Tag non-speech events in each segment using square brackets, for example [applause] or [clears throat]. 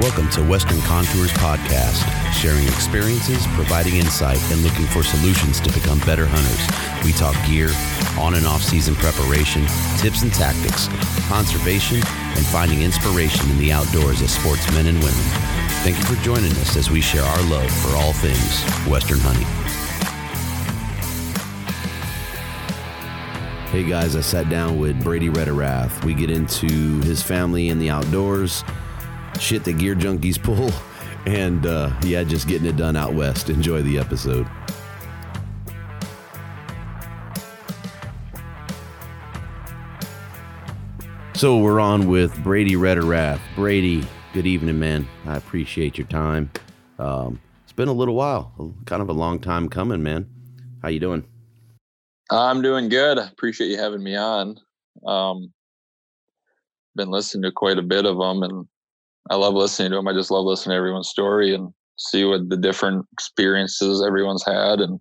Welcome to Western Contours Podcast, sharing experiences, providing insight, and looking for solutions to become better hunters. We talk gear, on and off season preparation, tips and tactics, conservation, and finding inspiration in the outdoors as sportsmen and women. Thank you for joining us as we share our love for all things Western hunting. Hey guys, I sat down with Brady Retterath. We get into his family and the outdoors shit that gear junkies pull, and uh, yeah, just getting it done out west. Enjoy the episode. So we're on with Brady Retterath. Brady, good evening, man. I appreciate your time. Um, it's been a little while, kind of a long time coming, man. How you doing? I'm doing good. Appreciate you having me on. Um, been listening to quite a bit of them, and I love listening to them. I just love listening to everyone's story and see what the different experiences everyone's had and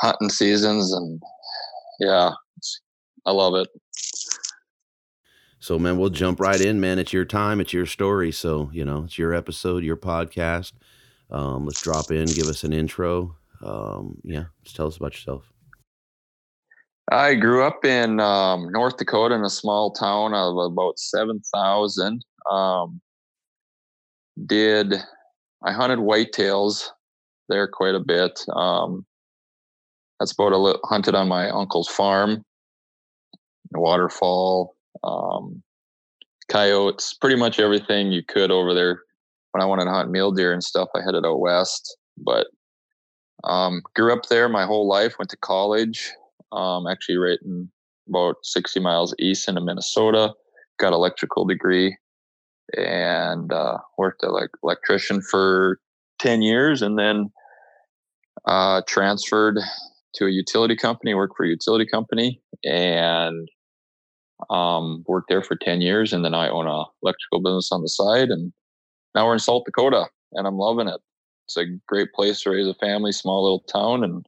hunting seasons and yeah, I love it. So man, we'll jump right in, man. It's your time, it's your story. So, you know, it's your episode, your podcast. Um, let's drop in, give us an intro. Um, yeah, just tell us about yourself. I grew up in um, North Dakota in a small town of about 7,000. Um, did I hunted whitetails there quite a bit. Um, that's about a li- hunted on my uncle's farm, waterfowl, um, coyotes, pretty much everything you could over there. When I wanted to hunt mule deer and stuff, I headed out west. But um, grew up there my whole life. Went to college, um, actually right in about 60 miles east into Minnesota. Got electrical degree and uh, worked as like electrician for 10 years and then uh, transferred to a utility company, worked for a utility company and um, worked there for 10 years. And then I own a electrical business on the side. And now we're in South Dakota and I'm loving it. It's a great place to raise a family, small little town. And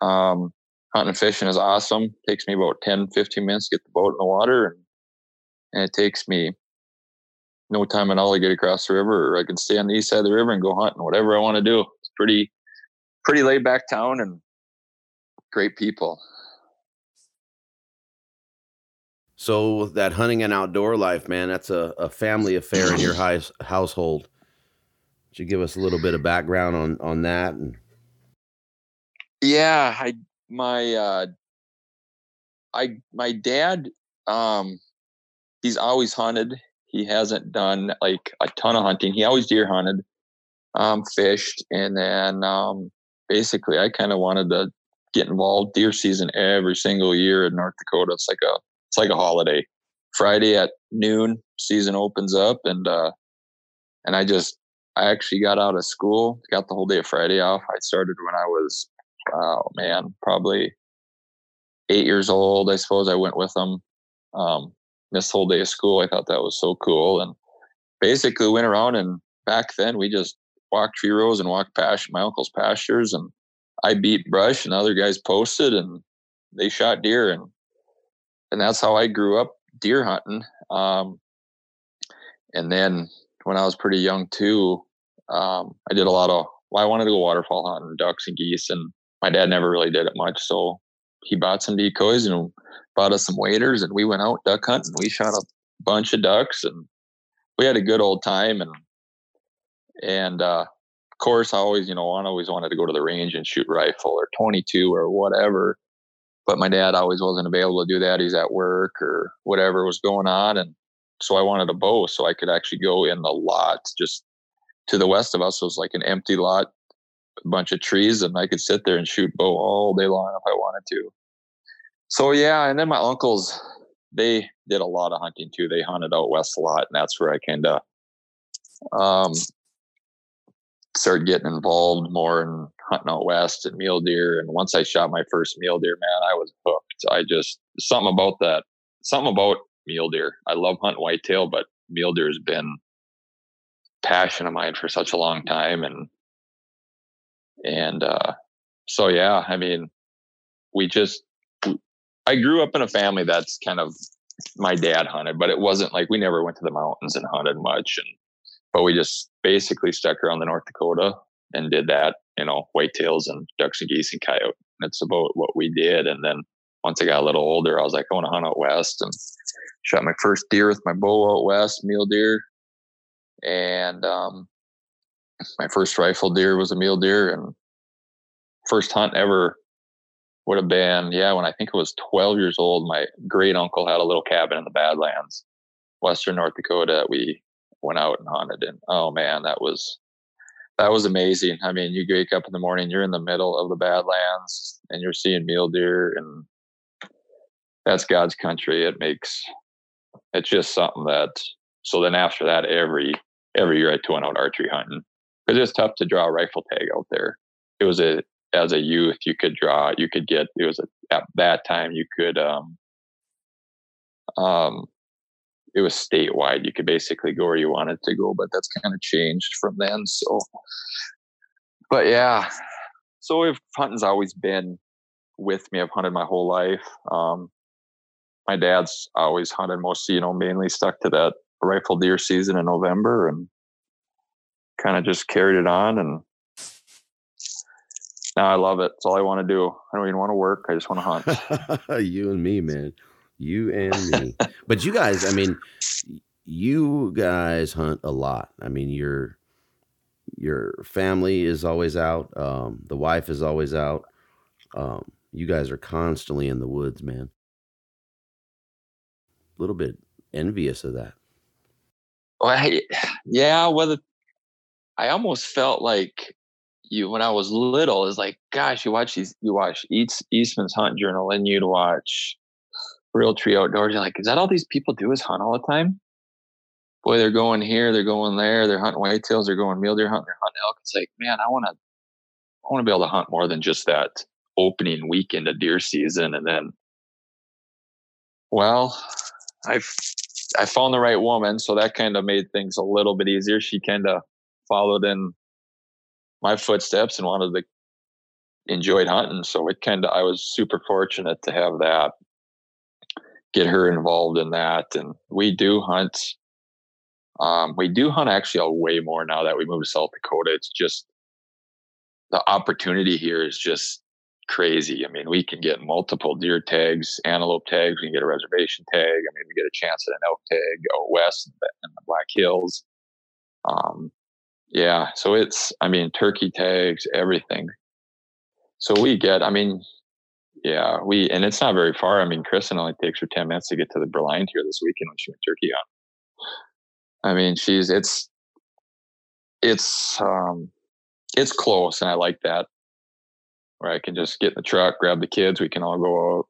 um, hunting and fishing is awesome. takes me about 10, 15 minutes to get the boat in the water. And, and it takes me no time at all to get across the river, or I can stay on the east side of the river and go hunting, whatever I want to do. It's pretty, pretty laid back town and great people. So that hunting and outdoor life, man, that's a, a family affair in your house, household. Could you give us a little bit of background on on that? And yeah, I my uh, I my dad, um, he's always hunted. He hasn't done like a ton of hunting. He always deer hunted, um, fished, and then um, basically I kind of wanted to get involved. Deer season every single year in North Dakota. It's like a it's like a holiday. Friday at noon, season opens up, and uh, and I just I actually got out of school, got the whole day of Friday off. I started when I was oh man, probably eight years old. I suppose I went with them. Um, missed whole day of school. I thought that was so cool. And basically went around and back then we just walked tree rows and walked past my uncle's pastures, and I beat brush, and other guys posted, and they shot deer, and and that's how I grew up deer hunting. Um, and then when I was pretty young too, um, I did a lot of. Well, I wanted to go waterfowl hunting, ducks and geese, and my dad never really did it much. So he bought some decoys and bought us some waders, and we went out duck hunting. We shot a bunch of ducks, and we had a good old time. And and uh, of course, I always, you know, I always wanted to go to the range and shoot rifle or 22 or whatever. But my dad always wasn't available to do that. He's at work or whatever was going on, and so I wanted a bow so I could actually go in the lot just to the west of us was like an empty lot, a bunch of trees, and I could sit there and shoot bow all day long if I wanted to. So yeah, and then my uncles, they did a lot of hunting too. They hunted out west a lot, and that's where I kind of um, started getting involved more in hunting out west and mule deer. And once I shot my first mule deer, man, I was hooked. I just something about that, something about mule deer. I love hunting whitetail, but mule deer has been passion of mine for such a long time, and and uh, so yeah, I mean, we just I grew up in a family that's kind of my dad hunted, but it wasn't like we never went to the mountains and hunted much, and but we just basically stuck around the North Dakota and did that, you know, whitetails and ducks and geese and coyote. That's about what we did, and then once I got a little older, I was like, I want to hunt out west and shot my first deer with my bow out west, mule deer. And um, my first rifle deer was a mule deer. And first hunt ever would have been, yeah, when I think it was 12 years old, my great uncle had a little cabin in the Badlands, Western North Dakota. We went out and hunted. And oh man, that was that was amazing. I mean, you wake up in the morning, you're in the middle of the Badlands, and you're seeing mule deer, and that's God's country. It makes it's just something that. So then after that, every every year I went out archery hunting it's tough to draw a rifle tag out there. It was a as a youth you could draw you could get it was a, at that time you could um um it was statewide. You could basically go where you wanted to go but that's kind of changed from then so. But yeah. So if hunting's always been with me. I've hunted my whole life. Um my dad's always hunted most, you know, mainly stuck to that rifle deer season in November and kind of just carried it on. And now I love it. It's all I want to do. I don't even want to work. I just want to hunt. [laughs] you and me, man. You and me. but you guys, I mean, you guys hunt a lot. I mean, your your family is always out. Um, the wife is always out. Um, you guys are constantly in the woods, man A little bit envious of that. Well, I, yeah, whether I almost felt like you when I was little is like, gosh, you watch these, you watch East, Eastman's Hunt Journal, and you'd watch Realtree Outdoors. You're like, is that all these people do is hunt all the time? Boy, they're going here, they're going there, they're hunting whitetails, they're going mule deer hunting, they're hunting elk. It's like, man, I want to, I want to be able to hunt more than just that opening weekend of deer season, and then, well, I've I found the right woman, so that kind of made things a little bit easier. She kind of followed in my footsteps and wanted to enjoyed hunting, so it kind of I was super fortunate to have that get her involved in that, and we do hunt. Um, we do hunt actually way more now that we moved to South Dakota. It's just the opportunity here is just crazy. I mean, we can get multiple deer tags, antelope tags. We can get a reservation tag. I mean, we get a chance at an elk tag out west in the Black Hills. Um, yeah, so it's, I mean, turkey tags, everything. So we get, I mean, yeah, we, and it's not very far. I mean, Kristen only takes her 10 minutes to get to the Berlin here this weekend when she went turkey on. I mean, she's, it's, it's, um, it's close and I like that where I can just get in the truck, grab the kids. We can all go out.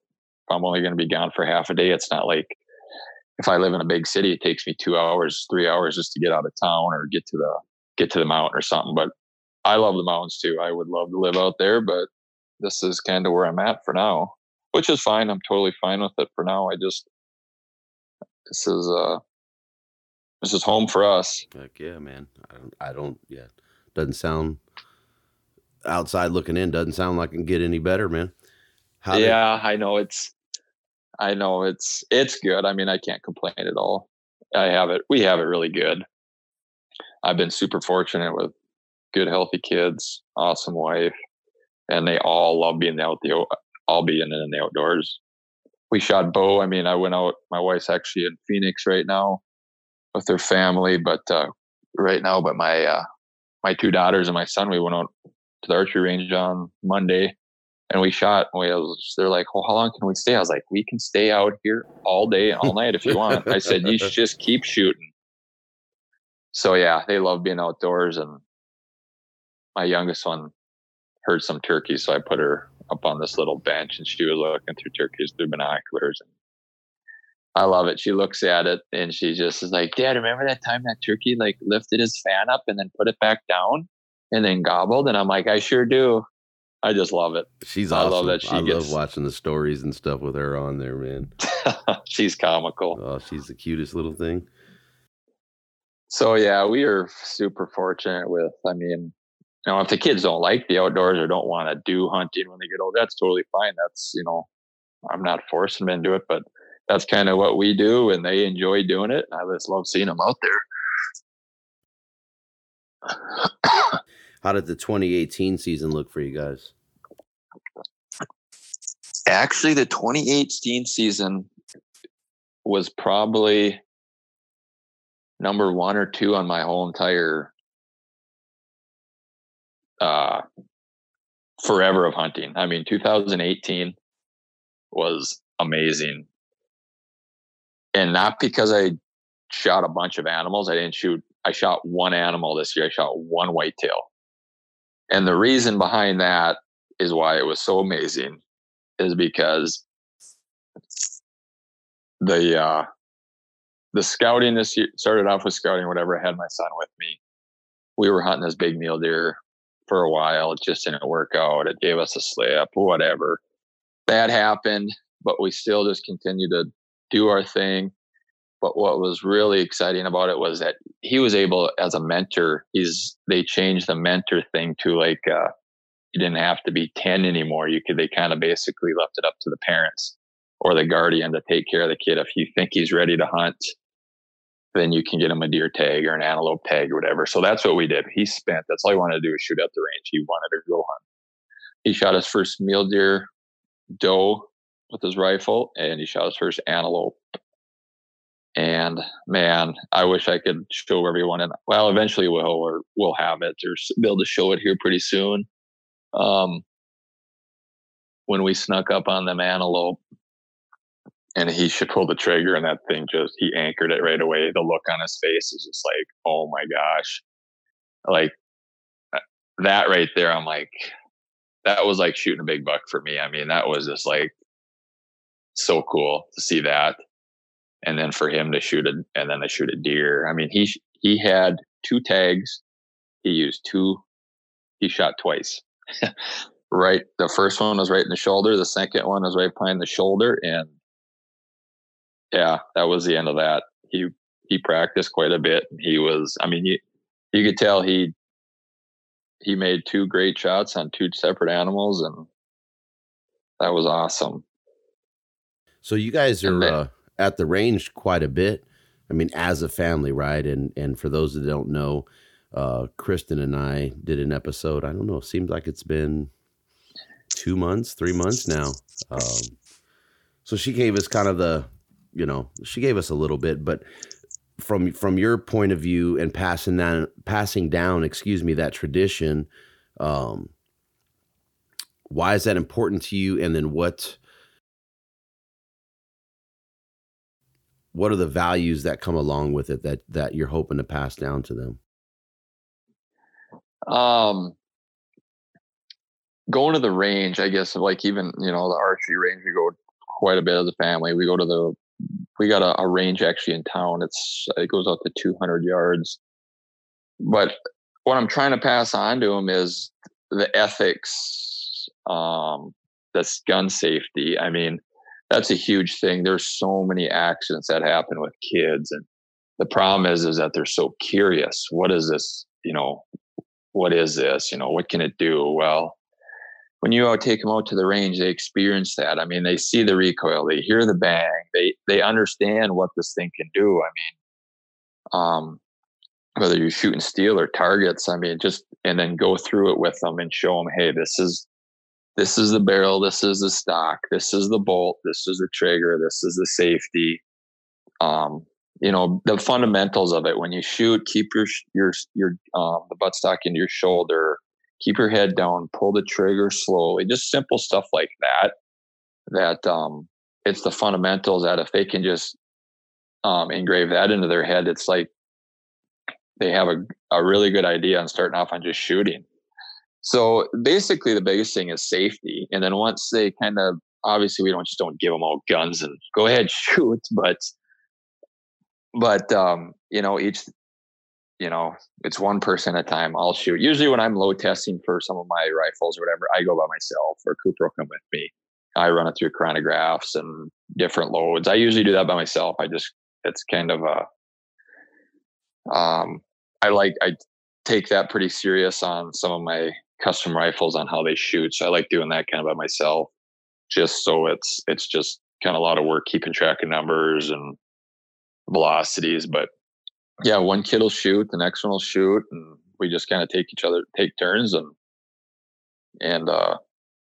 If I'm only going to be gone for half a day, it's not like if I live in a big city, it takes me two hours, three hours just to get out of town or get to the get to the mountain or something. But I love the mountains too. I would love to live out there, but this is kind of where I'm at for now, which is fine. I'm totally fine with it for now. I just this is uh this is home for us. Heck yeah, man. I don't I don't yeah Doesn't sound outside looking in. Doesn't sound like it can get any better, man. How yeah, did, I know it's. I know it's it's good. I mean, I can't complain at all. I have it. We have it really good. I've been super fortunate with good, healthy kids, awesome wife, and they all love being out the all being in the outdoors. We shot bow. I mean, I went out. My wife's actually in Phoenix right now with her family, but uh, right now, but my uh, my two daughters and my son, we went out to the archery range on Monday and we shot. And we was, they're like, "Well, how long can we stay?" I was like, "We can stay out here all day and all night if you want." I said, "You [laughs] should just keep shooting." So yeah, they love being outdoors, and my youngest one heard some turkeys, so I put her up on this little bench, and she was looking through turkeys through binoculars, and I love it. She looks at it and she just is like, Dad, remember that time that turkey like lifted his fan up and then put it back down and then gobbled? And I'm like, I sure do. I just love it. She's awesome. I love that she I gets... love watching the stories and stuff with her on there, man. [laughs] she's comical. Oh, she's the cutest little thing. So yeah, we are super fortunate with. I mean, you know, if the kids don't like the outdoors or don't want to do hunting when they get old, that's totally fine. That's you know, I'm not forcing them into it, but that's kind of what we do, and they enjoy doing it. I just love seeing them out there. How did the 2018 season look for you guys? Actually, the 2018 season was probably number one or two on my whole entire uh, forever of hunting. I mean, 2018 was amazing. And not because I shot a bunch of animals. I didn't shoot, I shot one animal this year. I shot one whitetail. And the reason behind that is why it was so amazing is because the uh the scouting this year started off with scouting whatever i had my son with me. We were hunting this big mule deer for a while. It just didn't work out. It gave us a slip whatever. That happened but we still just continued to do our thing. But what was really exciting about it was that he was able as a mentor he's they changed the mentor thing to like uh you didn't have to be 10 anymore. You could they kind of basically left it up to the parents or the guardian to take care of the kid if you think he's ready to hunt then you can get him a deer tag or an antelope tag or whatever. So that's what we did. He spent that's all he wanted to do was shoot at the range. He wanted to go hunt. He shot his first mule deer doe with his rifle and he shot his first antelope. And man, I wish I could show everyone. And well, eventually we'll or we'll have it. Or be able to show it here pretty soon. Um, when we snuck up on them antelope, and he should pull the trigger, and that thing just he anchored it right away. The look on his face is just like, oh my gosh, like uh, that right there. I'm like, that was like shooting a big buck for me. I mean, that was just like so cool to see that and then for him to shoot it and then to shoot a deer. I mean, he he had two tags. He used two. He shot twice. [laughs] right, the first one was right in the shoulder. The second one was right behind the shoulder, and yeah, that was the end of that. He he practiced quite a bit. He was, I mean, you you could tell he he made two great shots on two separate animals, and that was awesome. So you guys are. Then, uh at the range quite a bit. I mean, as a family, right? And and for those that don't know, uh, Kristen and I did an episode. I don't know. Seems like it's been two months, three months now. Um, so she gave us kind of the, you know, she gave us a little bit, but from from your point of view and passing down, passing down, excuse me, that tradition. Um, why is that important to you? And then what what are the values that come along with it that that you're hoping to pass down to them um going to the range i guess like even you know the archery range we go quite a bit as a family we go to the we got a, a range actually in town it's it goes out to 200 yards but what i'm trying to pass on to them is the ethics um this gun safety i mean that's a huge thing. There's so many accidents that happen with kids, and the problem is is that they're so curious. What is this? You know, what is this? You know, what can it do? Well, when you take them out to the range, they experience that. I mean, they see the recoil, they hear the bang, they they understand what this thing can do. I mean, um, whether you're shooting steel or targets, I mean, just and then go through it with them and show them, hey, this is this is the barrel, this is the stock, this is the bolt, this is the trigger, this is the safety. Um, you know the fundamentals of it when you shoot keep your your your um, the buttstock into your shoulder keep your head down pull the trigger slowly just simple stuff like that that um it's the fundamentals that if they can just um engrave that into their head it's like they have a, a really good idea on starting off on just shooting. So basically the biggest thing is safety and then once they kind of obviously we don't just don't give them all guns and go ahead [laughs] shoot but but um, you know, each you know, it's one person at a time. I'll shoot. Usually when I'm load testing for some of my rifles or whatever, I go by myself or Cooper will come with me. I run it through chronographs and different loads. I usually do that by myself. I just it's kind of a um I like I take that pretty serious on some of my custom rifles on how they shoot. So I like doing that kind of by myself. Just so it's it's just kind of a lot of work keeping track of numbers and velocities. But yeah, one kid will shoot, the next one will shoot, and we just kind of take each other, take turns, and and uh,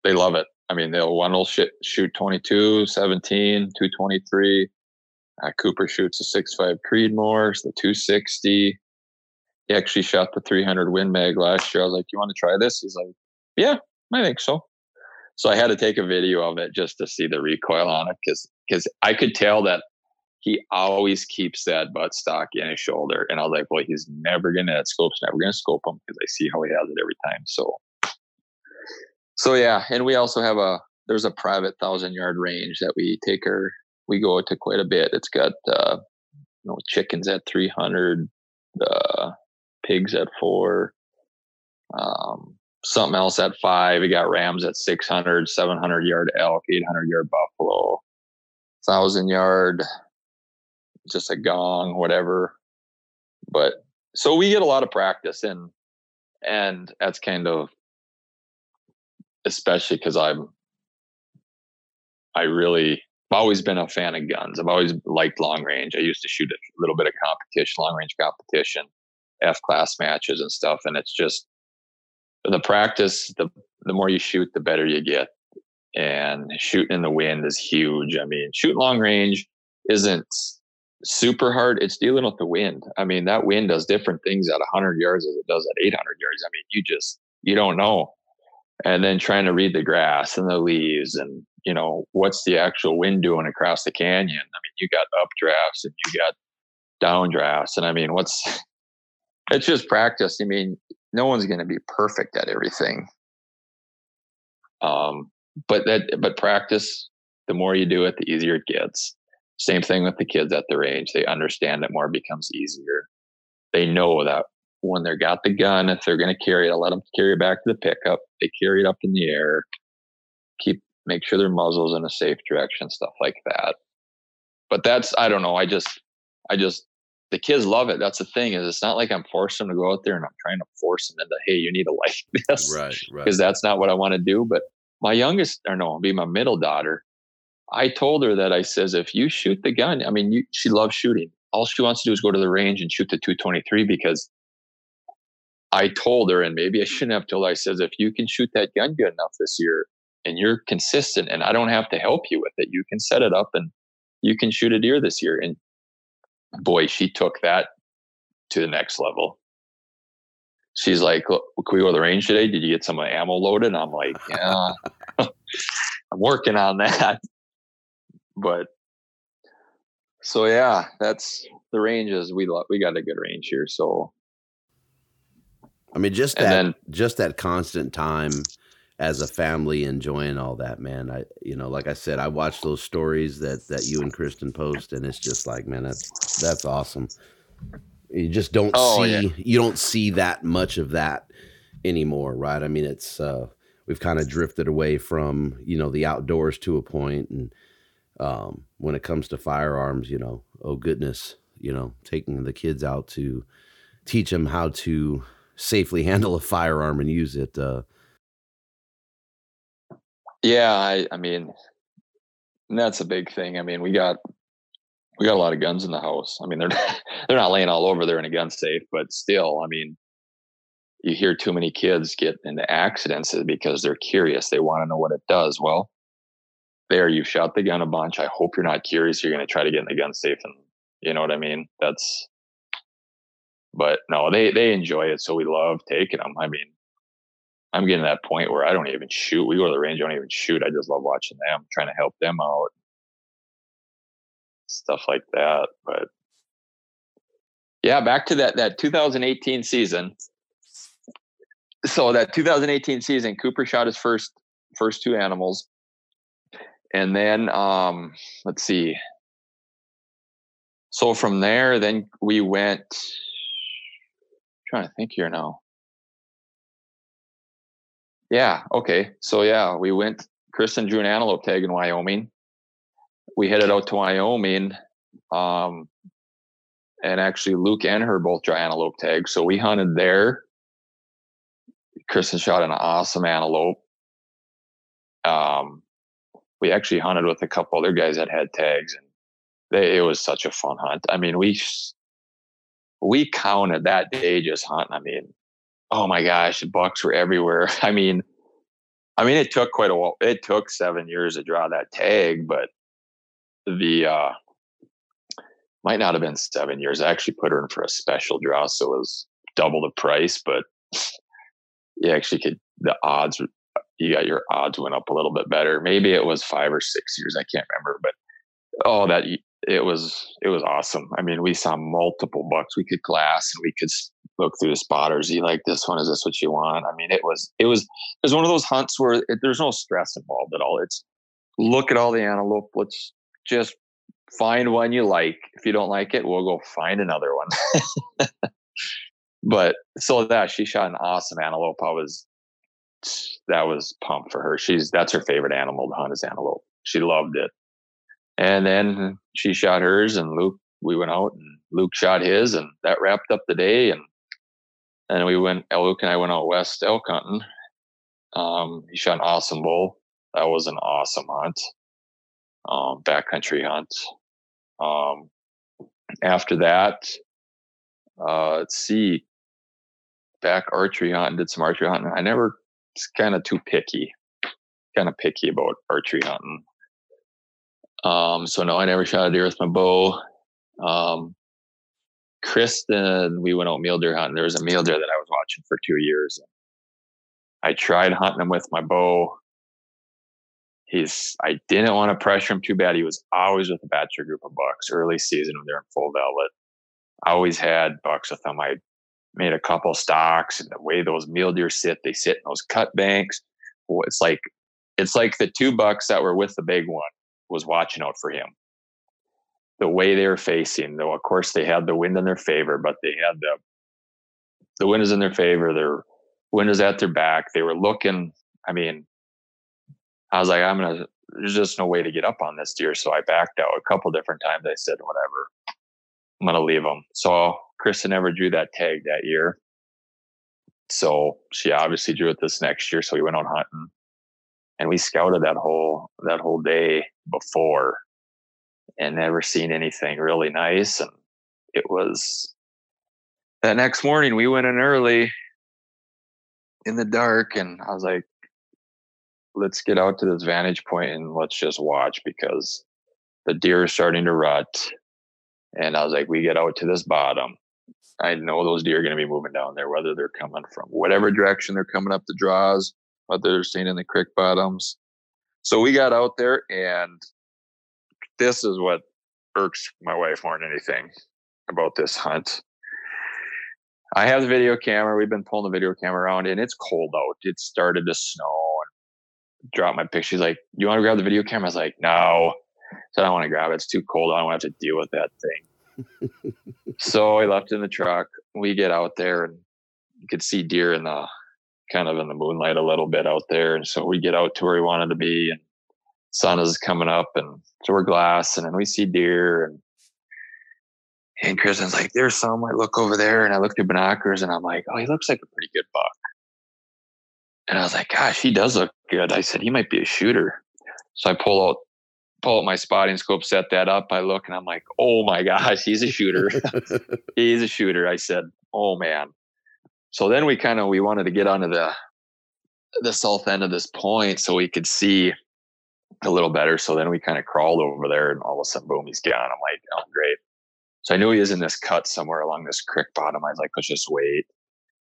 they love it. I mean, they'll one will sh- shoot 22, 17, 223. Uh, Cooper shoots a 6.5 Creedmoor, the 260. He actually shot the 300 Win Mag last year. I was like, "You want to try this?" He's like, "Yeah, I think so." So I had to take a video of it just to see the recoil on it because because I could tell that he always keeps that buttstock in his shoulder. And I was like, well, he's never gonna that scope's never gonna scope him because I see how he has it every time. So so yeah, and we also have a there's a private thousand yard range that we take our we go to quite a bit. It's got uh you know chickens at three hundred, uh pigs at four, um something else at five. We got rams at 600, 700 yard elk, 800 yard buffalo, thousand yard just a gong, whatever. But so we get a lot of practice and and that's kind of especially because I'm I really I've always been a fan of guns. I've always liked long range. I used to shoot a little bit of competition, long range competition, F class matches and stuff. And it's just the practice, the the more you shoot, the better you get. And shooting in the wind is huge. I mean, shooting long range isn't super hard. It's dealing with the wind. I mean, that wind does different things at 100 yards as it does at 800 yards. I mean, you just you don't know. And then trying to read the grass and the leaves and you know what's the actual wind doing across the canyon. I mean, you got updrafts and you got downdrafts, and I mean, what's [laughs] it's just practice. I mean, no one's going to be perfect at everything. Um, but that but practice. The more you do it, the easier it gets same thing with the kids at the range. They understand it more becomes easier. They know that when they're got the gun, if they're going to carry it, let them carry it back to the pickup. They carry it up in the air. Keep make sure their muzzle's in a safe direction, stuff like that. But that's I don't know. I just I just the kids love it. That's the thing is it's not like I'm forcing them to go out there and I'm trying to force them into hey you need to like this right right because that's not what I want to do. But my youngest or no, be my middle daughter I told her that I says, if you shoot the gun, I mean, you, she loves shooting. All she wants to do is go to the range and shoot the 223 because I told her, and maybe I shouldn't have told her, I says, if you can shoot that gun good enough this year and you're consistent and I don't have to help you with it, you can set it up and you can shoot a deer this year. And boy, she took that to the next level. She's like, can we go to the range today? Did you get some ammo loaded? I'm like, yeah, [laughs] I'm working on that but so yeah, that's the ranges. We love. we got a good range here. So I mean, just that then, just that constant time as a family enjoying all that, man. I you know, like I said, I watch those stories that that you and Kristen post, and it's just like, man, that's that's awesome. You just don't oh, see yeah. you don't see that much of that anymore, right? I mean, it's uh we've kind of drifted away from you know the outdoors to a point and um, when it comes to firearms, you know, oh goodness, you know, taking the kids out to teach them how to safely [laughs] handle a firearm and use it. Uh, yeah, I, I mean, that's a big thing. I mean, we got we got a lot of guns in the house. I mean, they're [laughs] they're not laying all over there in a gun safe, but still, I mean, you hear too many kids get into accidents because they're curious. They want to know what it does. Well, there you've shot the gun a bunch. I hope you're not curious. You're going to try to get in the gun safe, and you know what I mean. That's, but no, they they enjoy it, so we love taking them. I mean, I'm getting to that point where I don't even shoot. We go to the range, I don't even shoot. I just love watching them, trying to help them out, stuff like that. But yeah, back to that that 2018 season. So that 2018 season, Cooper shot his first first two animals, and then um, let's see. So from there, then we went. I'm trying to think here now. Yeah. Okay. So yeah, we went. Kristen drew an antelope tag in Wyoming. We headed out to Wyoming, um, and actually Luke and her both draw antelope tags. So we hunted there. Kristen shot an awesome antelope. Um, we actually hunted with a couple other guys that had tags, and they, it was such a fun hunt. I mean, we we counted that day just hunting. I mean, oh my gosh, the bucks were everywhere. [laughs] I mean, I mean, it took quite a while. It took seven years to draw that tag, but the uh, might not have been seven years. I actually put her in for a special draw, so it was double the price. But [laughs] you actually could the odds. You got your odds went up a little bit better. Maybe it was five or six years. I can't remember, but oh, that it was it was awesome. I mean, we saw multiple bucks. We could glass and we could look through the spotters. You like this one? Is this what you want? I mean, it was it was it was one of those hunts where it, there's no stress involved at all. It's look at all the antelope. Let's just find one you like. If you don't like it, we'll go find another one. [laughs] but so that she shot an awesome antelope. I was that was pumped for her. She's that's her favorite animal to hunt is antelope. She loved it. And then she shot hers, and Luke, we went out and Luke shot his, and that wrapped up the day. And then we went, Luke and I went out west elk hunting. Um, he shot an awesome bull. That was an awesome hunt, um, backcountry hunt. Um, after that, uh, let's see, back archery hunting, did some archery hunting. I never, it's kind of too picky, kind of picky about archery hunting. Um, so no, I never shot a deer with my bow. Um, Kristen, we went out mule deer hunting. There was a mule deer that I was watching for two years. I tried hunting him with my bow. He's I didn't want to pressure him too bad. He was always with a bachelor group of bucks early season when they're in full velvet. I always had bucks with them. I made a couple stocks and the way those mule deer sit, they sit in those cut banks. It's like it's like the two bucks that were with the big one was watching out for him. The way they were facing, though, of course, they had the wind in their favor, but they had the the wind is in their favor. Their wind is at their back. They were looking. I mean, I was like, I'm gonna. There's just no way to get up on this deer, so I backed out a couple different times. I said, whatever, I'm gonna leave them. So Kristen never drew that tag that year. So she obviously drew it this next year. So we went out hunting and we scouted that whole that whole day before and never seen anything really nice and it was that next morning we went in early in the dark and i was like let's get out to this vantage point and let's just watch because the deer is starting to rut and i was like we get out to this bottom i know those deer are going to be moving down there whether they're coming from whatever direction they're coming up the draws whether they're staying in the creek bottoms. So we got out there, and this is what irks my wife more than anything about this hunt. I have the video camera. We've been pulling the video camera around, and it's cold out. It started to snow and drop my picture. She's like, "You want to grab the video camera?" I was like, "No." So I don't want to grab it. It's too cold. I don't want to have to deal with that thing. [laughs] so I left in the truck. We get out there, and you could see deer in the kind of in the moonlight a little bit out there. And so we get out to where we wanted to be and sun is coming up and so we're glassing and we see deer and And Kristen's like, there's some. I look over there and I look through binoculars and I'm like, oh, he looks like a pretty good buck. And I was like, gosh, he does look good. I said, he might be a shooter. So I pull out pull out my spotting scope, set that up. I look and I'm like, oh my gosh, he's a shooter. [laughs] he's a shooter. I said, oh man. So then we kind of we wanted to get onto the the south end of this point so we could see a little better. So then we kind of crawled over there and all of a sudden, boom, he's gone. I'm like, oh great. So I knew he was in this cut somewhere along this creek bottom. I was like, let's just wait.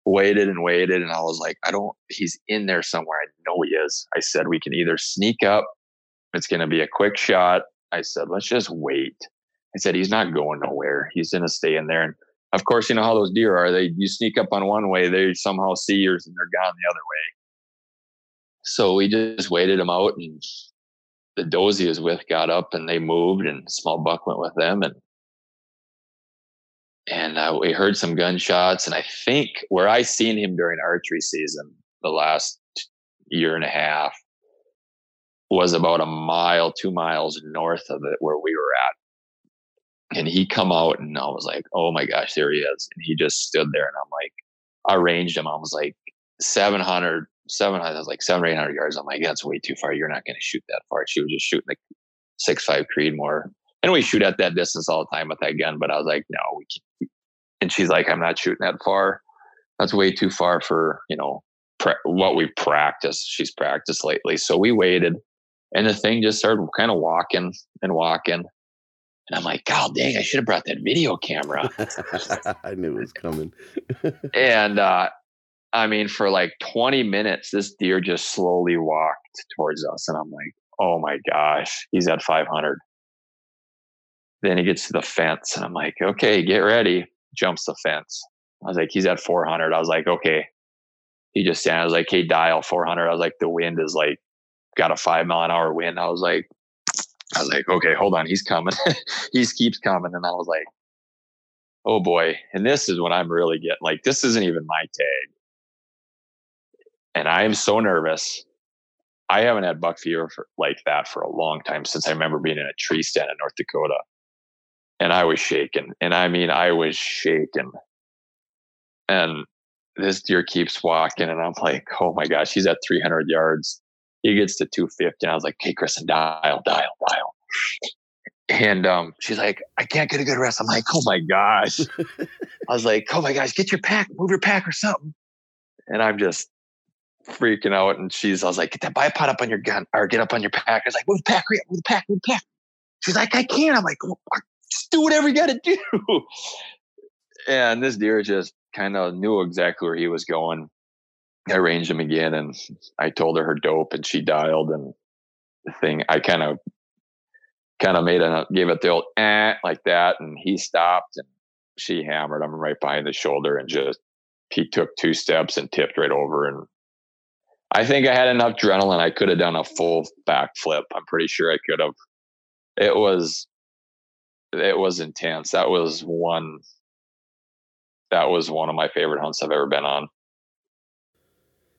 Waited and waited. And I was like, I don't, he's in there somewhere. I know he is. I said, we can either sneak up it's going to be a quick shot. I said, let's just wait. I said, he's not going nowhere. He's going to stay in there. And of course, you know how those deer are. They you sneak up on one way, they somehow see yours and they're gone the other way. So we just waited them out, and the does he was with got up and they moved, and small buck went with them, and and uh, we heard some gunshots. And I think where I seen him during archery season the last year and a half, was about a mile, two miles north of it where we were at. And he come out and I was like, oh my gosh, there he is. And he just stood there and I'm like, I ranged him. I was like 700, 700, I was like seven or 800 yards. I'm like, that's way too far. You're not going to shoot that far. She was just shooting the six, five Creedmoor. And we shoot at that distance all the time with that gun. But I was like, no, we can't. And she's like, I'm not shooting that far. That's way too far for, you know, pre- what we practice. She's practiced lately. So we waited and the thing just started kind of walking and walking. And I'm like, God dang, I should have brought that video camera. [laughs] I knew it was coming. [laughs] and uh, I mean, for like 20 minutes, this deer just slowly walked towards us. And I'm like, oh my gosh, he's at 500. Then he gets to the fence, and I'm like, okay, get ready. Jumps the fence. I was like, he's at 400. I was like, okay. He just. I was like, hey, dial 400. I was like, the wind is like got a five mile an hour wind. I was like, I was like, okay, hold on, he's coming. [laughs] he keeps coming, and I was like, oh boy. And this is when I'm really getting like, this isn't even my tag, and I am so nervous. I haven't had buck fever for, like that for a long time since I remember being in a tree stand in North Dakota, and I was shaking, and I mean, I was shaking, and this deer keeps walking, and I'm like, oh my gosh, he's at 300 yards he gets to 250 and i was like hey kristen dial dial dial. And um, she's like i can't get a good rest. I'm like oh my gosh. [laughs] I was like oh my gosh get your pack move your pack or something. And i'm just freaking out and she's i was like get that bipod up on your gun or get up on your pack. I was like move the pack move the pack move the pack. She's like i can't. I'm like just do whatever you gotta do. [laughs] And this deer just kind of knew exactly where he was going I arranged him again and I told her her dope and she dialed and the thing I kind of kind of made a gave it the old eh like that and he stopped and she hammered him right behind the shoulder and just he took two steps and tipped right over and I think I had enough adrenaline I could have done a full backflip. I'm pretty sure I could have. It was it was intense. That was one that was one of my favorite hunts I've ever been on.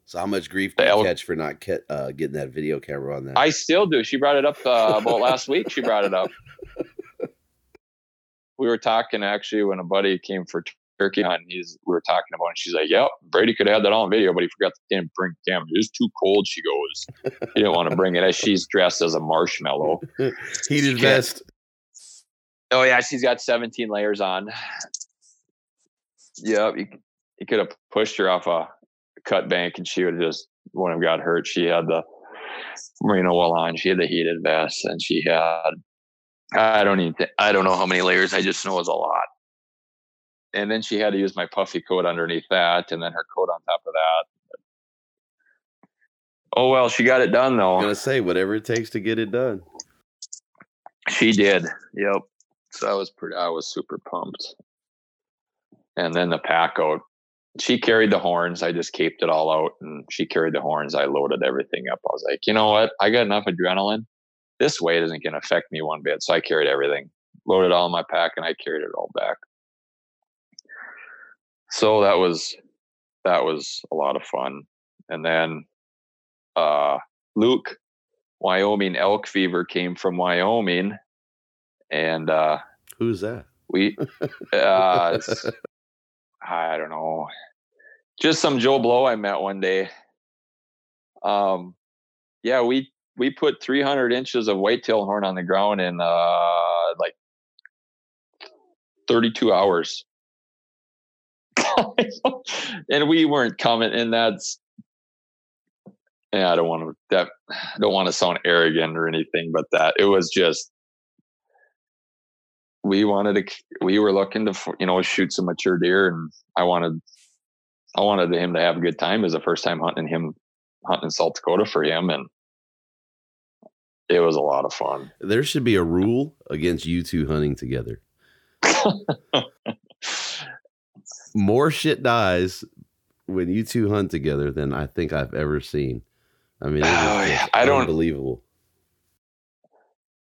So how much grief did you catch for not ke- uh, getting that video camera on that? I still do. She brought it up uh, about last week. She brought it up. [laughs] We were talking actually when a buddy came for turkey hunt. He's we were talking about, and she's like, "Yep, Brady could have had that on video, but he forgot to damn bring camera. It was too cold." She goes, "He didn't want to bring it." As she's dressed as a marshmallow, [laughs] heated vest. Oh yeah, she's got 17 layers on. Yep, he, he could have pushed her off a cut bank and she would just when I got hurt, she had the merino wool on, she had the heated vest, and she had I don't even th- I don't know how many layers. I just know it was a lot. And then she had to use my puffy coat underneath that, and then her coat on top of that. Oh well, she got it done though. I'm gonna say whatever it takes to get it done. She did. Yep. So I was pretty. I was super pumped. And then the pack out she carried the horns. I just caped it all out and she carried the horns. I loaded everything up. I was like, you know what? I got enough adrenaline. This weight isn't going to affect me one bit. So I carried everything, loaded all in my pack, and I carried it all back. So that was that was a lot of fun. And then uh, Luke, Wyoming elk fever came from Wyoming, and uh, who's that? We, [laughs] uh, I don't know, just some Joe Blow I met one day. Um, yeah, we we put 300 inches of whitetail horn on the ground in uh like 32 hours. [laughs] and we weren't coming, and that's yeah, I don't want to that I don't want to sound arrogant or anything, but that it was just we wanted to we were looking to you know shoot some mature deer, and I wanted I wanted him to have a good time as a first time hunting him hunting South Dakota for him, and it was a lot of fun. There should be a rule against you two hunting together. [laughs] More shit dies when you two hunt together than I think I've ever seen. I mean, oh, yeah. I don't unbelievable.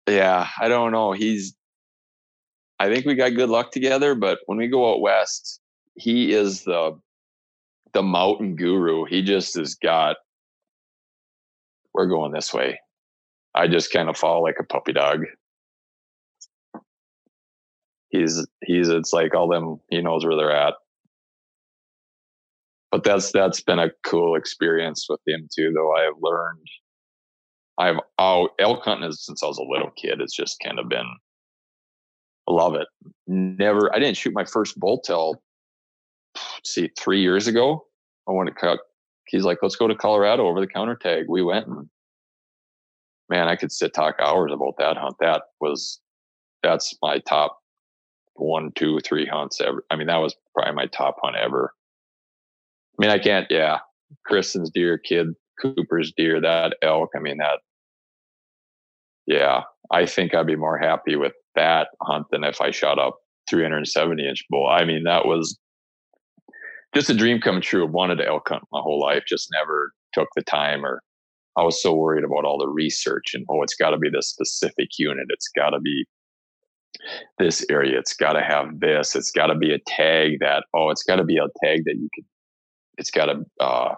Yeah, I don't know. He's. I think we got good luck together, but when we go out west, he is the the mountain guru. He just has got. We're going this way. I just kind of fall like a puppy dog. He's he's it's like all them he knows where they're at but that's that's been a cool experience with him too. Though I have learned, I've oh elk hunting since I was a little kid. It's just kind of been, love it. Never, I didn't shoot my first bull till, see, three years ago. I went to cut. He's like, let's go to Colorado over the counter tag. We went and man, I could sit talk hours about that hunt. That was that's my top one, two, three hunts ever. I mean, that was probably my top hunt ever I mean, I can't, yeah. Kristen's deer, kid, Cooper's deer, that elk. I mean, that, yeah, I think I'd be more happy with that hunt than if I shot up 370 inch bull. I mean, that was just a dream come true. I wanted to elk hunt my whole life, just never took the time or I was so worried about all the research and oh, it's got to be this specific unit. It's got to be this area. It's got to have this. It's got to be a tag that oh, it's got to be a tag that you can it's got to uh,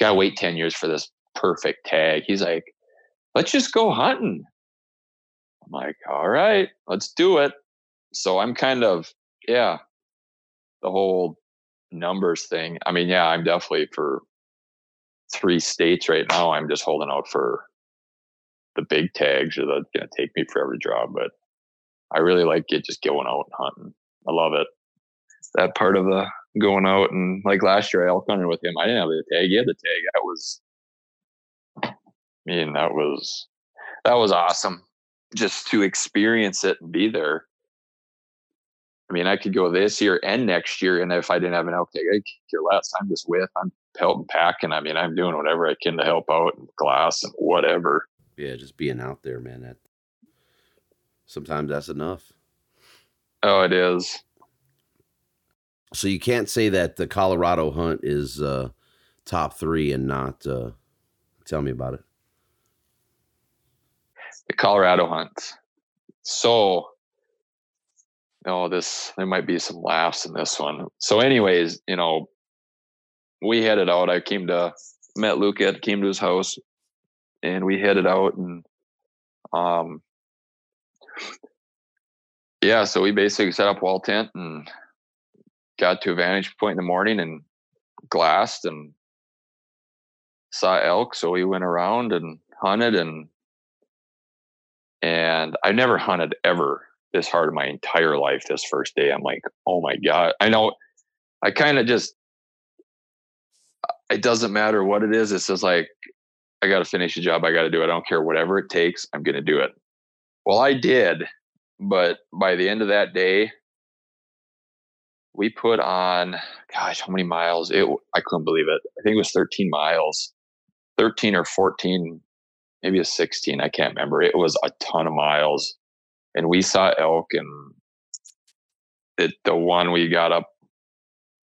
got to wait 10 years for this perfect tag. He's like, let's just go hunting. I'm like, all right, let's do it. So I'm kind of, yeah, the whole numbers thing. I mean, yeah, I'm definitely for three states right now. I'm just holding out for the big tags are going to take me forever to draw, but I really like it just going out and hunting. I love it. That part of the going out and like last year I elk hunted with him. I didn't have the tag. He had the tag. That was I mean, that was that was awesome. Just to experience it and be there. I mean, I could go this year and next year, and if I didn't have an elk tag, I could care less. I'm just with. I'm helping packing. I mean, I'm doing whatever I can to help out and glass and whatever. Yeah, just being out there, man. That sometimes that's enough. Oh, it is. So you can't say that the Colorado hunt is uh, top three and not. Uh, tell me about it. The Colorado hunt. So, oh, this there might be some laughs in this one. So, anyways, you know, we headed out. I came to met Luke at came to his house, and we headed out and um yeah, so we basically set up wall tent and got to a vantage point in the morning and glassed and saw elk. So we went around and hunted and and I never hunted ever this hard in my entire life. This first day, I'm like, oh my god! I know. I kind of just. It doesn't matter what it is. It's just like I got to finish the job. I got to do it. I don't care whatever it takes. I'm going to do it. Well, I did, but by the end of that day, we put on gosh how many miles it i couldn't believe it i think it was 13 miles 13 or 14 maybe a 16 i can't remember. It was a ton of miles. And we saw elk and it the one we got up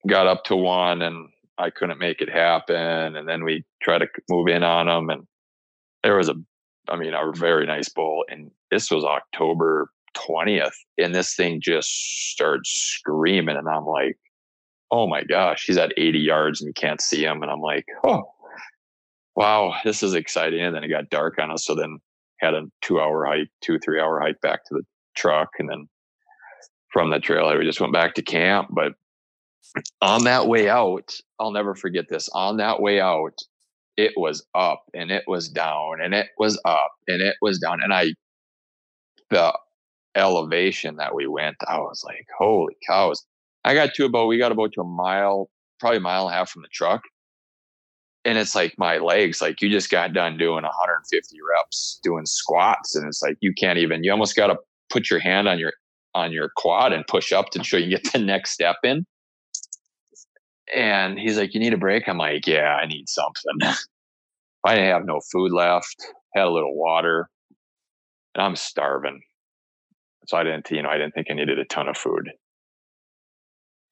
got up to one and i couldn't make it happen. And then we tried to move in on them and there was a i mean a very nice bull. And this was october 20th and this thing just started screaming and i'm like oh my gosh he's at 80 yards and you can't see him. And i'm like oh wow this is exciting and then it got dark on us so then had a two hour hike two three hour hike back to the truck and then from the trailhead. We just went back to camp. But on that way out, I'll never forget this. On that way out, it was up and it was down and it was up and it was down. And I, the elevation that we went, I was like, holy cows. I got to about, we got about to a mile, probably a mile and a half from the truck. And it's like my legs, like you just got done doing 150 reps doing squats. And it's like you can't even, you almost got to put your hand on your on your quad and push up to show you get the next step in. And he's like, You need a break? I'm like, Yeah, I need something. [laughs] I didn't have no food left, had a little water, and I'm starving. So I didn't, you know, I didn't think I needed a ton of food.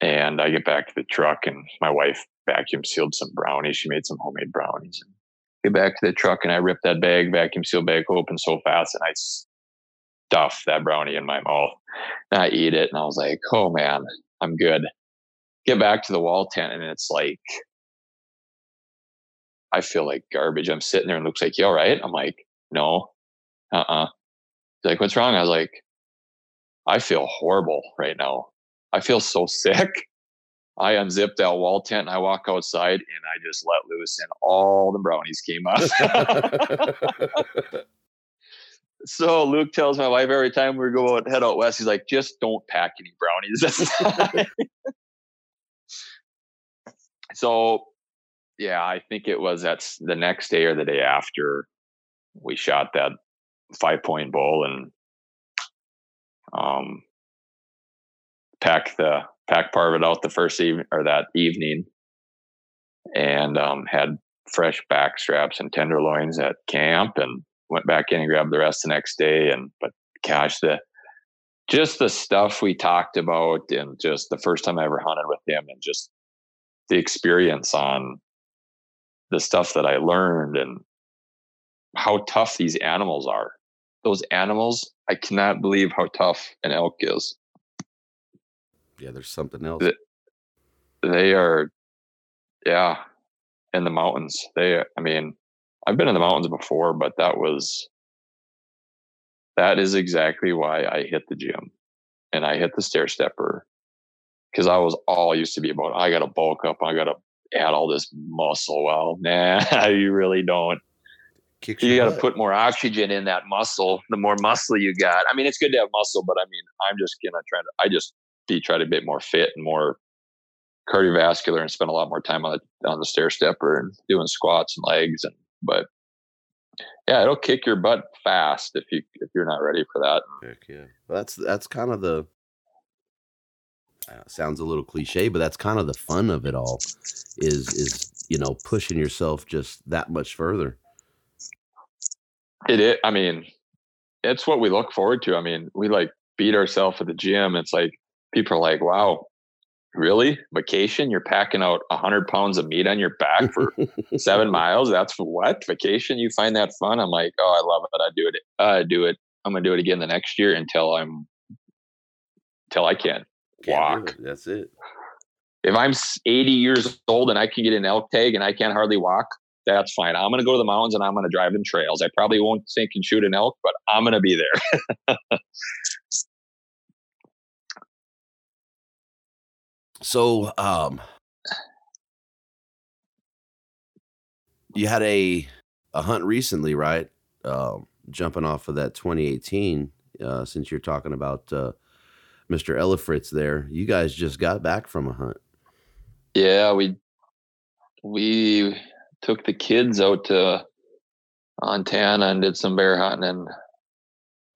And I get back to the truck and my wife vacuum sealed some brownies. She made some homemade brownies. Get back to the truck and I ripped that bag, vacuum seal bag open so fast and I stuff that brownie in my mouth. And I eat it and I was like, oh man, I'm good. Get back to the wall tent and it's like, I feel like garbage. I'm sitting there and looks like, you all right? I'm like, no, uh uh-uh. uh. Like, what's wrong? I was like, I feel horrible right now. I feel so [laughs] sick. I unzipped that wall tent and I walk outside and I just let loose and all the brownies came up. [laughs] So Luke tells my wife every time we go out, head out west, he's like, just don't pack any brownies [laughs] so yeah, I think it was that's the next day or the day after we shot that five point bull and um pack the pack part of it out the first evening or that evening and um had fresh back straps and tenderloins at camp and went back in and grabbed the rest the next day. And but gosh, the just the stuff we talked about and just the first time I ever hunted with him and just the experience on the stuff that I learned and how tough these animals are. Those animals, I cannot believe how tough an elk is. Yeah, there's something else. They are, yeah, in the mountains. They, I mean, I've been in the mountains before, but that was that is exactly why I hit the gym and I hit the stair stepper because I was all used to be about I got to bulk up, I got to add all this muscle. Well, nah, [laughs] you really don't. Kick you got to put more oxygen in that muscle. The more muscle you got, I mean, it's good to have muscle, but I mean, I'm just gonna try to. I just be try to be more fit and more cardiovascular and spend a lot more time on the on the stair stepper and doing squats and legs and but yeah, it'll kick your butt fast if you if you're not ready for that. Heck yeah, well, that's that's kind of the uh, sounds a little cliche, but that's kind of the fun of it all. Is is you know pushing yourself just that much further. It, it I mean, it's what we look forward to. I mean, we like beat ourselves at the gym. It's like people are like, "Wow, really? Vacation? You're packing out 100 pounds of meat on your back for seven [laughs] miles? That's what? Vacation? You find that fun? I'm like oh i love it. I do it i do it. I'm gonna do it again the next year until i'm until i can can't walk. it. that's it. If i'm 80 years old and i can get an elk tag and i can't hardly walk that's fine. I'm gonna go to the mountains and i'm gonna drive in trails. I probably won't sink and shoot an elk but i'm gonna be there [laughs] So, um, you had a a hunt recently, right? Uh, jumping off of that 2018. Uh, since you're talking about uh, Mr. Elifritz, there, you guys just got back from a hunt. Yeah, we we took the kids out to Montana and did some bear hunting, and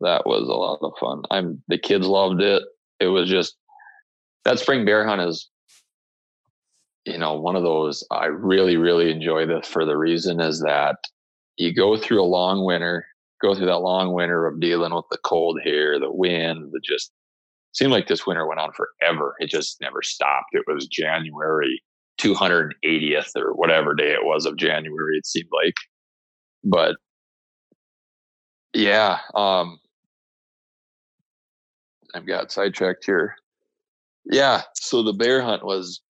that was a lot of fun. I'm the kids loved it. It was just that spring bear hunt is you know one of those i really really enjoy this for the reason is that you go through a long winter go through that long winter of dealing with the cold here the wind the just seemed like this winter went on forever. It just never stopped. It was january 280th or whatever day it was of january it seemed like. But yeah um i've got sidetracked here yeah. So the bear hunt was,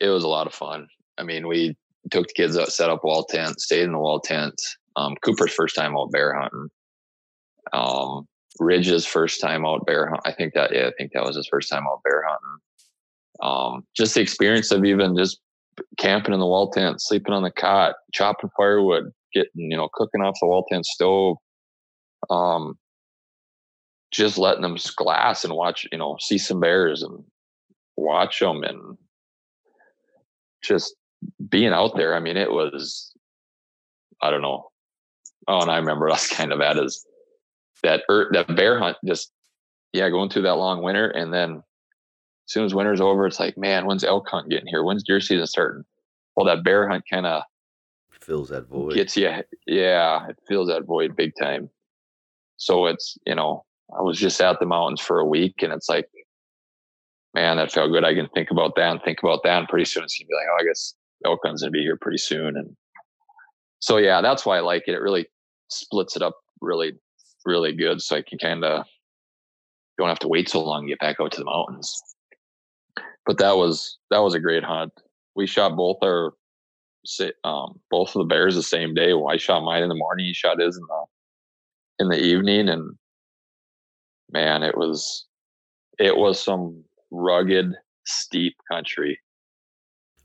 it was a lot of fun. I mean, we took the kids out, set up wall tent, stayed in the wall tent. Um, Cooper's first time out bear hunting. Um, Ridge's first time out bear hunt. I think that yeah, I think that was his first time out bear hunting. Um, just the experience of even just camping in the wall tent, sleeping on the cot, chopping firewood, getting you know cooking off the wall tent stove. Um, just letting them glass and watch, you know, see some bears and watch them and just being out there. I mean, it was, I don't know. Oh, and I remember [laughs] us kind of at is that er, that bear hunt. Just yeah, going through that long winter, and then as soon as winter's over, it's like, man, when's elk hunt getting here? When's deer season starting? Well, that bear hunt kind of fills that void. Gets you, yeah, it fills that void big time. So it's you know, I was just at the mountains for a week, and it's like, man, that felt good. I can think about that and think about that, and pretty soon it's gonna be like, oh, I guess elk hunt's gonna be here pretty soon, and so yeah, that's why I like it. It really splits it up really, really good, so I can kind of don't have to wait so long to get back out to the mountains. But that was that was a great hunt. We shot both our um, both of the bears the same day. Well, I shot mine in the morning. He shot his in the in the evening, and man, it was it was some rugged, steep country.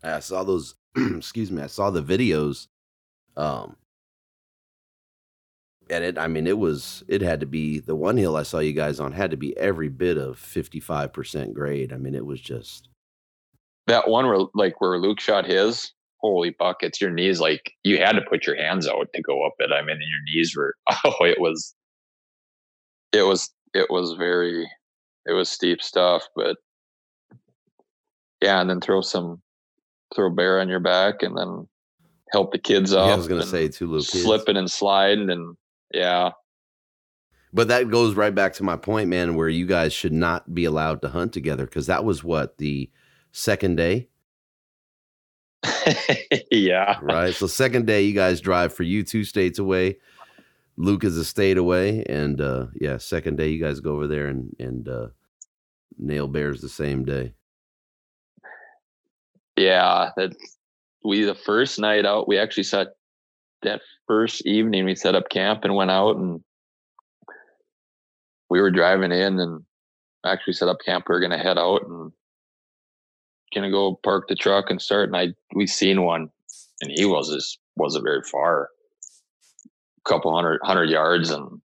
I saw those. [clears throat] excuse me. I saw the videos. Um, and it. I mean, it was. It had to be the one hill I saw you guys on had to be every bit of fifty five percent grade. I mean, it was just that one where like where Luke shot his. Holy buckets! Your knees like you had to put your hands out to go up it. I mean, your knees were. [laughs] Oh, it was. It was it was very it was steep stuff but yeah and then throw some throw a bear on your back and then help the kids up yeah, i was gonna say two little kids. slipping and sliding and yeah. But that goes right back to my point man where you guys should not be allowed to hunt together because that was what the second day? [laughs] Yeah. Right so second day you guys drive for you two states away Luke is a state away, and uh, yeah, second day you guys go over there and and uh, nail bears the same day. Yeah, that we the first night out. We actually set that first evening. We set up camp and went out, and we were driving in and actually set up camp. We were gonna head out and gonna go park the truck and start. And I we seen one, and he was just wasn't very far couple hundred hundred yards and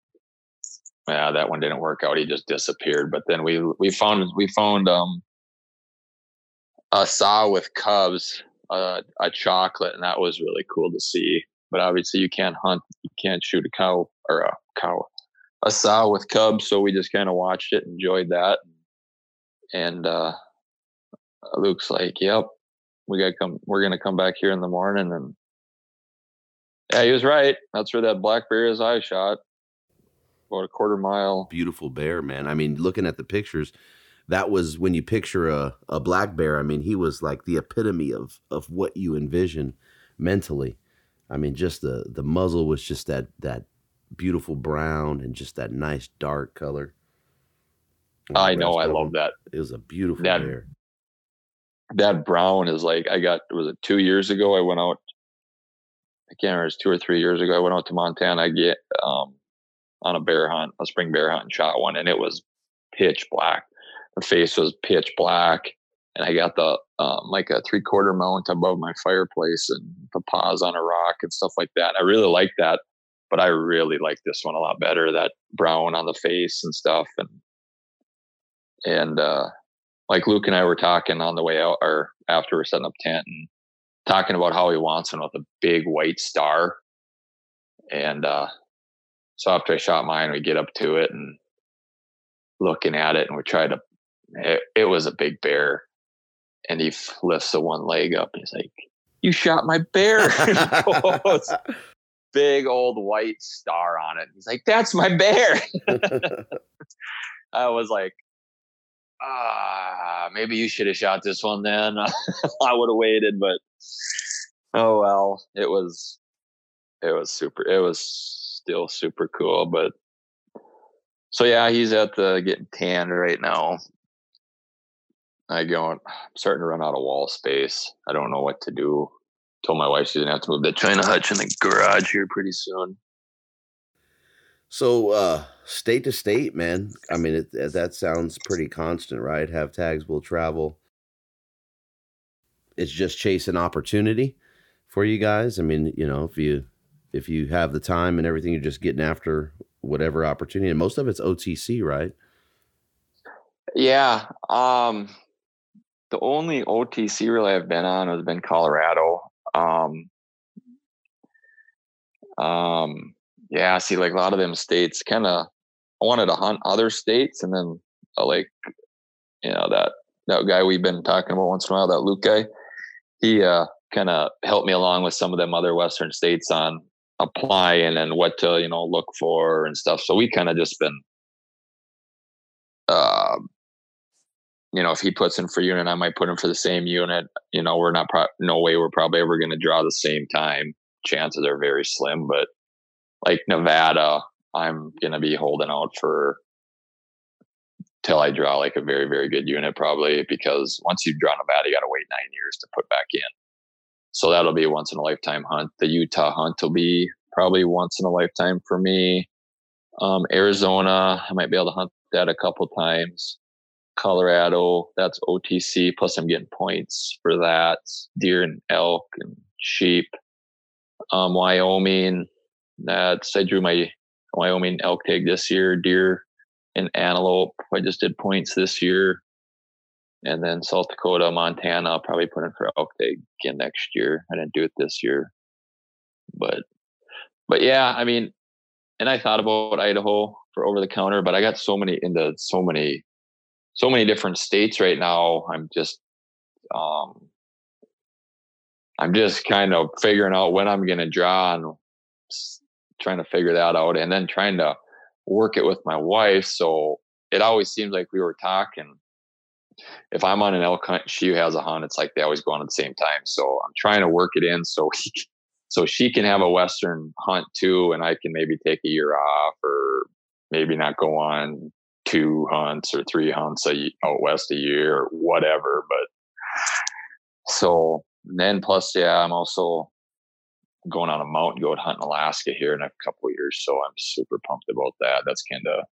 yeah, that one didn't work out. He just disappeared. But then we we found we found um a sow with cubs, uh, a chocolate, and that was really cool to see. But obviously, you can't hunt, you can't shoot a cow or a cow, a sow with cubs. So we just kind of watched it, enjoyed that, and uh, Luke's like, "Yep, we got come. We're gonna come back here in the morning and yeah, he was right. That's where that black bear is I shot. About a quarter mile. Beautiful bear, man. I mean, looking at the pictures, that was when you picture a, a black bear. I mean, he was like the epitome of of what you envision mentally. I mean, just the the muzzle was just that that beautiful brown and just that nice dark color. Oh, I know, I love that. It was a beautiful that, bear. That brown is like I got was it two years ago? I went out I can't remember, it was two or three years ago. I went out to Montana, I get um, on a bear hunt, a spring bear hunt, and shot one, and it was pitch black. The face was pitch black, and I got the um, like a three quarter mount above my fireplace and the paws on a rock and stuff like that. I really like that, but I really like this one a lot better. That brown on the face and stuff, and and uh, like Luke and I were talking on the way out or after we're setting up tent, and talking about how he wants one with a big white star. And uh, so after I shot mine, we get up to it and looking at it, and we try to. It, it was a big bear, and he lifts the one leg up, and he's like, "You shot my bear!" [laughs] [laughs] big old white star on it. He's like, "That's my bear." [laughs] I was like, ah, maybe you should have shot this one then. I would have waited, but oh well. It was it was super it was still super cool, but so yeah, he's at the getting tanned right now. I go I'm starting to run out of wall space. I don't know what to do. Told my wife she's gonna have to move the china hutch in the garage here pretty soon. So, uh, state to state, man. I mean, it, that sounds pretty constant, right? Have tags will travel. It's just chasing opportunity for you guys. I mean, you know, if you if you have the time and everything, you're just getting after whatever opportunity. And most of it's OTC, right? Yeah. Um, the only OTC really I've been on has been Colorado. Um, um, yeah, see, like a lot of them states kind of I wanted to hunt other states, and then uh, like you know that that guy we've been talking about once in a while, that Luke guy, he uh, kind of helped me along with some of them other Western states on applying and what to you know look for and stuff. So we kind of just been, uh, you know, if he puts in for unit, I might put him for the same unit. You know, we're not pro- no way we're probably ever going to draw the same time. Chances are very slim, but like Nevada, I'm going to be holding out for till I draw like a very, very good unit, probably because once you draw Nevada, you got to wait nine years to put back in. So that'll be a once in a lifetime hunt. The Utah hunt will be probably once in a lifetime for me. Um, Arizona, I might be able to hunt that a couple times. Colorado, that's OTC. Plus, I'm getting points for that. Deer and elk and sheep. Um, Wyoming, that's I drew my Wyoming elk tag this year. Deer and antelope, I just did points this year. And then South Dakota, Montana, I'll probably put in for elk tag again next year. I didn't do it this year, but but yeah, I mean, and I thought about Idaho for over the counter, but I got so many into so many so many different states right now. I'm just um I'm just kind of figuring out when I'm going to draw and trying to figure that out and then trying to work it with my wife. So it always seems like we were talking. If I'm on an elk hunt, she has a hunt. It's like they always go on at the same time. So I'm trying to work it in so so she can have a western hunt too, and I can maybe take a year off or maybe not go on two hunts or three hunts a, out west a year or whatever. But so then plus, yeah, I'm also going on a mountain goat hunt in Alaska here in a couple years. So I'm super pumped about that. That's kind of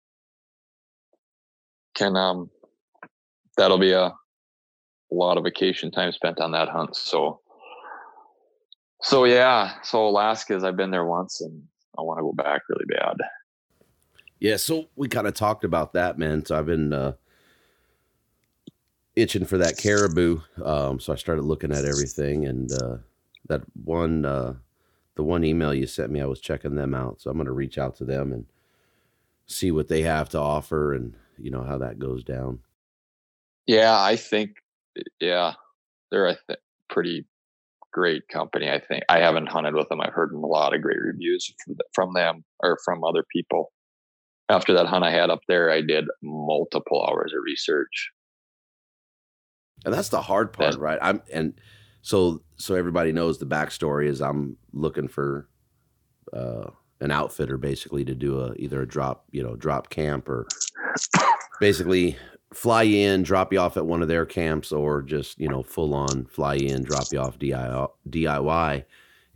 can um that'll be a, a lot of vacation time spent on that hunt. So so yeah, so Alaska's I've been there once and I want to go back really bad. Yeah, so we kind of talked about that, man. So I've been uh itching for that caribou. Um so I started looking at everything and uh that one uh the one email you sent me, I was checking them out. So I'm going to reach out to them and see what they have to offer and, you know, how that goes down. Yeah, I think, yeah, they're a th- pretty great company. I think I haven't hunted with them. I've heard a lot of great reviews from them or from other people. After that hunt I had up there, I did multiple hours of research. And that's the hard part, right? I'm and so so everybody knows the backstory is I'm looking for uh, an outfitter basically to do a either a drop you know drop camp or basically fly in, drop you off at one of their camps, or just you know full on fly in, drop you off DIY.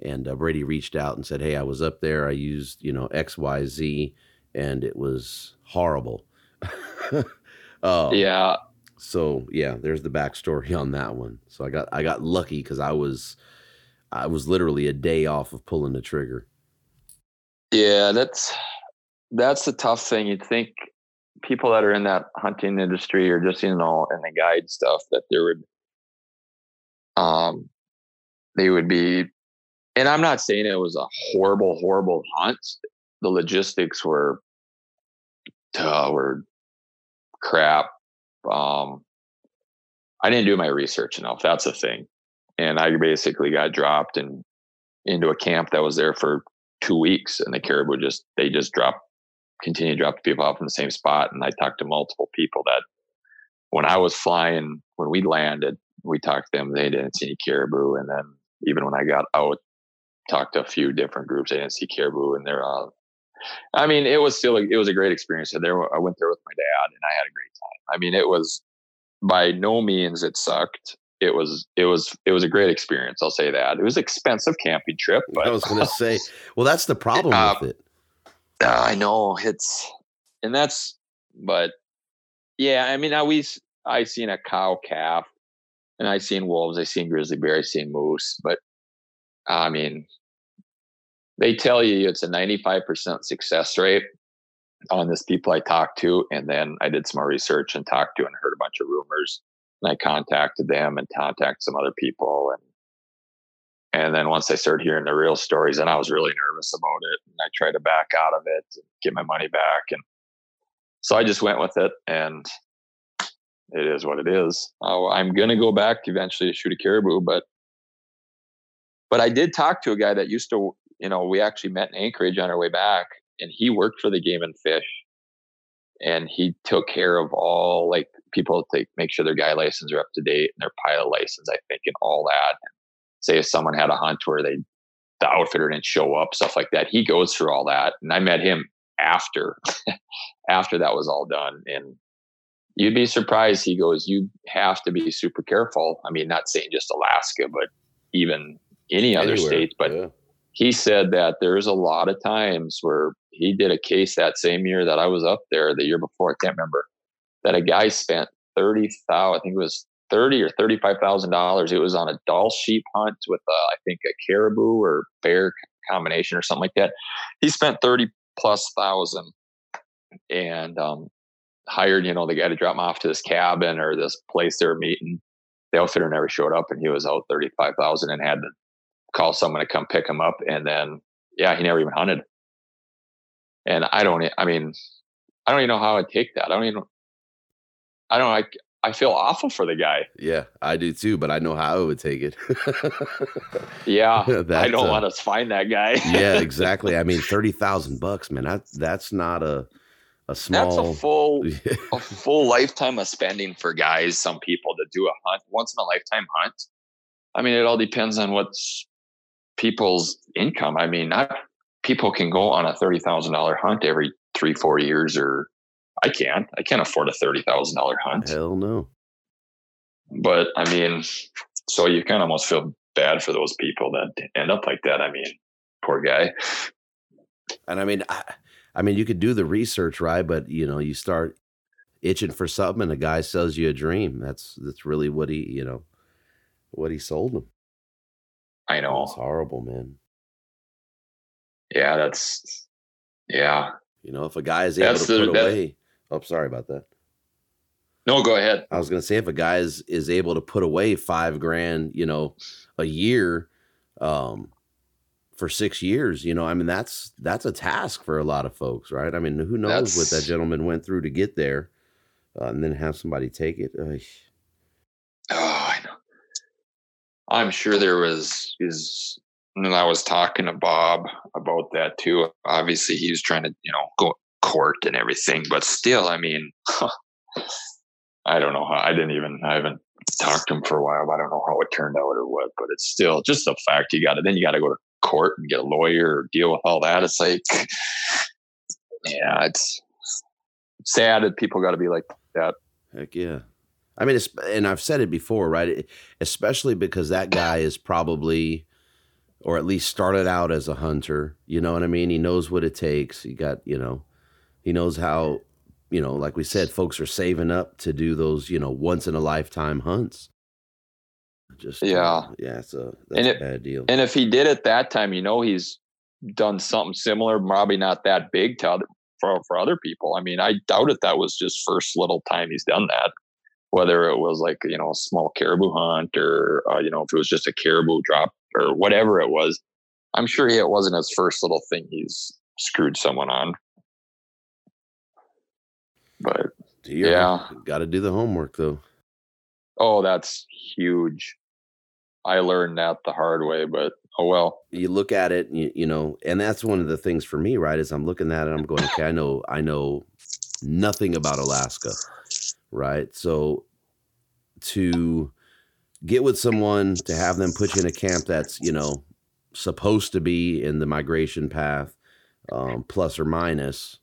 And uh, Brady reached out and said, "Hey, I was up there. I used you know X Y Z, and it was horrible." uh, [laughs] yeah, so yeah, there's the backstory on that one. So I got I got lucky because I was I was literally a day off of pulling the trigger. Yeah, that's that's the tough thing. You'd think people that are in that hunting industry or just you know in the guide stuff that there would um they would be and I'm not saying it was a horrible, horrible hunt. The logistics were uh, were crap um, I didn't do my research enough. That's a thing. And I basically got dropped and into a camp that was there for two weeks and the caribou just, they just dropped, continue to drop people off in the same spot. And I talked to multiple people that when I was flying, when we landed, we talked to them, they didn't see any caribou. And then even when I got out, talked to a few different groups, they didn't see caribou and they're, uh, I mean, it was still, a, it was a great experience. There, I went there with my dad and I had a great time. I mean, it was by no means it sucked. It was it was it was a great experience. I'll say that. It was expensive camping trip. But I was going [laughs] to say, well, that's the problem uh, with it. Uh, I know it's, and that's, but yeah, I mean, I always I seen a cow calf, and I seen wolves, I seen grizzly bear, I seen moose, but I mean, they tell you it's a 95% success rate on this people I talked to. And then I did some more research and talked to and heard a bunch of rumors. And I contacted them and contacted some other people. And and then once I started hearing the real stories, and I was really nervous about it. And I tried to back out of it and get my money back. And so I just went with it. And it is what it is. Oh, I'm going to go back eventually to shoot a caribou, but but I did talk to a guy that used to, you know, we actually met in Anchorage on our way back, and he worked for the Game and Fish, and he took care of all like people to make sure their guy license are up to date and their pilot license, I think, and all that. Say if someone had a hunt where they the outfitter didn't show up, stuff like that, he goes through all that, and I met him after [laughs] after that was all done, and you'd be surprised. He goes, you have to be super careful. I mean, not saying just Alaska, but even any other Anywhere. state. But yeah. He said that there's a lot of times where he did a case that same year that I was up there, the year before, I can't remember, that a guy spent thirty thousand. I think it was thirty or thirty-five thousand dollars. It was on a Dall sheep hunt with, a, I think, a caribou or bear combination or something like that. He spent thirty plus thousand, and um, hired, you know, the guy to drop him off to this cabin or this place they were meeting. The outfitter never showed up, and he was out thirty-five thousand and had to call someone to come pick him up. And then, yeah, he never even hunted. And I don't, I mean, I don't even know how I'd take that. I don't even, I don't like, I feel awful for the guy. Yeah, I do too, but I know how I would take it. yeah, [laughs] I don't uh, want to find that guy. yeah, [laughs] exactly. I mean, thirty thousand bucks, man. That that's not a a small. That's a full [laughs] a full lifetime of spending for guys. Some people to do a hunt once in a lifetime hunt. I mean, it all depends on what's people's income. I mean, not people can go on a thirty thousand dollar hunt every three four years, or I can't. I can't afford a thirty thousand dollar hunt. Hell no. But I mean, so you kind of almost feel bad for those people that end up like that. I mean, poor guy. And I mean, I, I mean, you could do the research, right? But you know, you start itching for something, and a guy sells you a dream. That's that's really what he, you know, what he sold them. I know. It's horrible, man. Yeah, that's yeah. You know, if a guy is able that's to put the, away, oh, sorry about that. No, go ahead. I was going to say if a guy is, is able to put away five grand, you know, a year, um, for six years, you know, I mean that's that's a task for a lot of folks, right? I mean, who knows that's... what that gentleman went through to get there, uh, and then have somebody take it. Uh. I'm sure there was is and I was talking to Bob about that too. Obviously, he was trying to, you know, go court and everything, but still, I mean, [laughs] I don't know how. I didn't even. I haven't talked to him for a while. I don't know how it turned out or what, but it's still just the fact you got to. Then you got to go to court and get a lawyer or deal with all that. It's like, [sighs] yeah, it's sad that people got to be like that. Heck yeah. I mean, and I've said it before, right? Especially because that guy is probably, or at least started out as a hunter. You know what I mean? He knows what it takes. He got, you know, he knows how, you know, like we said, folks are saving up to do those, you know, once in a lifetime hunts. Just yeah, yeah, it's a that's it, a bad deal. And if he did it that time, you know, he's done something similar, probably not that big to other, for for other people. I mean, I doubt if that was just first little time he's done that whether it was like you know a small caribou hunt or uh, you know if it was just a caribou drop or whatever it was i'm sure it wasn't his first little thing he's screwed someone on. But yeah. got to do the homework though? Oh that's huge. I learned that the hard way but oh well. You look at it you, you know and that's one of the things for me right is i'm looking at it i'm going okay i know i know nothing about alaska right? So to get with someone to have them put you in a camp that's you know supposed to be in the migration path um, plus or minus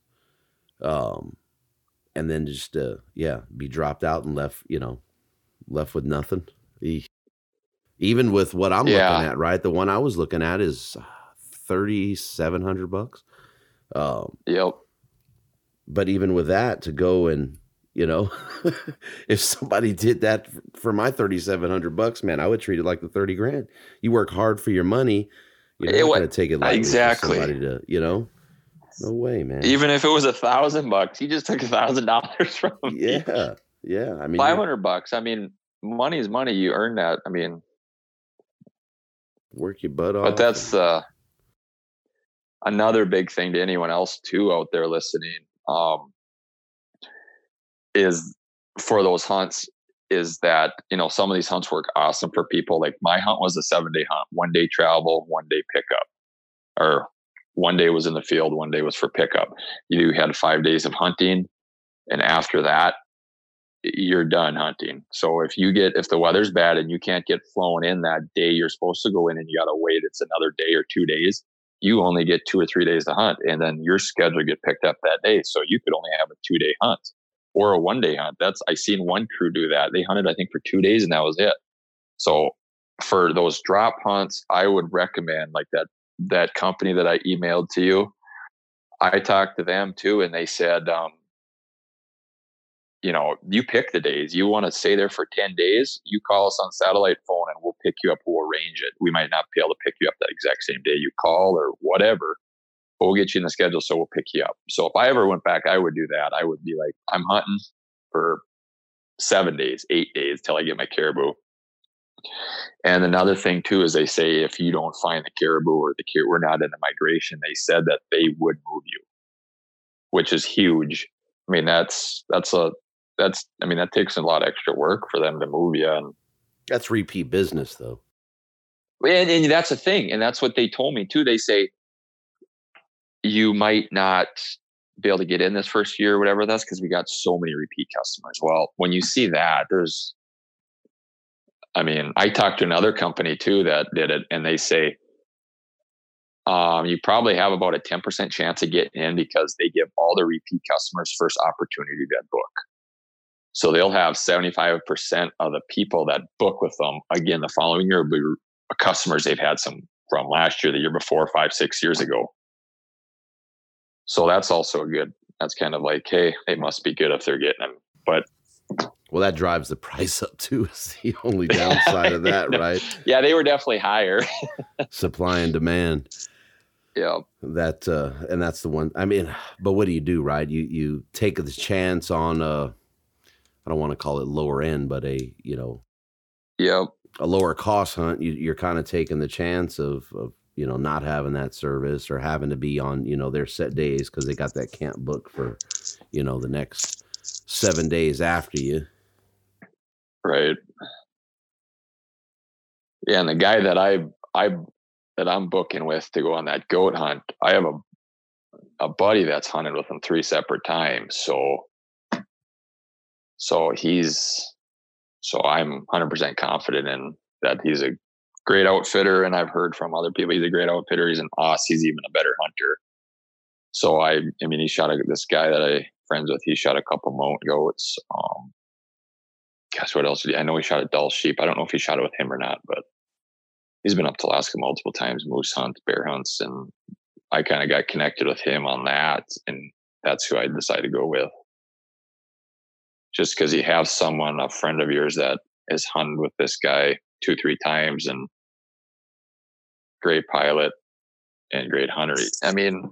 um, and then just uh, yeah be dropped out and left you know left with nothing even with what i'm yeah. looking at right the one i was looking at is 3700 bucks Um, yep. But even with that, to go and you know, [laughs] if somebody did that for my thirty seven hundred bucks, man, I would treat it like the thirty grand. You work hard for your money. You're not going to take it like exactly. somebody to, you know. No way, man. Even if it was a thousand bucks, he just took a thousand dollars [laughs] from me. Yeah, yeah. I mean, five hundred bucks. I mean, money is money. You earn that. I mean, work your butt off. But that's uh, another big thing to anyone else too out there listening. Um, is for those hunts is that you know some of these hunts work awesome for people. Like my hunt was a seven day hunt, one day travel, one day pickup, or one day was in the field, one day was for pickup. You had five days of hunting, and after that, you're done hunting. So if you get if the weather's bad and you can't get flown in that day you're supposed to go in and you got to wait it's another day or two days, you only get two or three days to hunt and then your schedule get picked up that day. So you could only have a two day hunt or a one day hunt. That's I seen one crew do that. They hunted I think for two days and that was it. So for those drop hunts, I would recommend like that that company that I emailed to you. I talked to them too, and they said, um, you know, you pick the days. You want to stay there for 10 days, you call us on satellite phone and we'll pick you up. We'll arrange it. We might not be able to pick you up that exact same day you call or whatever, but we'll get you in the schedule. So we'll pick you up. So if I ever went back, I would do that. I would be like, I'm hunting for seven days, eight days till I get my caribou. And another thing too is they say if you don't find the caribou or the caribou, we're not in the migration. They said that they would move you, which is huge. I mean, that's that's a that's I mean that takes a lot of extra work for them to move you. And that's repeat business though. And, and that's the thing, and that's what they told me too. They say you might not be able to get in this first year or whatever. That's because we got so many repeat customers. Well, when you see that, there's I mean, I talked to another company too that did it, and they say um, you probably have about a 10% chance of getting in because they give all the repeat customers first opportunity to book. So they'll have 75% of the people that book with them again the following year will be customers they've had some from last year, the year before, five, six years ago. So that's also a good. That's kind of like, hey, they must be good if they're getting them. But well, that drives the price up too. [laughs] Is the only [laughs] downside of that, right? Yeah, they were definitely higher. Supply and demand. Yeah. That uh and that's the one. I mean, but what do you do, right? You you take the chance on uh I don't want to call it lower end, but a, you know, yep. a lower cost hunt. You, you're kind of taking the chance of of you know not having that service or having to be on you know their set days because they got that camp book for you know the next seven days after you Right. Yeah, and the guy that I I that I'm booking with to go on that goat hunt, I have a a buddy that's hunted with him three separate times. So so he's so I'm 100% confident in that he's a great outfitter and I've heard from other people he's a great outfitter. He's an ass. he's even a better hunter. So I I mean he shot a, this guy that I friends with, he shot a couple mountain goats. Um gosh, what else did? I know he shot a Dall sheep. I don't know if he shot it with him or not, but he's been up to Alaska multiple times, moose hunts, bear hunts, and I kind of got connected with him on that, and that's who I decided to go with. Just because you have someone, a friend of yours, that has hunted with this guy two, three times, and great pilot and great hunter. I mean,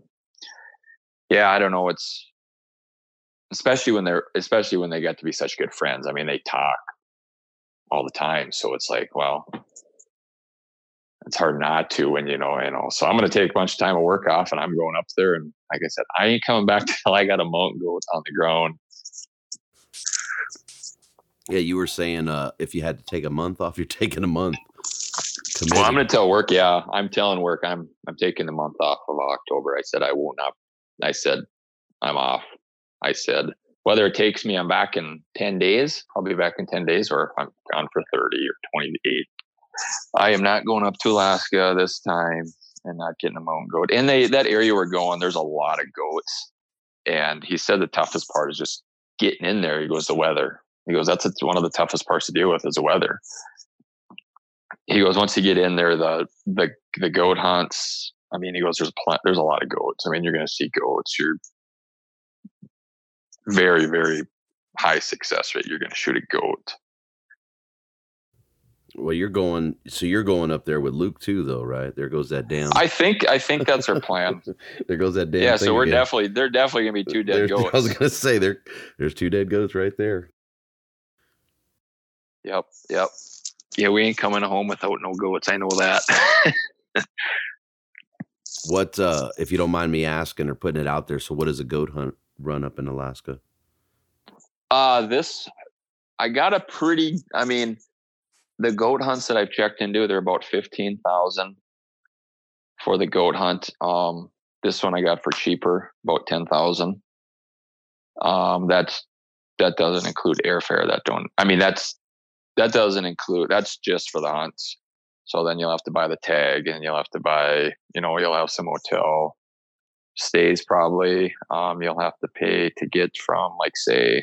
yeah, I don't know. It's especially when they're especially when they get to be such good friends. I mean, they talk all the time, so it's like, well, it's hard not to when you know, you know. So I'm going to take a bunch of time of work off, and I'm going up there, and like I said, I ain't coming back [laughs] till I got a mountain goat on the ground. Yeah, you were saying uh, if you had to take a month off, [laughs] you're taking a month. Committed. Well, I'm going to tell work. Yeah, I'm telling work. I'm I'm taking the month off of October. I said I will not. I said I'm off. I said, whether it takes me, I'm back in 10 days, I'll be back in 10 days, or if I'm gone for 30 or 28. I am not going up to Alaska this time and not getting a mountain goat. And they that area we're going, there's a lot of goats. And he said the toughest part is just getting in there. He goes, the weather. He goes, that's one of the toughest parts to deal with is the weather. He goes, once you get in there, the the the goat hunts, I mean, he goes, there's pl- there's a lot of goats. I mean, you're going to see goats. You're very, very high success rate. You're going to shoot a goat. Well, you're going, so you're going up there with Luke too, though, right? There goes that damn. I think, I think that's our plan. [laughs] there goes that damn. yeah. So we're again. definitely, they're definitely going to be two dead There's- goats. [laughs] I was gonna say there, there's two dead goats right there. Yep. Yep. Yeah. We ain't coming home without no goats. I know that. [laughs] What, uh, if you don't mind me asking or putting it out there? So, what is a goat hunt run up in Alaska? Uh, this I got a pretty. I mean, the goat hunts that I've checked into, they're about fifteen thousand for the goat hunt. Um, this one I got for cheaper, about ten thousand. Um, that's that doesn't include airfare. That don't. I mean, that's that doesn't include. That's just for the hunts. So then you'll have to buy the tag, and you'll have to buy. You know, you'll have some hotel stays probably. Um, you'll have to pay to get from, like, say,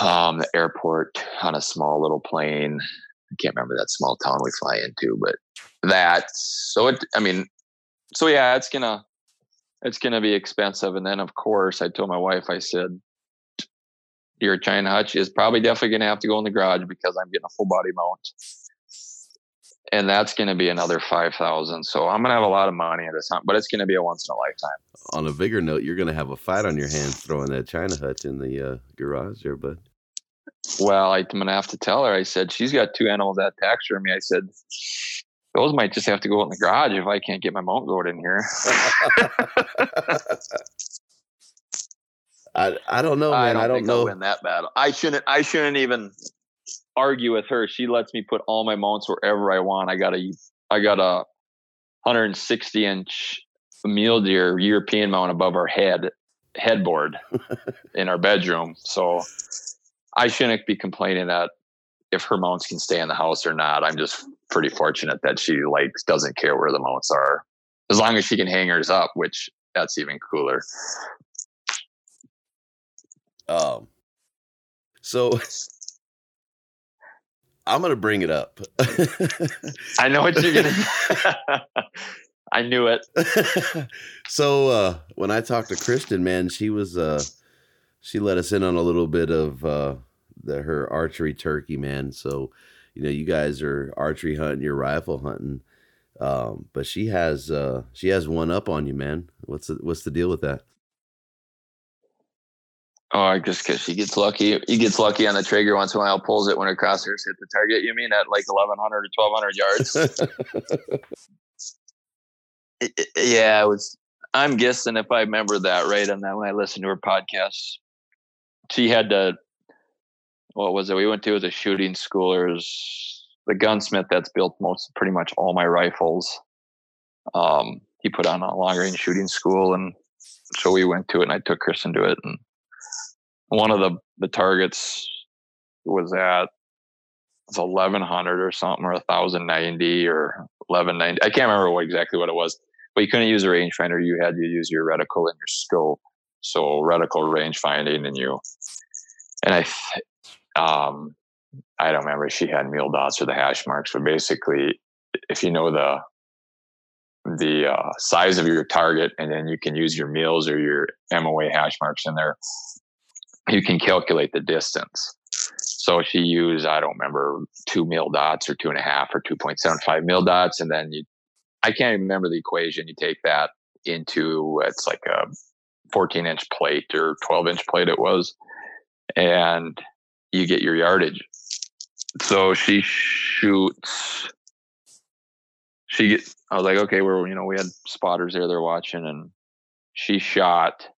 um, the airport on a small little plane. I can't remember that small town we fly into, but that. So it. I mean, so yeah, it's gonna it's gonna be expensive. And then of course, I told my wife, I said, your China hutch is probably definitely gonna have to go in the garage because I'm getting a full body mount. And that's going to be another five thousand. So I'm going to have a lot of money at this hunt, but it's going to be a once in a lifetime. On a bigger note, you're gonna have a fight on your hands throwing that China hutch in the uh, garage there, bud. Well, I'm gonna have to tell her. I said she's got two animals at me. I said those might just have to go in the garage if I can't get my mount goat in here. [laughs] [laughs] [laughs] I I don't know, man. I don't, think I'll know. win that battle. I shouldn't. I shouldn't even argue with her. She lets me put all my mounts wherever I want. I got a I got a 160 inch mule deer European mount above our head headboard [laughs] in our bedroom. So I shouldn't be complaining that if her mounts can stay in the house or not. I'm just pretty fortunate that she like doesn't care where the mounts are. As long as she can hang hers up, which that's even cooler. Um, so I'm gonna bring it up. I know what you're gonna. [laughs] I knew it. so uh, when I talked to Kristen, man, she was uh, she let us in on a little bit of uh, the her archery turkey, man. So you know, you guys are archery hunting, you're rifle hunting, um, but she has uh, she has one up on you, man. What's the, what's the deal with that? Oh, I guess because she gets lucky. He gets lucky on the trigger once in a while, pulls it when her crosshairs hit the target. You mean at like 1,100 or 1,200 yards? [laughs] I- I- yeah, it was. I'm guessing if I remember that right, and then when I listened to her podcast, she had to. What was it? We went to was a shooting school. There's the gunsmith that's built most, pretty much all my rifles. Um, he put on a long range shooting school, and so we went to it, and I took Kristen to it, and one of the the targets was at it's eleven hundred or something, or thousand ninety or eleven ninety. I can't remember what exactly what it was, but you couldn't use a rangefinder. You had to use your reticle and your scope. So reticle range finding, and you and I, um, I don't remember if she had mil dots or the hash marks, but basically, if you know the the uh, size of your target, and then you can use your mils or your MOA hash marks in there, you can calculate the distance. So she used, I don't remember, two mil dots or two and a half or 2.75 mil dots. And then you, I can't even remember the equation. You take that into, it's like a 14 inch plate or 12 inch plate it was, and you get your yardage. So she shoots, she get, I was like, okay, we're, you know, we had spotters there, they're watching and she shot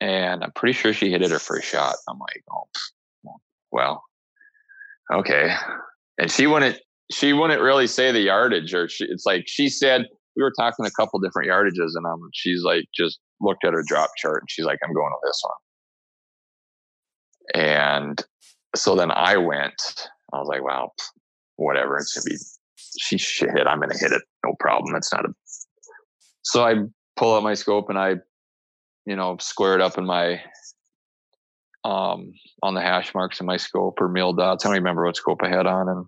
and I'm pretty sure she hit it her first shot. I'm like, oh, well, okay. And she wouldn't, she wouldn't really say the yardage, or she, it's like she said we were talking a couple different yardages, and um, she's like just looked at her drop chart, and she's like, I'm going with this one. And so then I went. I was like, well, whatever. It's gonna be. She should hit. I'm gonna hit it. No problem. That's not a. So I pull out my scope and I you know, squared up in my um on the hash marks in my scope or mil dots. I don't remember what scope I had on and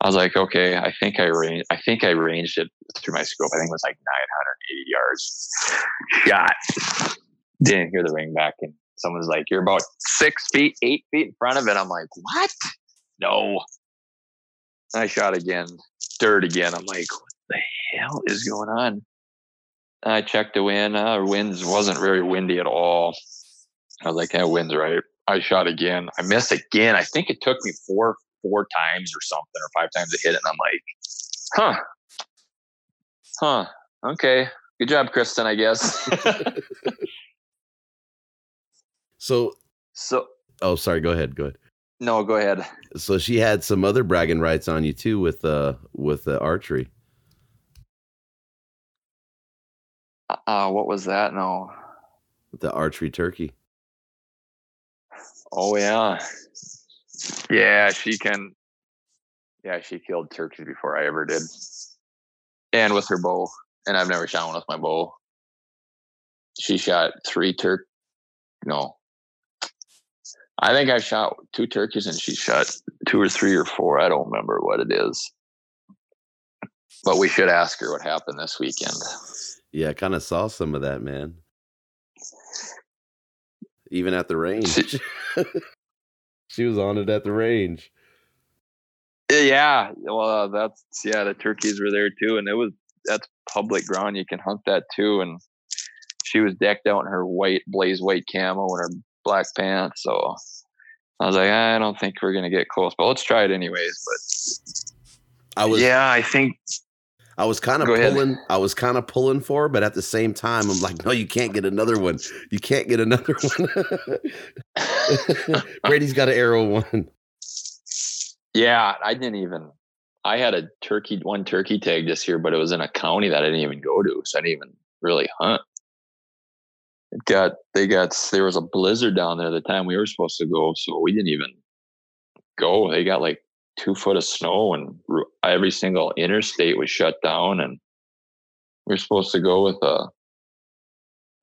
I was like, okay, I think I ranged, I think I ranged it through my scope. I think it was like 980 yards. Shot. Didn't hear the ring back. And someone's like, you're about six feet, eight feet in front of it. I'm like, what? No. I shot again, dirt again. I'm like, what the hell is going on? I checked the wind. Uh, winds wasn't very windy at all. I was like, yeah, wind's right. I shot again. I missed again. I think it took me four four times or something, or five times to hit it. And I'm like, huh, huh, okay, good job, Kristen. I guess. [laughs] so, so. Oh, sorry. Go ahead. Go ahead. No, go ahead. So she had some other bragging rights on you too with uh with the archery. Uh, what was that? No. The archery turkey. Oh yeah. Yeah, she can. Yeah, she killed turkeys before I ever did, and with her bow. And I've never shot one with my bow. She shot three turk. No, I think I shot two turkeys, and she shot two or three or four. I don't remember what it is. But we should ask her what happened this weekend. Yeah, I kind of saw some of that, man. Even at the range. She, [laughs] was on it at the range. Yeah, well, uh, that's yeah. The turkeys were there too, and it was that's public ground. You can hunt that too. And she was decked out in her white blaze white camo and her black pants. So I was like, I don't think we're gonna get close, but let's try it anyways. But I was, yeah, I think I was kind of pulling. Ahead. I was kind of pulling for, but at the same time, I'm like, no, you can't get another one. You can't get another [laughs] one. [laughs] Brady's got an arrow one. Yeah, I didn't even. I had a turkey one turkey tag this year, but it was in a county that I didn't even go to, so I didn't even really hunt. It got they got there was a blizzard down there the time we were supposed to go, so we didn't even go. They got like two foot of snow and every single interstate was shut down and we are supposed to go with a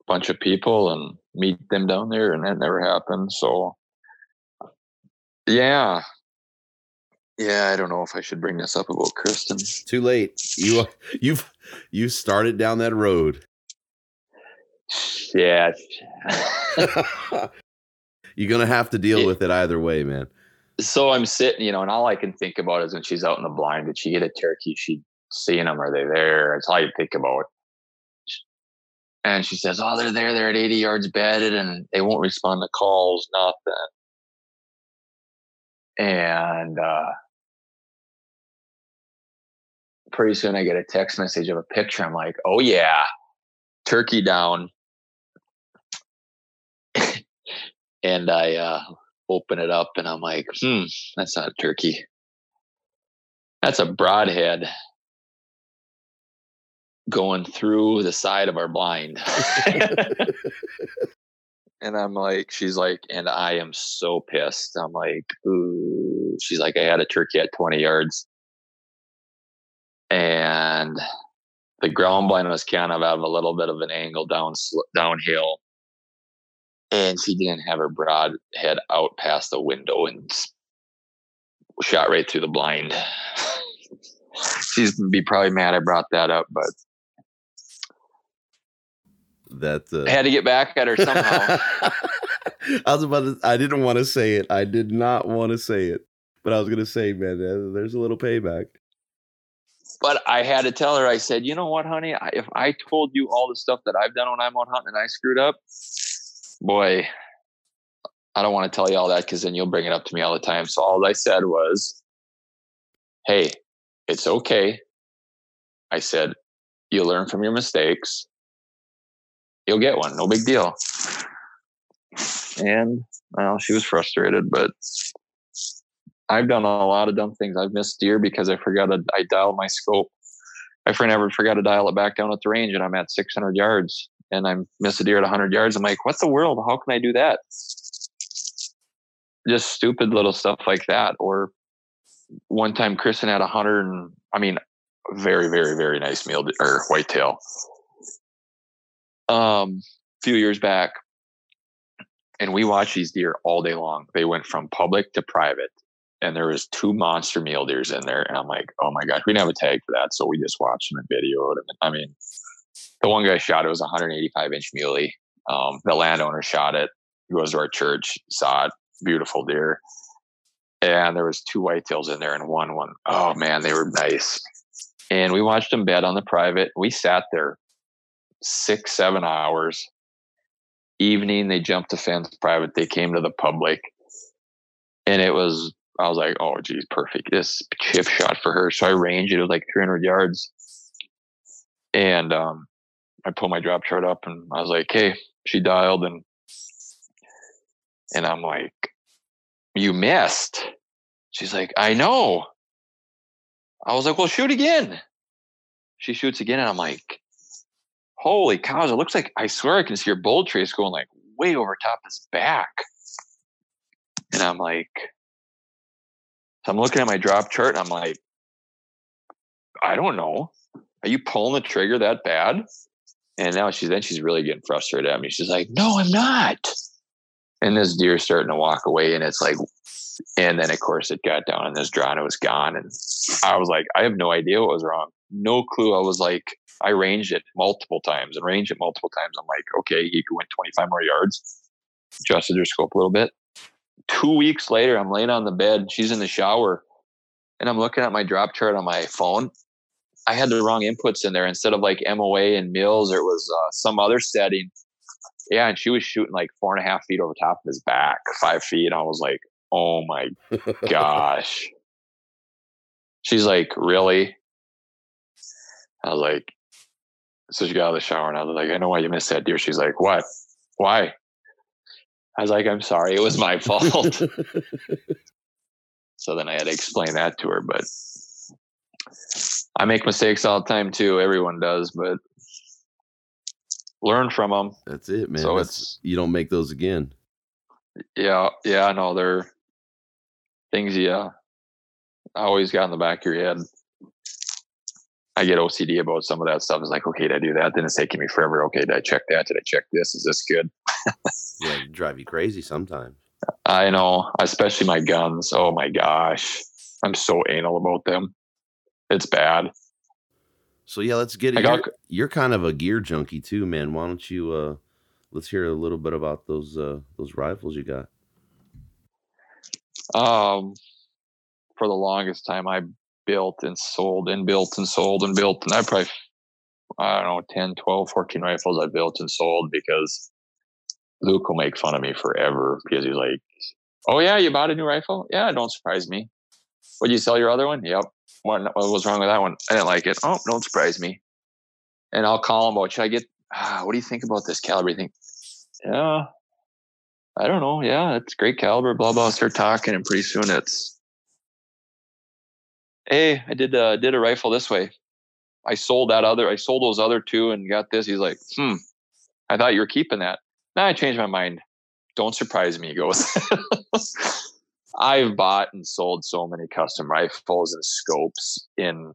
bunch of people and meet them down there and that never happened so yeah. Yeah i don't know if i should bring this up about kristen. Too late. You uh, you've you started down that road. Yeah [laughs] you're gonna have to deal with it either way man so I'm sitting, you know, and all I can think about is when she's out in the blind, did she get a turkey? She seeing them? Are they there? That's all you think about. And she says, "Oh, they're there. They're at 80 yards bedded, and they won't respond to calls, nothing." And uh, pretty soon, I get a text message of a picture. I'm like, "Oh yeah, turkey down." [laughs] and I uh, open it up and I'm like, hmm, that's not a turkey. That's a broadhead going through the side of our blind. [laughs] [laughs] and I'm like, she's like, and I am so pissed. I'm like, ooh. She's like, I had a turkey at 20 yards. And the ground blind was kind of having a little bit of an angle down downhill and she didn't have her broad head out past the window and shot right through the blind. [sighs] She's be probably mad I brought that up, but that uh... I had to get back at her somehow. [laughs] I was about to. I didn't want to say it. I did not want to say it, but I was going to say, man, there's a little payback. But I had to tell her. I said, you know what, honey? If I told you all the stuff that I've done when I'm out hunting and I screwed up, boy, I don't want to tell you all that because then you'll bring it up to me all the time. So all I said was, hey, it's okay. I said, you learn from your mistakes. You'll get one. No big deal. And well, she was frustrated, but I've done a lot of dumb things. I've missed deer because I forgot to, I dialed my scope. I never forgot to dial it back down at the range and I'm at 600 yards and I miss a deer at 100 yards. I'm like, what the world? How can I do that? Just stupid little stuff like that. Or one time, Kristen had a hundred and I mean, very, very, very nice meal or whitetail. Um, a few years back, and we watched these deer all day long. They went from public to private, and there was two monster mule deers in there, and I'm like, oh my gosh, we didn't have a tag for that, so we just watched them and videoed them. I mean, the one guy shot it was 185 inch muley. Um, the landowner shot it. He goes to our church, saw it, beautiful deer, and there was two whitetails in there, and one one. Oh man, they were nice. And we watched them bed on the private. We sat there six, seven hours. Evening, they jumped the fence private. They came to the public, and it was I was like, oh, geez, perfect. This chip shot for her. So I ranged it. Was like 300 yards. And um, I pulled my drop chart up and I was like, hey, she dialed. And, and I'm like, you missed. She's like, I know. I was like, well, shoot again. She shoots again. And I'm like, holy cows. It looks like, I swear I can see her bolt trace going like way over top his back. And I'm like, so I'm looking at my drop chart and I'm like, I don't know. Are you pulling the trigger that bad? And now she's then she's really getting frustrated at me. She's like, No, I'm not. And this deer starting to walk away, and it's like, and then of course it got down in this draw and it was gone. And I was like, I have no idea what was wrong. No clue. I was like, I ranged it multiple times and ranged it multiple times. I'm like, okay, he could went 25 more yards, adjusted her scope a little bit two weeks later, I'm laying on the bed. She's in the shower, and I'm looking at my drop chart on my phone. I had the wrong inputs in there instead of like MOA and mils, or it was uh, some other setting. Yeah, and she was shooting like four and a half feet over top of his back, five feet. I was like, oh my [laughs] gosh. She's like, really? I was like, so she got out of the shower and I was like, I know why you missed that deer. She's like, what? Why? I was like, I'm sorry, it was my fault. [laughs] so then I had to explain that to her. But I make mistakes all the time too. Everyone does, but learn from them. That's it, man. So That's, it's you don't make those again. Yeah, yeah, I know they're things you uh, always got in the back of your head. I get OCD about some of that stuff. It's like, okay, did I do that? Then it's taking me forever. Okay, did I check that? Did I check this? Is this good? yeah, drive you crazy sometimes. I know, especially my guns. Oh my gosh, I'm so anal about them. It's bad. So yeah, let's get it. You're, you're, kind of a gear junkie too, man. Why don't you uh let's hear a little bit about those uh those rifles you got. Um for the longest time I built and sold and built and sold and built and I probably I don't know 10, 12, 14 rifles I built and sold because Luke will make fun of me forever because he's like, "Oh yeah, you bought a new rifle? Yeah, don't surprise me. Would you sell your other one? Yep. What, what was wrong with that one? I didn't like it. Oh, don't surprise me. And I'll call him about, should I get, ah, what do you think about this caliber? thing? yeah, I don't know. Yeah, it's great caliber, blah, blah. Start talking and pretty soon it's, hey, I did, uh, did a rifle this way. I sold that other, I sold those other two and got this. He's like, hmm, I thought you were keeping that. Now I changed my mind. Don't surprise me, he goes. [laughs] I've bought and sold so many custom rifles and scopes in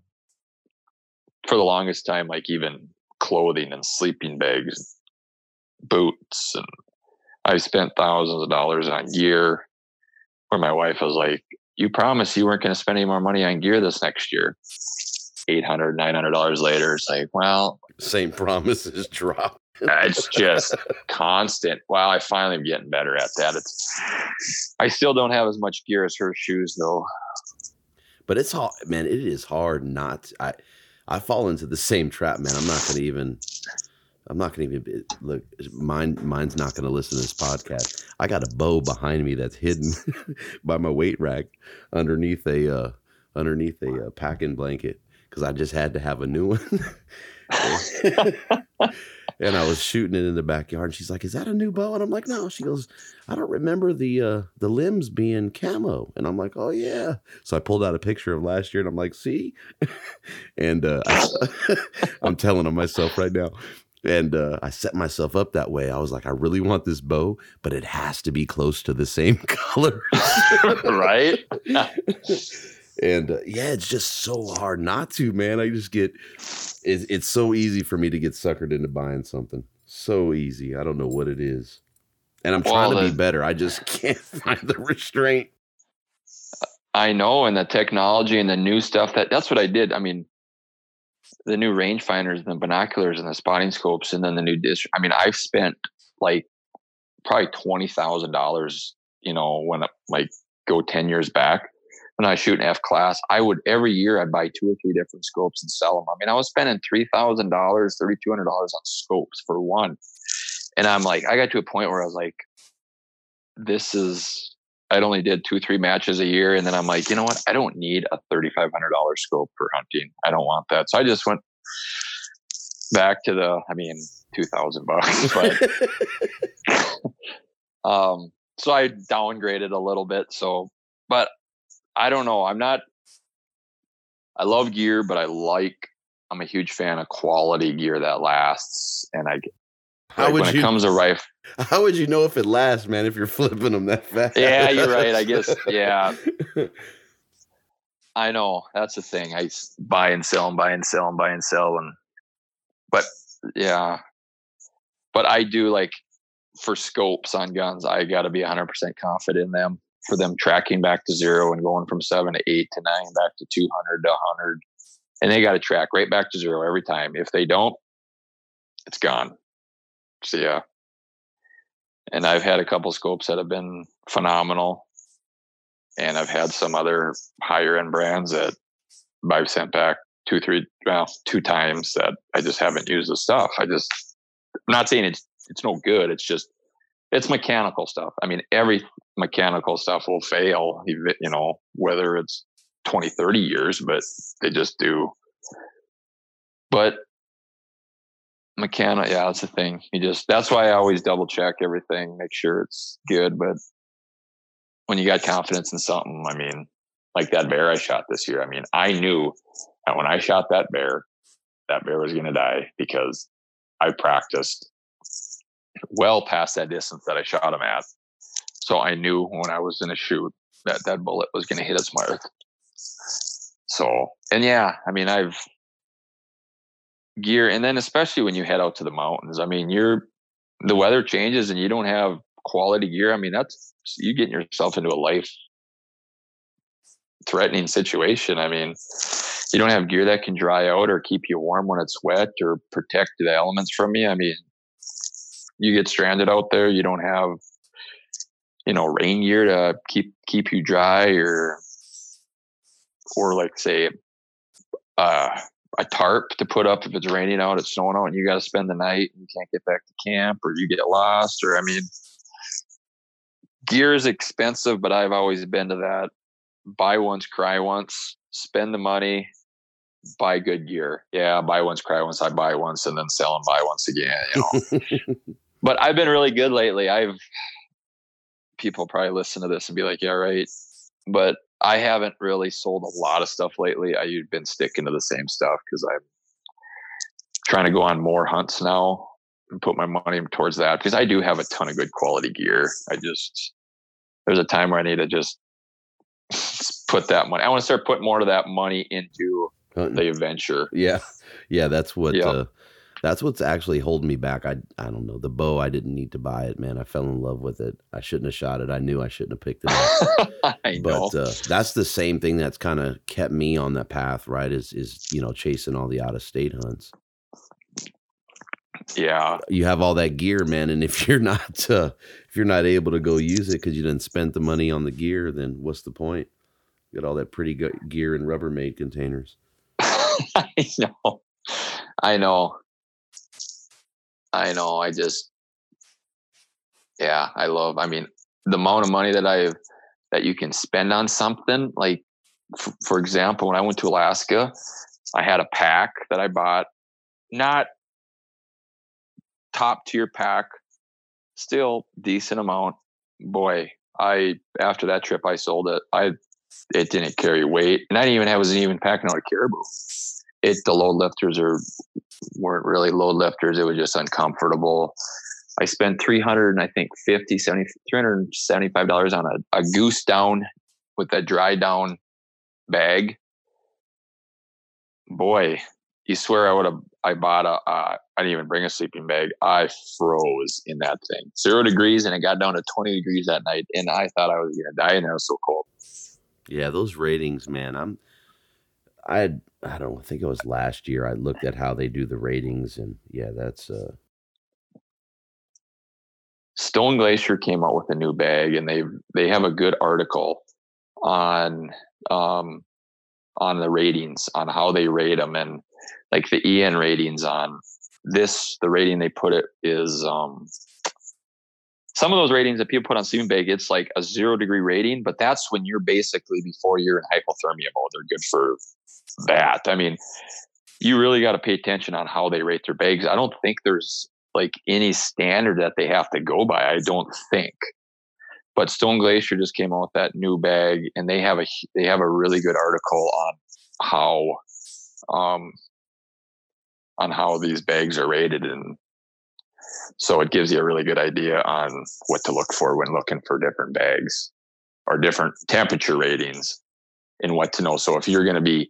for the longest time, like even clothing and sleeping bags, boots, and I've spent thousands of dollars on gear. Where my wife was like, "You promised you weren't going to spend any more money on gear this next year." 800 900 dollars later it's like well same [laughs] promises drop it's just constant. Wow, I finally am getting better at that. It's I still don't have as much gear as her shoes though. But it's hard, man. It is hard not. I I fall into the same trap, man. I'm not going to even. I'm not going to even look. Mine, mine's not going to listen to this podcast. I got a bow behind me that's hidden [laughs] by my weight rack underneath a uh, underneath a uh, packing blanket because I just had to have a new one. [laughs] [laughs] and I was shooting it in the backyard. And she's like, "Is that a new bow?" And I'm like, "No." She goes, "I don't remember the uh, the limbs being camo." And I'm like, "Oh yeah." So I pulled out a picture of last year, and I'm like, "See," [laughs] and uh, I, am [laughs] telling on myself right now. And uh, I set myself up that way. I was like, I really want this bow, but it has to be close to the same [laughs] color, right? And uh, yeah, it's just so hard not to, man. I just get it's, it's so easy for me to get suckered into buying something. So easy. I don't know what it is, and I'm trying well, to be better. I just [laughs] can't find the restraint. I know, and the technology and the new stuff that that's what I did. I mean, the new rangefinders, the binoculars, and the spotting scopes, and then the new dish. I mean, I've spent like probably twenty thousand dollars. You know, when like go ten years back when I shoot an F class, I would every year I'd buy two or three different scopes and sell them. I mean, I was spending three thousand dollars, thirty two hundred dollars on scopes for one, and I'm like, I got to a point where I was like, this is. I'd only did two, three matches a year, and then I'm like, you know what? I don't need a thirty five hundred dollar scope for hunting. I don't want that. So I just went back to the. I mean, two thousand bucks, [laughs] but [laughs] [laughs] um, so I downgraded a little bit. So, but I don't know. I'm not. I love gear, but I like. I'm a huge fan of quality gear that lasts, and I. How like would when you? it comes to rifle? [laughs] How would you know if it lasts, man? If you're flipping them that fast? Yeah, you're right. I guess. [laughs] Yeah, [laughs] I know. That's the thing. I buy and sell and buy and sell and buy and sell and. But yeah, but I do like for scopes on guns. I got to be 100 percent confident in them for them tracking back to zero and going from seven to eight to nine back to 200 to 100 and they got to track right back to zero every time. If they don't it's gone. So yeah. And i've had a couple scopes that have been phenomenal. And i've had some other higher end brands that i've sent back two three well two times that i just haven't used the stuff. I just i'm not saying it's it's no good. It's just it's mechanical stuff. I mean every mechanical stuff will fail you know whether it's 20 30 years but they just do. But mechanic yeah that's the thing. You just that's why i always double check everything make sure it's good but when you got confidence in something i mean like that bear i shot this year i mean i knew that when i shot that bear that bear was going to die because i practiced well past that distance that i shot him at so I knew when I was in a shoot that that bullet was going to hit its mark. So, and yeah, I mean, I've gear, and then especially when you head out to the mountains, I mean, you're the weather changes and you don't have quality gear. I mean, that's you getting yourself into a life threatening situation. I mean, you don't have gear that can dry out or keep you warm when it's wet or protect the elements from you. I mean, you get stranded out there, you don't have you know rain gear to keep keep you dry or or like say uh, a tarp to put up if it's raining out it's snowing out and you got to spend the night and you can't get back to camp or you get lost or i mean gear is expensive but i've always been to that buy once cry once spend the money buy good gear. Yeah buy once cry once i buy once and then sell and buy once again you know? [laughs] But i've been really good lately. I've people probably listen to this and be like, yeah, right. But I haven't really sold a lot of stuff lately. I've been sticking to the same stuff because I'm trying to go on more hunts now and put my money towards that because I do have a ton of good quality gear. I just, there's a time where I need to just [laughs] put that money. I want to start putting more of that money into the adventure. Yeah. Yeah. That's what, Yep. uh, that's what's actually holding me back. I I don't know. The bow, I didn't need to buy it, man. I fell in love with it. I shouldn't have shot it. I knew I shouldn't have picked it up. [laughs] I know. but uh, that's the same thing that's kind of kept me on that path, right? Is is you know chasing all the out of state hunts. yeah. You have all that gear, man, and if [laughs] you're not uh, if you're not able to go use it because you didn't spend the money on the gear, then what's the point? You got all that pretty gear in Rubbermaid containers. [laughs] I know. I know. I know. I just, yeah, I love. I mean, the amount of money that I've that you can spend on something. Like, f- for example, when I went to Alaska, I had a pack that I bought, not top tier pack, still decent amount. Boy, I after that trip, I sold it. I it didn't carry weight, and I didn't even I wasn't even packing out a caribou. It the load lifters are weren't really load lifters. It was just uncomfortable. I spent 300 and I think 50, 70, 375 dollars on a, a goose down with a dry down bag. Boy, you swear I would have. I bought a. Uh, I didn't even bring a sleeping bag. I froze in that thing. Zero degrees, and it got down to 20 degrees that night, and I thought I was gonna die, and it was so cold. Yeah, those ratings, man. I'm I I don't think it was last year. I looked at how they do the ratings, and yeah, that's uh Stone Glacier came out with a new bag, and they they have a good article on um, on the ratings on how they rate them and like the EN ratings on this. The rating they put it is um, some of those ratings that people put on sleeping bag. It's like a zero degree rating, but that's when you're basically before you're in hypothermia mode. They're good for that. I mean, you really got to pay attention on how they rate their bags. I don't think there's like any standard that they have to go by. I don't think. But Stone Glacier just came out with that new bag, and they have a they have a really good article on how um on how these bags are rated and so it gives you a really good idea on what to look for when looking for different bags or different temperature ratings and what to know so if you're going to be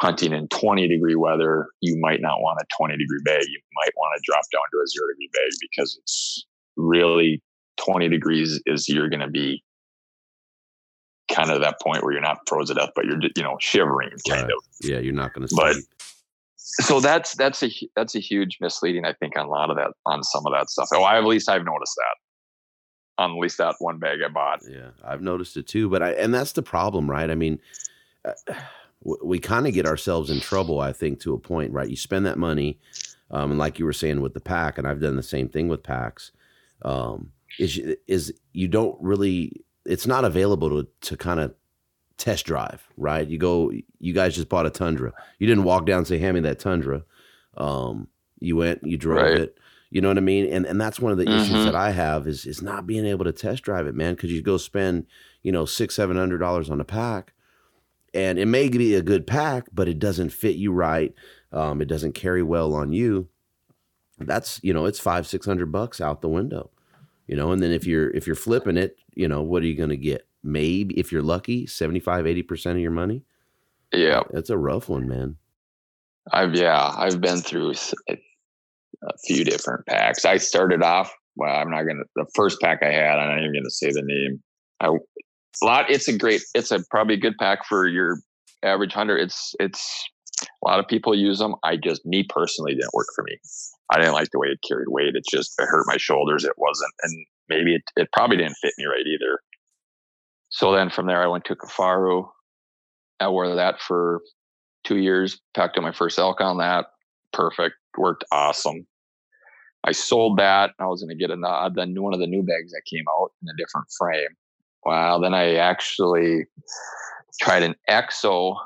hunting in 20 degree weather you might not want a 20 degree bag you might want to drop down to a zero degree bag because it's really 20 degrees is you're going to be kind of that point where you're not frozen to death, but you're you know shivering kind right. of. Yeah, you're not going to. But so that's that's a that's a huge misleading, I think, on a lot of that on some of that stuff. Oh, I at least I've noticed that on at least that one bag I bought. Yeah, I've noticed it too. But I and that's the problem, right? I mean. Uh, we kind of get ourselves in trouble, I think, to a point, right? You spend that money, um, and like you were saying with the pack, and I've done the same thing with packs. Um, is is you don't really it's not available to to kind of test drive, right? You go, you guys just bought a Tundra. You didn't walk down and say, "Hand me that Tundra." Um, you went, you drove right. it. You know what I mean? And and that's one of the mm-hmm. issues that I have is is not being able to test drive it, man. Because you go spend, you know, six seven hundred dollars on a pack, and it may be a good pack, but it doesn't fit you right. Um, it doesn't carry well on you. That's you know, it's five six hundred bucks out the window you know? And then if you're if you're flipping it you know what are you going to get? Maybe if you're lucky 75 80% of your money? Yeah that's a rough one man. I've yeah i've been through a, a few different packs. I started off well i'm not gonna the first pack i had i'm not even gonna say the name. I a lot it's a great it's a probably a good pack for your average hunter it's it's a lot of people use them i just me personally didn't work for me I didn't like the way it carried weight. It just it hurt my shoulders. It wasn't, and maybe it, it probably didn't fit me right either. So then from there, I went to Kifaru. I wore that for two years. Packed up my first elk on that. Perfect. Worked awesome. I sold that. I was going to get a then one of the new bags that came out in a different frame. Wow. Then I actually tried an EXO.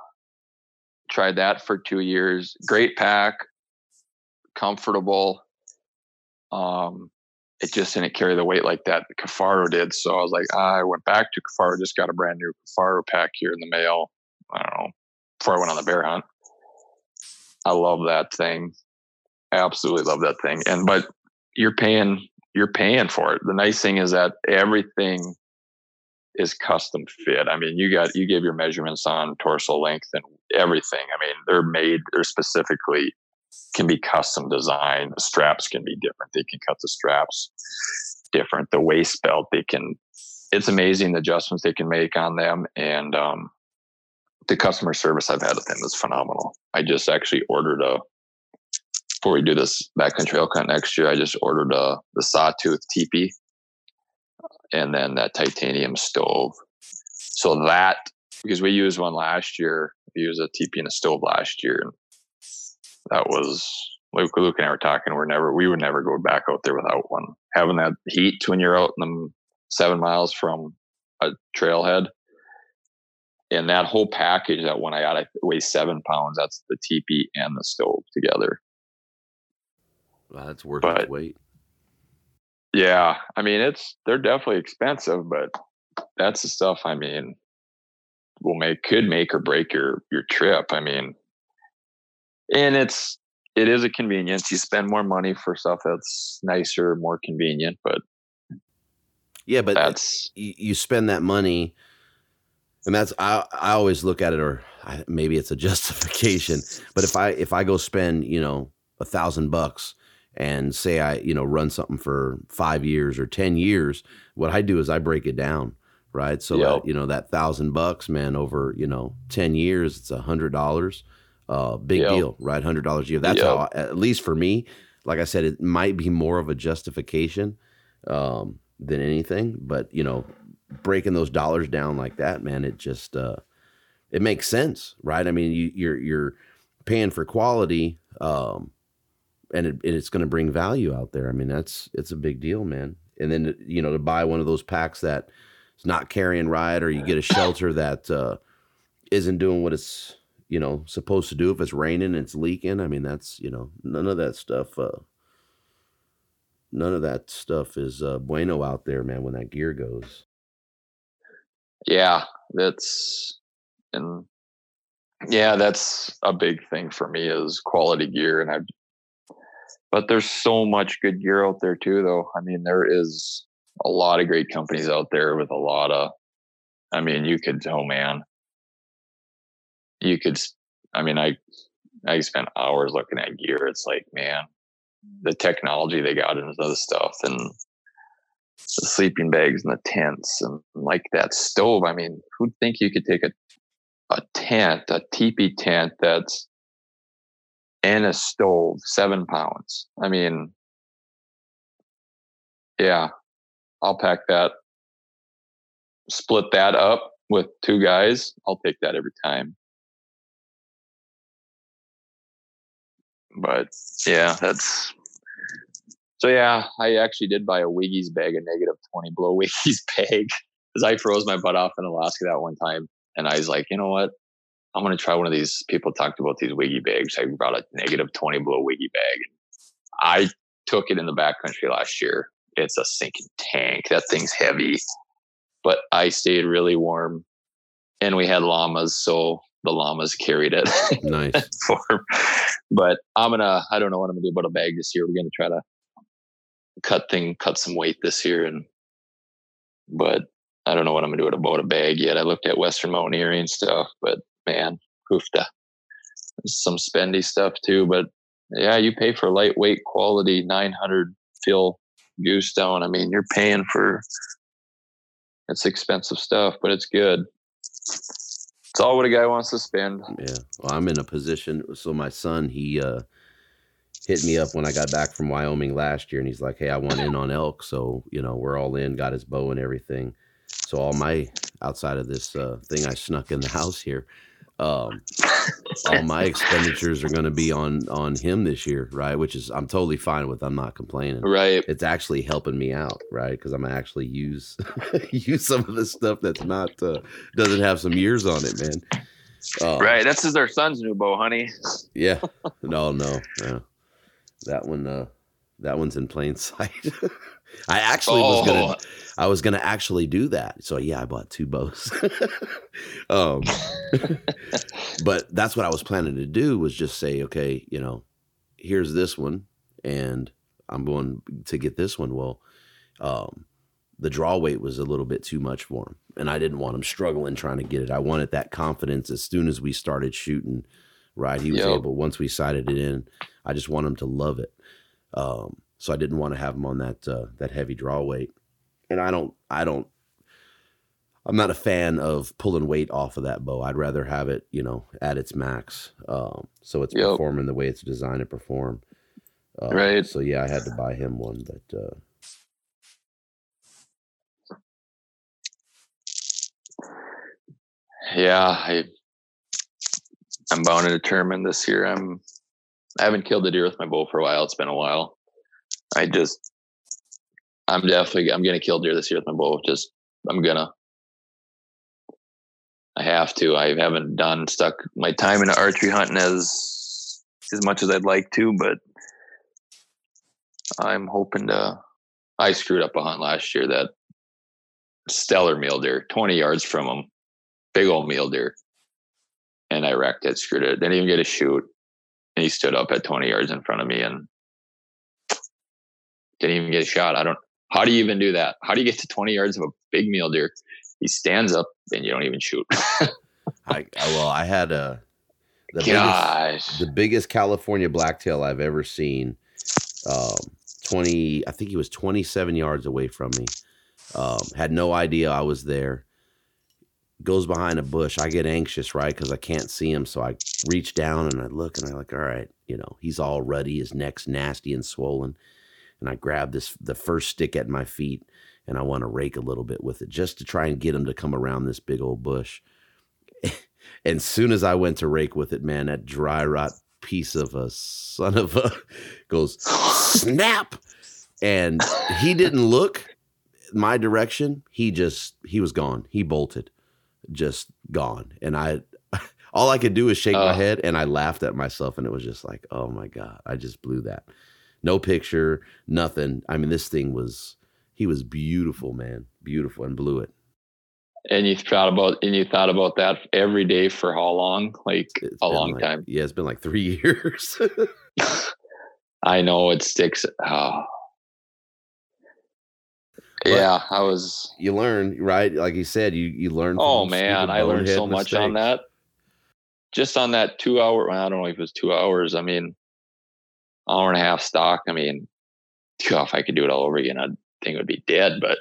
Tried that for two years. Great pack comfortable. Um, it just didn't carry the weight like that Kifaru did. So I was like, ah, I went back to Kifaru, just got a brand new Kifaru pack here in the mail. I don't know, before I went on the bear hunt. I love that thing. I absolutely love that thing. And but you're paying you're paying for it. The nice thing is that everything is custom fit. I mean, you got you gave your measurements on torso length and everything. I mean, they're made they're specifically can be custom designed. The straps can be different. They can cut the straps different. The waist belt, they can, it's amazing the adjustments they can make on them. And um, the customer service I've had with them is phenomenal. I just actually ordered a, before we do this backcountry elk hunt next year, I just ordered a, the sawtooth teepee and then that titanium stove. So that, because we used one last year, we used a teepee and a stove last year. And that was Luke, Luke and I were talking. We're never, we would never go back out there without one. Having that heat when you're out in them seven miles from a trailhead, and that whole package, that one I got, I weighs seven pounds. That's the teepee and the stove together. Wow, that's worth but, its weight. Yeah, I mean, it's they're definitely expensive, but that's the stuff. I mean, will make could make or break your your trip. I mean, and it's it is a convenience. You spend more money for stuff that's nicer, more convenient, but yeah, but uh, that's you spend that money, and that's I I always look at it, or I, maybe it's a [laughs] justification. But if I if I go spend you know a thousand bucks and say I you know run something for five years or ten years, what I do is I break it down right? So Yep. that, you know that thousand bucks, man, over you know ten years, it's a hundred dollars. Uh, big Yep. deal, right? Hundred dollars a year. That's Yep. how, at least for me, like I said, it might be more of a justification um, than anything. But you know, breaking those dollars down like that, man, it just uh, it makes sense, right? I mean, you, you're you're paying for quality, um, and it, it's going to bring value out there. I mean, that's it's a big deal, man. And then you know to buy one of those packs that is not carrying right, or you get a [laughs] shelter that uh, isn't doing what it's you know supposed to do. If it's raining and it's leaking, I mean, that's you know none of that stuff. Uh, none of that stuff is uh, bueno out there, man. When that gear goes, yeah that's and yeah that's a big thing for me is quality gear and i but there's so much good gear out there too though. I mean there is a lot of great companies out there with a lot of i mean you could oh man. You could I mean i i spent hours looking at gear. It's like man the technology they got into the stuff and the sleeping bags and the tents and like that stove. I mean, who'd think you could take a a tent, a teepee tent that's and a stove, seven pounds. I mean, yeah, I'll pack that, split that up with two guys. I'll take that every time. But yeah, that's so yeah, I actually did buy a Wiggy's bag, a negative 20 blow Wiggy's [laughs] bag, because I froze my butt off in Alaska that one time. And I was like, you know what? I'm going to try one of these. People talked about these Wiggy bags. I brought a negative 20 below Wiggy bag. I took it in the backcountry last year. It's a sinking tank. That thing's heavy, but I stayed really warm. And we had llamas, so the llamas carried it nice. [laughs] for. But I'm gonna. I don't know what I'm gonna do about a bag this year. We're gonna try to cut thing, cut some weight this year, and but I don't know what I'm gonna do about a bag yet. I looked at Western Mountaineering stuff, but man, hoofda. Some spendy stuff too, but yeah, you pay for lightweight quality 900 fill goose down. I mean, you're paying for it's expensive stuff, but it's good. It's all what a guy wants to spend. Yeah. Well, I'm in a position. So my son, he uh, hit me up when I got back from Wyoming last year, and he's like, "Hey, I want in on elk." So you know, we're all in. Got his bow and everything. So all my outside of this uh, thing I snuck in the [laughs] house here, um, [laughs] all my expenditures are going to be on on him this year, right? Which is I'm totally fine with. I'm not complaining. Right. It's actually helping me out, right? Because I'm gonna actually use [laughs] use some of the stuff that's not uh, doesn't have some years on it, man. Uh, Right. That's his their son's new bow, honey. yeah. [laughs] No, no. Yeah. That one uh that one's in plain sight. I actually was Oh. gonna I was gonna actually do that. So yeah, I bought two bows. [laughs] um [laughs] but that's what I was planning to do was just say, okay, you know, here's this one and I'm going to get this one. Well, um the draw weight was a little bit too much for him and I didn't want him struggling trying to get it. I wanted that confidence as soon as we started shooting right? He was Yep. able once we sighted it in. I just want him to love it. Um, so I didn't want to have him on that uh, that heavy draw weight, and I don't I don't I'm not a fan of pulling weight off of that bow. I'd rather have it you know at its max, um, so it's Yep. performing the way it's designed to perform. Uh, Right. So yeah, I had to buy him one, but uh, Yeah, I I'm bound and determined this year. I'm I haven't killed a deer with my bow for a while. It's been a while. I just I'm definitely I'm gonna kill deer this year with my bow. Just I'm gonna. I have to. I haven't done stuck my time into archery hunting as as much as I'd like to, but I'm hoping to. I screwed up a hunt last year that stellar mule deer, 20 yards from him, big old mule deer, and I wrecked it, screwed it. Didn't even get a shoot, and he stood up at 20 yards in front of me and didn't even get a shot. I don't. How do you even do that? How do you get to 20 yards of a big mule deer? He stands up and you don't even shoot. [laughs] I well I had a the biggest, the biggest California blacktail I've ever seen. Um, twenty, I think he was twenty-seven yards away from me. Um, had no idea I was there. Goes behind a bush. I get anxious, right? Because I can't see him. So I reach down and I look and I'm like, all right, you know, he's all ruddy. His neck's nasty and swollen. And I grab this the first stick at my feet and I want to rake a little bit with it just to try and get him to come around this big old bush. [laughs] and as soon as I went to rake with it, man, that dry rot piece of a son of a [laughs] goes snap. And he didn't look my direction. He just he was gone. He bolted. Just gone. And I [laughs] all I could do was shake uh, my head and I laughed at myself and it was just like, oh my God, I just blew that. No picture, nothing. I mean, this thing was he was beautiful, man. Beautiful and blew it. And you thought about and you thought about that every day for how long? Like it's a long like, time. Yeah, it's been like three [laughs] years. [laughs] I know it sticks. Oh. yeah, I was. You learn, right? Like you said, you you learn. Oh man, I learned so much on that. Just on that two hour. I don't know if it was two hours. I mean, hour and a half stock. I mean, [laughs] if I could do it all over again, I'd thing would be dead. But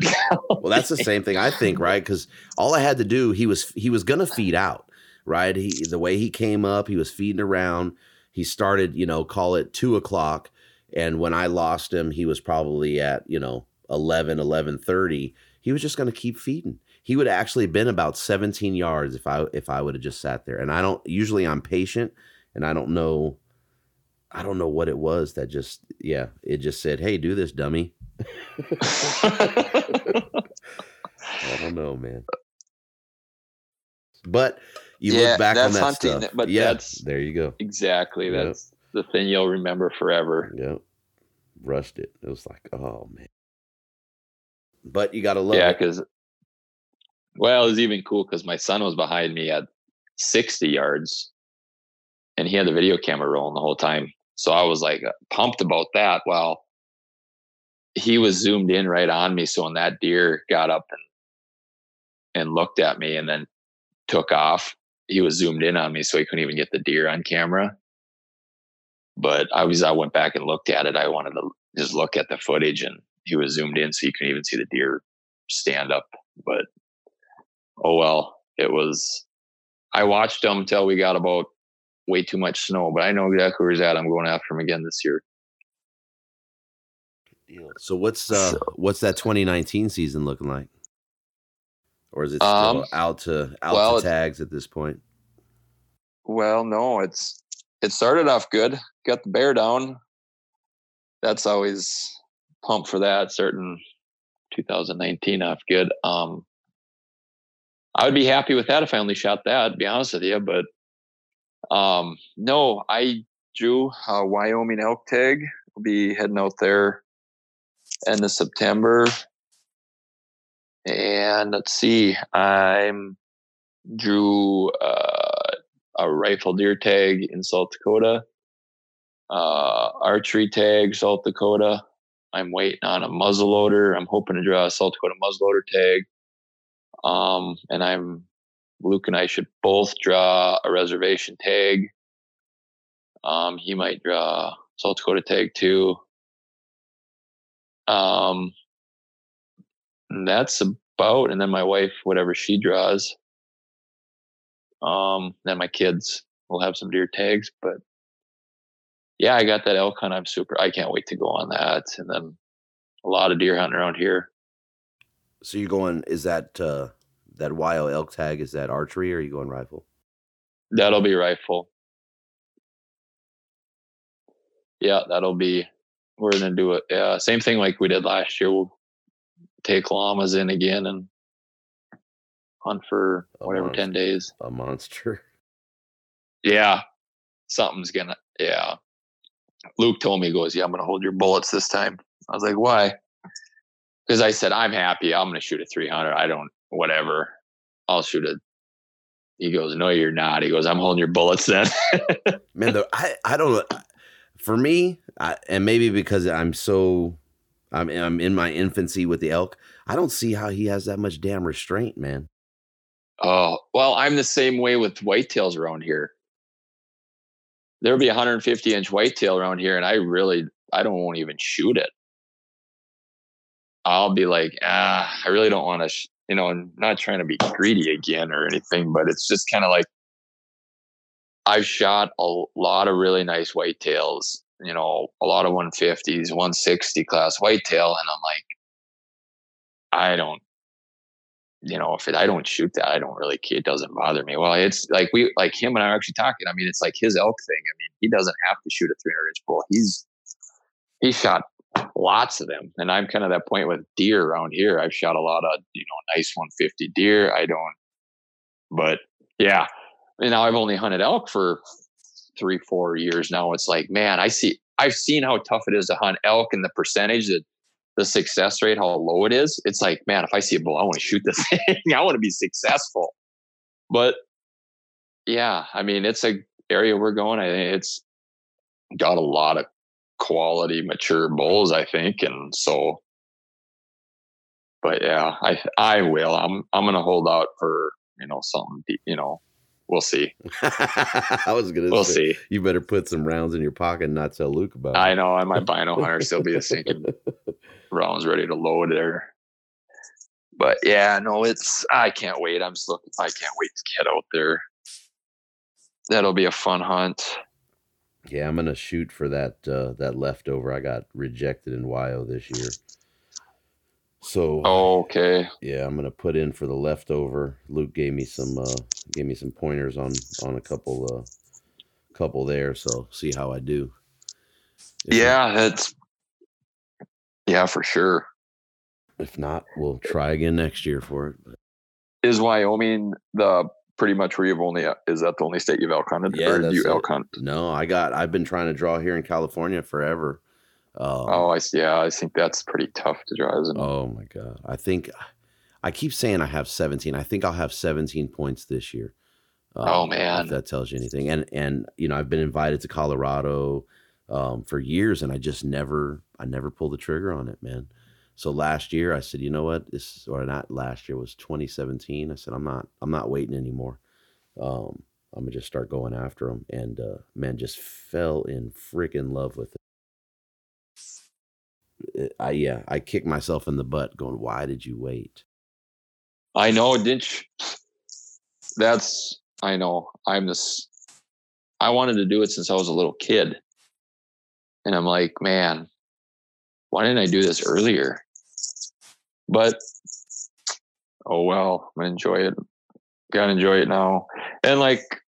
[laughs] well, that's the same thing I think, right? Because all I had to do, he was he was gonna feed out, right? He the way he came up, he was feeding around. He started, you know, call it two o'clock, and when I lost him, he was probably at you know 11, 11.30. He was just gonna keep feeding. He would actually been about 17 yards if I if I would have just sat there. And I don't usually I'm patient, and I don't know. I don't know what it was that just yeah, it just said, "Hey, do this, dummy." [laughs] I don't know, man. But you yeah, look back on that hunting, stuff. But yeah, that's there you go. Exactly. Yep. That's the thing you'll remember forever. Yep. Rushed it. It was like, oh man. But you gotta love yeah, because well, it was even cool because my son was behind me at 60 yards and he had the video camera rolling the whole time. So I was like pumped about that. Well, he was zoomed in right on me. So when that deer got up and and looked at me and then took off, he was zoomed in on me, so he couldn't even get the deer on camera. But I was I went back and looked at it. I wanted to just look at the footage, and he was zoomed in, so you couldn't even see the deer stand up. But oh well, it was. I watched him until we got about way too much snow, but I know exactly where he's at. I'm going after him again this year. So what's uh so, what's that 2019 season looking like? Or is it still um, out to out well, to tags at this point? Well, no, it's it started off good. Got the bear down. That's always pumped for that. Certain 2019 off good. Um, I would be happy with that if I only shot that. To be honest with you, but um, no, I drew a Wyoming elk tag. I'll be heading out there end of September. And let's see, I'm drew uh, a rifle deer tag in South Dakota, uh, archery tag South Dakota. I'm waiting on a muzzleloader. I'm hoping to draw a South Dakota muzzleloader tag. Um, and I'm Luke and I should both draw a reservation tag. Um, he might draw South Dakota tag too. Um, that's about, and then my wife, whatever she draws. Um, then my kids will have some deer tags, but yeah, I got that elk hunt. I'm super. I can't wait to go on that, and then a lot of deer hunting around here. So you're going? Is that uh, that wild elk tag? Is that archery, or are you going rifle? That'll be rifle. Yeah, that'll be we're gonna do it. Yeah, same thing like we did last year. We'll take llamas in again and hunt for a whatever monster, ten days. A monster. Yeah, something's gonna. Yeah, Luke told me, he goes, "Yeah, I'm gonna hold your bullets this time." I was like, "Why?" Because I said, "I'm happy. I'm gonna shoot a 300. I don't whatever. I'll shoot it. He goes, "No, you're not." He goes, "I'm holding your bullets then." [laughs] Man, the, I I don't for me, I, and maybe because I'm so I'm I'm in my infancy with the elk, I don't see how he has that much damn restraint, man. Oh well, I'm the same way with whitetails around here. There'll be a 150 inch whitetail around here, and I really I don't want to even shoot it. I'll be like, ah, I really don't want to, sh-, you know, I'm not trying to be greedy again or anything, but it's just kind of like I've shot a lot of really nice whitetails, you know, a lot of 150s, 160 class whitetail, and I'm like, I don't, you know, if it, I don't shoot that, I don't really care. It doesn't bother me. Well, it's like we, like him and I are actually talking. I mean, it's like his elk thing. I mean, he doesn't have to shoot a 300 inch bull. He's he shot lots of them, and I'm kind of that point with deer around here. I've shot a lot of you know nice 150 deer. I don't, but yeah, and now I've only hunted elk for three, four years now. It's like, man, I see, I've seen how tough it is to hunt elk and the percentage that the success rate, how low it is. It's like, man, if I see a bull, I want to shoot this [laughs] thing. I want to be successful. But yeah, I mean, it's a area we're going. I think it's got a lot of quality, mature bulls. I think, and so. But yeah, I I will. I'm I'm gonna hold out for you know something you know we'll see. [laughs] I was gonna. We'll say, see. You better put some rounds in your pocket and not tell Luke about. it. I know. I might buy no hunter still be a sinking [laughs] rounds ready to load there. But yeah, no, it's. I can't wait. I'm just looking. I can't wait to get out there. That'll be a fun hunt. Yeah, I'm gonna shoot for that uh, that leftover. I got rejected in WYO this year. So okay, yeah, I'm gonna put in for the leftover. Luke gave me some uh, gave me some pointers on on a couple uh, couple there, so see how I do. If yeah, not, it's yeah for sure. If not, we'll try again next year for it. But. Is Wyoming the pretty much where you've only is that the only state you've elk hunted? Yeah, or you elk hunt? No, I got I've been trying to draw here in California forever. Um, oh, I see. Yeah, I think that's pretty tough to draw, isn't it? Oh my god, I think I keep saying I have 17. I think I'll have 17 points this year. Oh, um, oh man, if that tells you anything. And and you know I've been invited to Colorado um, for years, and I just never I never pulled the trigger on it, man. So last year I said, you know what, this or not last year was 2017. I said I'm not I'm not waiting anymore. Um, I'm gonna just start going after them, and uh, man, just fell in freaking love with it. I yeah, I kicked myself in the butt going, why did you wait? I know, didn't you? That's I know. I'm this I wanted to do it since I was a little kid. And I'm like, man, why didn't I do this earlier? But oh well, I'm gonna enjoy it. Gotta enjoy it now. And like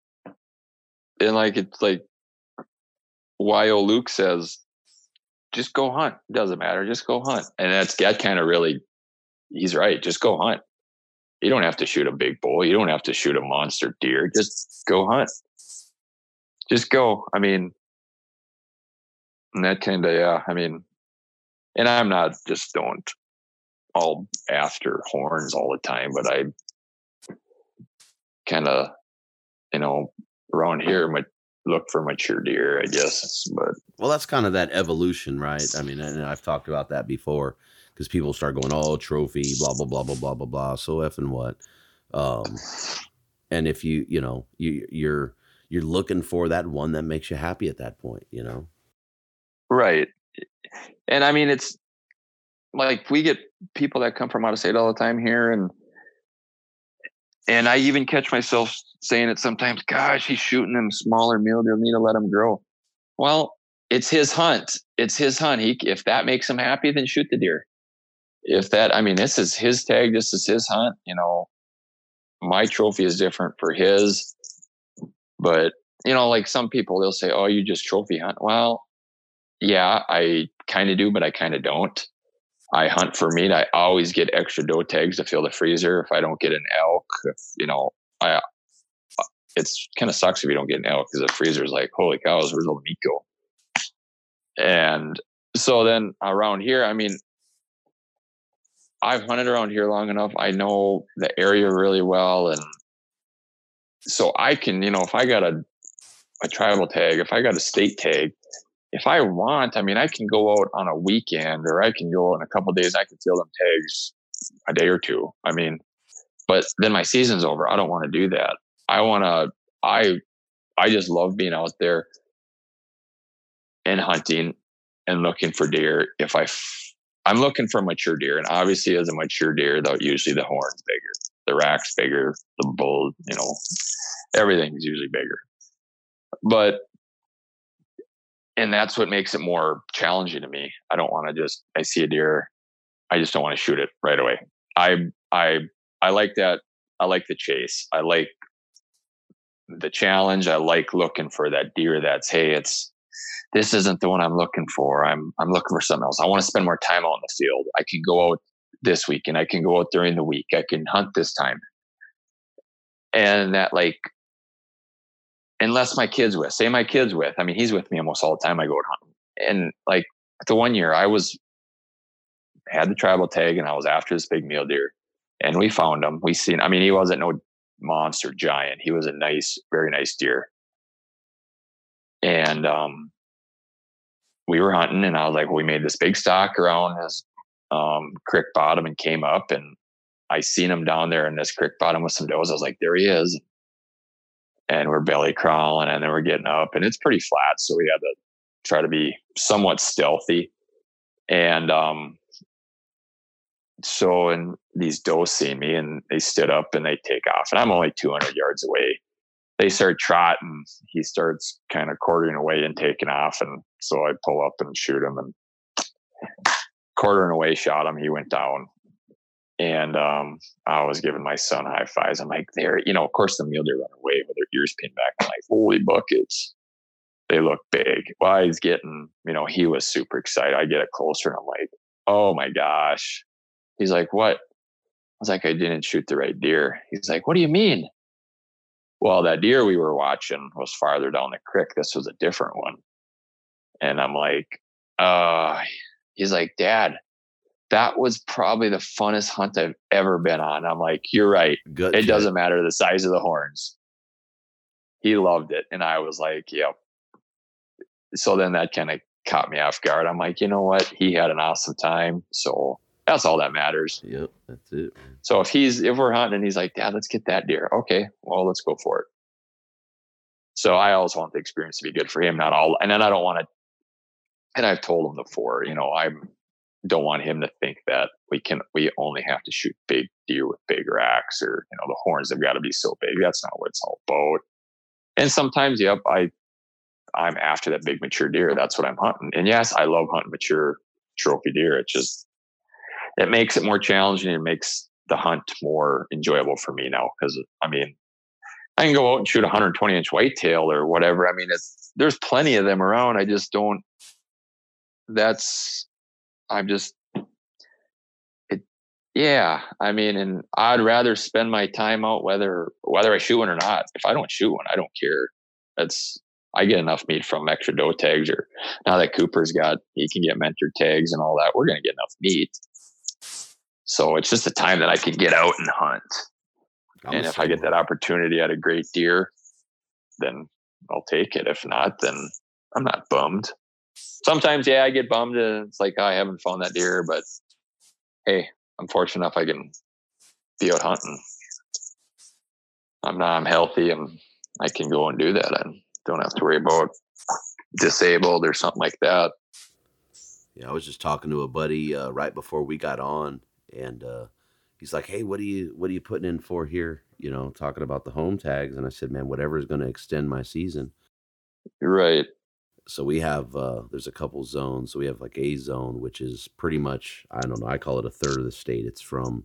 and like it's like YO Luke says, just go hunt. It doesn't matter. Just go hunt. And that's that kind of really, he's right. Just go hunt. You don't have to shoot a big bull. You don't have to shoot a monster deer. Just go hunt. Just go. I mean, and that kind of, yeah, I mean, and I'm not just don't all after horns all the time, but I kind of, you know, around here, my look for mature deer, I guess. But well, that's kind of that evolution, right? I mean, and I've talked about that before because people start going, "Oh, trophy, blah blah blah blah blah blah blah." So f and what? Um, and if you you know you you're you're looking for that one that makes you happy at that point, you know. Right, and I mean it's like we get people that come from out of state all the time here, and and I even catch myself saying it sometimes. Gosh, he's shooting them smaller mule deer. Need to let him grow. Well, it's his hunt. It's his hunt. He, if that makes him happy, then shoot the deer. If that, I mean, this is his tag. This is his hunt. You know, my trophy is different for his. But you know, like some people, they'll say, "Oh, you just trophy hunt." Well, yeah, I kind of do, but I kind of don't. I hunt for meat. I always get extra doe tags to fill the freezer. If I don't get an elk, if, you know, I uh, it's kind of sucks if you don't get an elk because the freezer is like, holy cows, where's all the meat go? And so then around here, I mean, I've hunted around here long enough. I know the area really well, and so I can, you know, if I got a a tribal tag, if I got a state tag, if I want, I mean, I can go out on a weekend or I can go in a couple days. I can fill them tags a day or two. I mean, but then my season's over. I don't want to do that. I want to, I, I just love being out there and hunting and looking for deer. If I, I'm looking for mature deer, and obviously, as a mature deer, though, usually the horn's bigger, the rack's bigger, the bull, you know, everything's usually bigger. But and that's what makes it more challenging to me. I don't want to just I see a deer, I just don't want to shoot it right away. I I I like that. I like the chase. I like the challenge. I like looking for that deer that's hey, it's this isn't the one I'm looking for. I'm I'm looking for something else. I want to spend more time out in the field. I can go out this week and I can go out during the week. I can hunt this time. And that like unless my kid's with, say my kid's with, I mean, he's with me almost all the time I go hunting. And like the one year I was had the tribal tag and I was after this big mule deer and we found him. We seen, I mean, he wasn't no monster giant. He was a nice, very nice deer. And um we were hunting and I was like, well, we made this big stock around his um, creek bottom and came up and I seen him down there in this creek bottom with some does. I was like, there he is. And we're belly crawling and then we're getting up and it's pretty flat. So we had to try to be somewhat stealthy. And um, so, and these does see me and they stood up and they take off. And I'm only 200 yards away. They start trotting. He starts kind of quartering away and taking off. And so I pull up and shoot him and quartering away shot him. He went down. And um, I was giving my son high fives. I'm like, there, you know, of course the mule deer run away with their ears pinned back. I'm like, holy buckets. They look big. Well, he's getting, you know, he was super excited. I get it closer and I'm like, oh my gosh. He's like, what? I was like, I didn't shoot the right deer. He's like, what do you mean? Well, that deer we were watching was farther down the creek. This was a different one. And I'm like, uh, he's like, Dad, that was probably the funnest hunt I've ever been on. I'm like, you're right. Good it shit. doesn't matter the size of the horns. He loved it. And I was like, yep. So then that kind of caught me off guard. I'm like, you know what? He had an awesome time. So that's all that matters. Yep, that's it. So if he's if we're hunting and he's like, Dad, let's get that deer. Okay, well, let's go for it. So I always want the experience to be good for him, not all. And then I don't want to. And I've told him before, you know, I don't want him to think that we can we only have to shoot big deer with big racks or you know the horns have got to be so big. That's not what it's all about. And sometimes, yep, I I'm after that big mature deer. That's what I'm hunting. And yes, I love hunting mature trophy deer. It just it makes it more challenging. It makes the hunt more enjoyable for me now because I mean, I can go out and shoot a 120 inch whitetail or whatever. I mean, it's there's plenty of them around. I just don't. That's I'm just it. Yeah, I mean, and I'd rather spend my time out whether whether I shoot one or not. If I don't shoot one, I don't care. That's I get enough meat from extra doe tags, or now that Cooper's got he can get mentor tags and all that. We're gonna get enough meat. So it's just a time that I can get out and hunt. I'm and if I get that opportunity at a great deer, then I'll take it. If not, then I'm not bummed. Sometimes, yeah, I get bummed. And it's like oh, I haven't found that deer, but hey, I'm fortunate enough I can be out hunting. I'm not. I'm healthy, and I can go and do that. I don't have to worry about disabled or something like that. Yeah, I was just talking to a buddy uh, right before we got on, and uh, he's like, "Hey, what are you what are you putting in for here?" You know, talking about the home tags, and I said, "Man, whatever is going to extend my season." You're right. So we have uh, there's a couple zones. So we have like a zone, which is pretty much I don't know. I call it a third of the state. It's from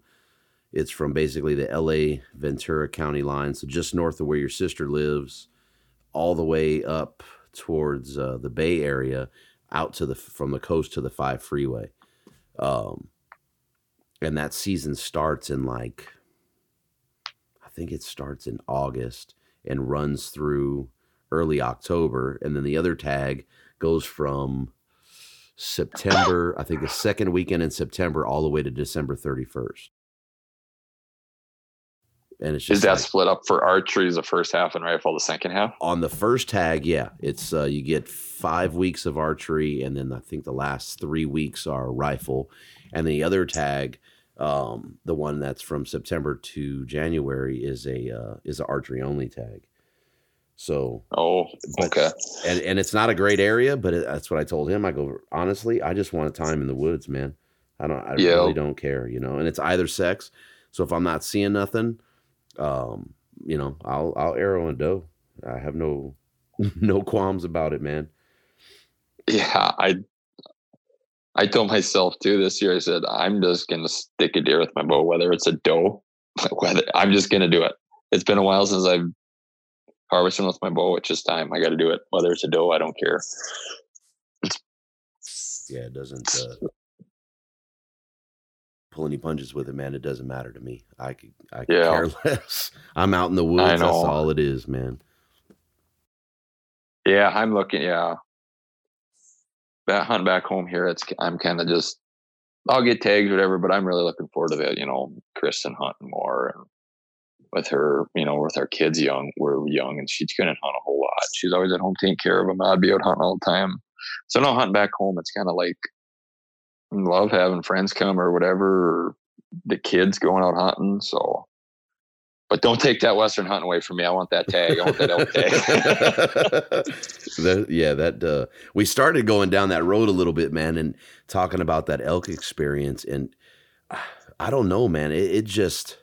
it's from basically the L.A. Ventura County line, so just north of where your sister lives, all the way up towards uh, the Bay Area, out to the from the coast to the five freeway. Um, and that season starts in like I think it starts in August and runs through early October, and then the other tag goes from September, I think the second weekend in September, all the way to December thirty first. And it's just is that like, split up for archery the first half and rifle the second half? On the first tag, yeah, it's uh, you get five weeks of archery, and then I think the last three weeks are rifle, and the other tag, um, the one that's from September to January, is a uh, is an archery only tag. So oh, but, okay, and and it's not a great area, but it, that's what I told him. I go honestly, I just want a time in the woods, man. I don't. I Yeah. really don't care. You know, and it's either sex. So if I'm not seeing nothing, um, you know, I'll I'll arrow and doe. I have no [laughs] no qualms about it, man. Yeah, I I told myself too this year. I said I'm just gonna stick a deer with my bow, whether it's a doe, [laughs] whether I'm just gonna do it. It's been a while since I've harvested with my bow. It's just time. I got to do it. Whether it's a doe, I don't care. Yeah, it doesn't uh, pull any punches with it, man. It doesn't matter to me. I could I could Yeah. care [laughs] less. I'm out in the woods. That's all it is, man. Yeah, I'm looking. Yeah, that hunt back home here. It's I'm kind of just. I'll get tags, whatever, but I'm really looking forward to that. You know, Kristen hunting more and with her. You know, with our kids young, we're young, and she's gonna hunt a whole lot. She's always at home taking care of them. I'd be out hunting all the time. So no hunting back home. It's kind of like love having friends come or whatever, or the kids going out hunting. So. But don't take that western hunting away from me. I want that tag. I want that elk tag. [laughs] That- yeah, that uh, we started going down that road a little bit, man, and talking about that elk experience. And uh, I don't know, man. It, it just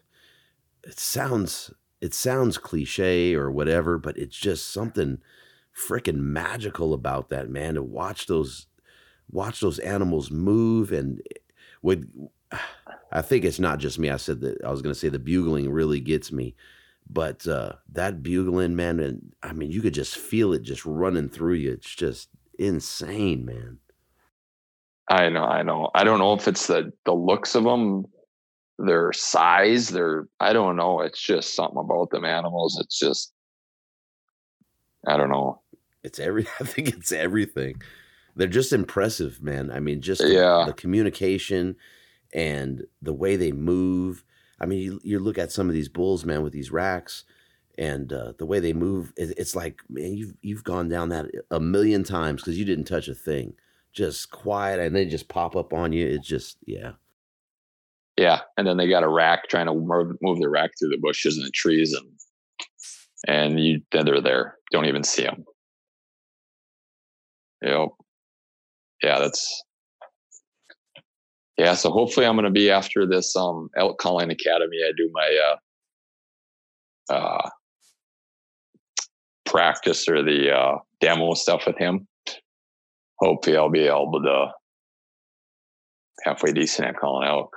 it sounds it sounds cliche or whatever, but it's just something freaking magical about that, man. To watch those watch those animals move and would I think it's not just me. I said that I was going to say the bugling really gets me, but uh, that bugling, man, and I mean, you could just feel it just running through you. It's just insane, man. I know, I know. I don't know if it's the the looks of them, their size, their I don't know. It's just something about them animals. It's just I don't know. It's every. [laughs] I think it's everything. They're just impressive, man. I mean, just the, the communication and the way they move. I mean, you, you look at some of these bulls, man, with these racks, and uh, the way they move. It, it's like, man, you've you've gone down that a million times because you didn't touch a thing. Just quiet, and they just pop up on you. It's just, yeah, Yeah, and then they got a rack trying to move, the rack through the bushes and the trees, and and you then they're there. Don't even see them. Yep. Yeah, that's. Yeah, so hopefully I'm going to be after this um elk calling academy. I do my uh uh practice or the uh demo stuff with him. Hopefully I'll be able to halfway decent at calling elk.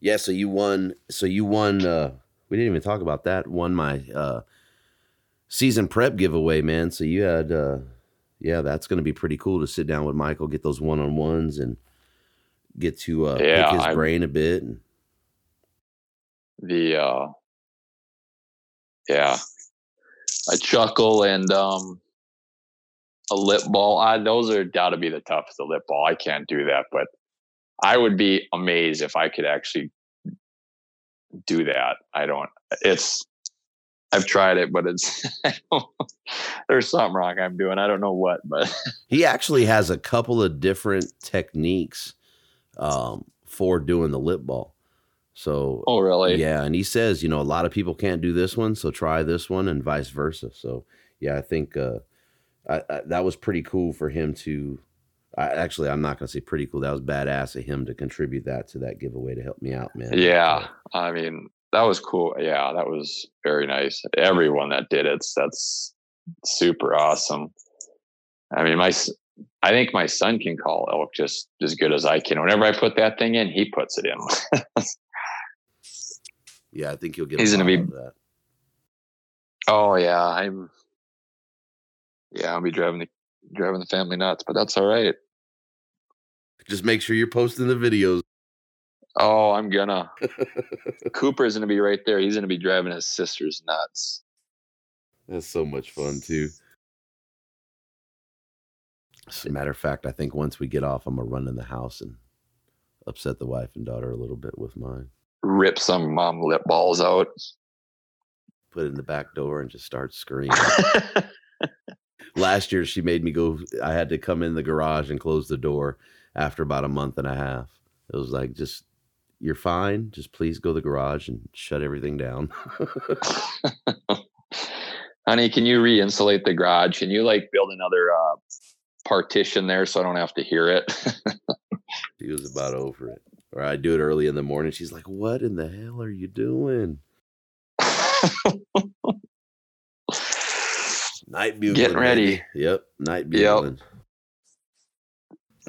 Yeah. So you won. So you won. uh We didn't even talk about that. Won my uh season prep giveaway, man. So you had. uh yeah, that's going to be pretty cool to sit down with Michael, get those one on ones, and get to uh, Yeah, pick his I'm- brain a bit. And the uh yeah a chuckle and um a lip bawl I, those are got to be the toughest the lip bawl i can't do that but i would be amazed if i could actually do that i don't it's i've tried it but it's [laughs] there's something wrong i'm doing i don't know what but [laughs] he actually has a couple of different techniques um, for doing the lip bawl. So oh really yeah, and he says, you know, a lot of people can't do this one, so try this one, and vice versa. So yeah, I think uh, I, I, that was pretty cool for him to. I, actually, I'm not going to say pretty cool. That was badass of him to contribute that to that giveaway to help me out, man. Yeah, I mean that was cool. Yeah, that was very nice. Everyone that did it, that's super awesome. I mean, my I think my son can call elk just as good as I can. Whenever I put that thing in, he puts it in. [laughs] yeah, I think you'll get. He's gonna be- that. oh yeah, I'm. Yeah, I'll be driving the driving the family nuts, but that's all right. Just make sure you're posting the videos. Oh, I'm gonna. [laughs] Cooper's gonna be right there. He's gonna be driving his sister's nuts. That's so much fun too. As a matter of fact, I think once we get off, I'm gonna run in the house and upset the wife and daughter a little bit with mine. Rip some mom lip bawls out. Put it in the back door and just start screaming. [laughs] Last year, she made me go. I had to come in the garage and close the door after about a month and a half. It was like, just you're fine. Just please go to the garage and shut everything down. [laughs] Honey, can you re-insulate the garage? Can you like build another uh, partition there so I don't have to hear it? [laughs] She was about over it. Or I do it early in the morning. She's like, "What in the hell are you doing?" [laughs] night bugling. Getting ready. baby. Yep, night bugling. The-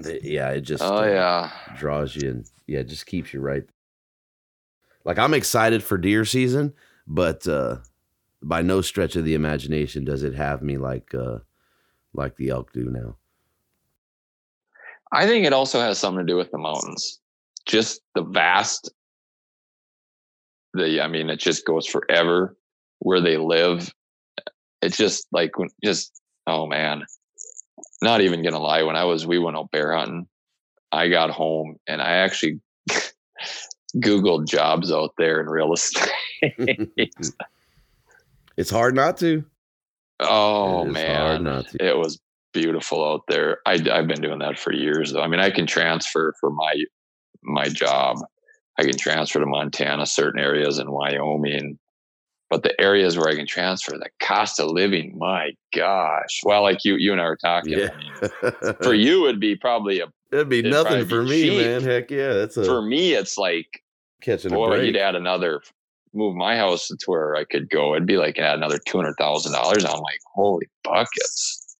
Yeah, it just oh uh, yeah. draws you and yeah, it just keeps you right. Like I'm excited for deer season, but uh by no stretch of the imagination does it have me like uh like the elk do now. I think it also has something to do with the mountains. Just the vast the I mean it just goes forever where they live. It's just like just oh man. Not even gonna lie, when I was we went out bear hunting, I got home and I actually [laughs] Googled jobs out there in real estate. [laughs] it's hard not to. oh It is hard man. to. It was beautiful out there. I, I've been doing that for years though. I mean, I can transfer for my my job. I can transfer to Montana, certain areas in Wyoming, but the areas where I can transfer, the cost of living, my gosh. Well, like you you and I were talking. Yeah. I mean, for you, it'd be probably a. [laughs] It'd be it'd nothing for be me, cheap. man. Heck yeah, that's a For me, it's like catching a break. you'd add another. Move my house to where I could go. It'd be like add another two hundred thousand dollars. I'm like, holy buckets.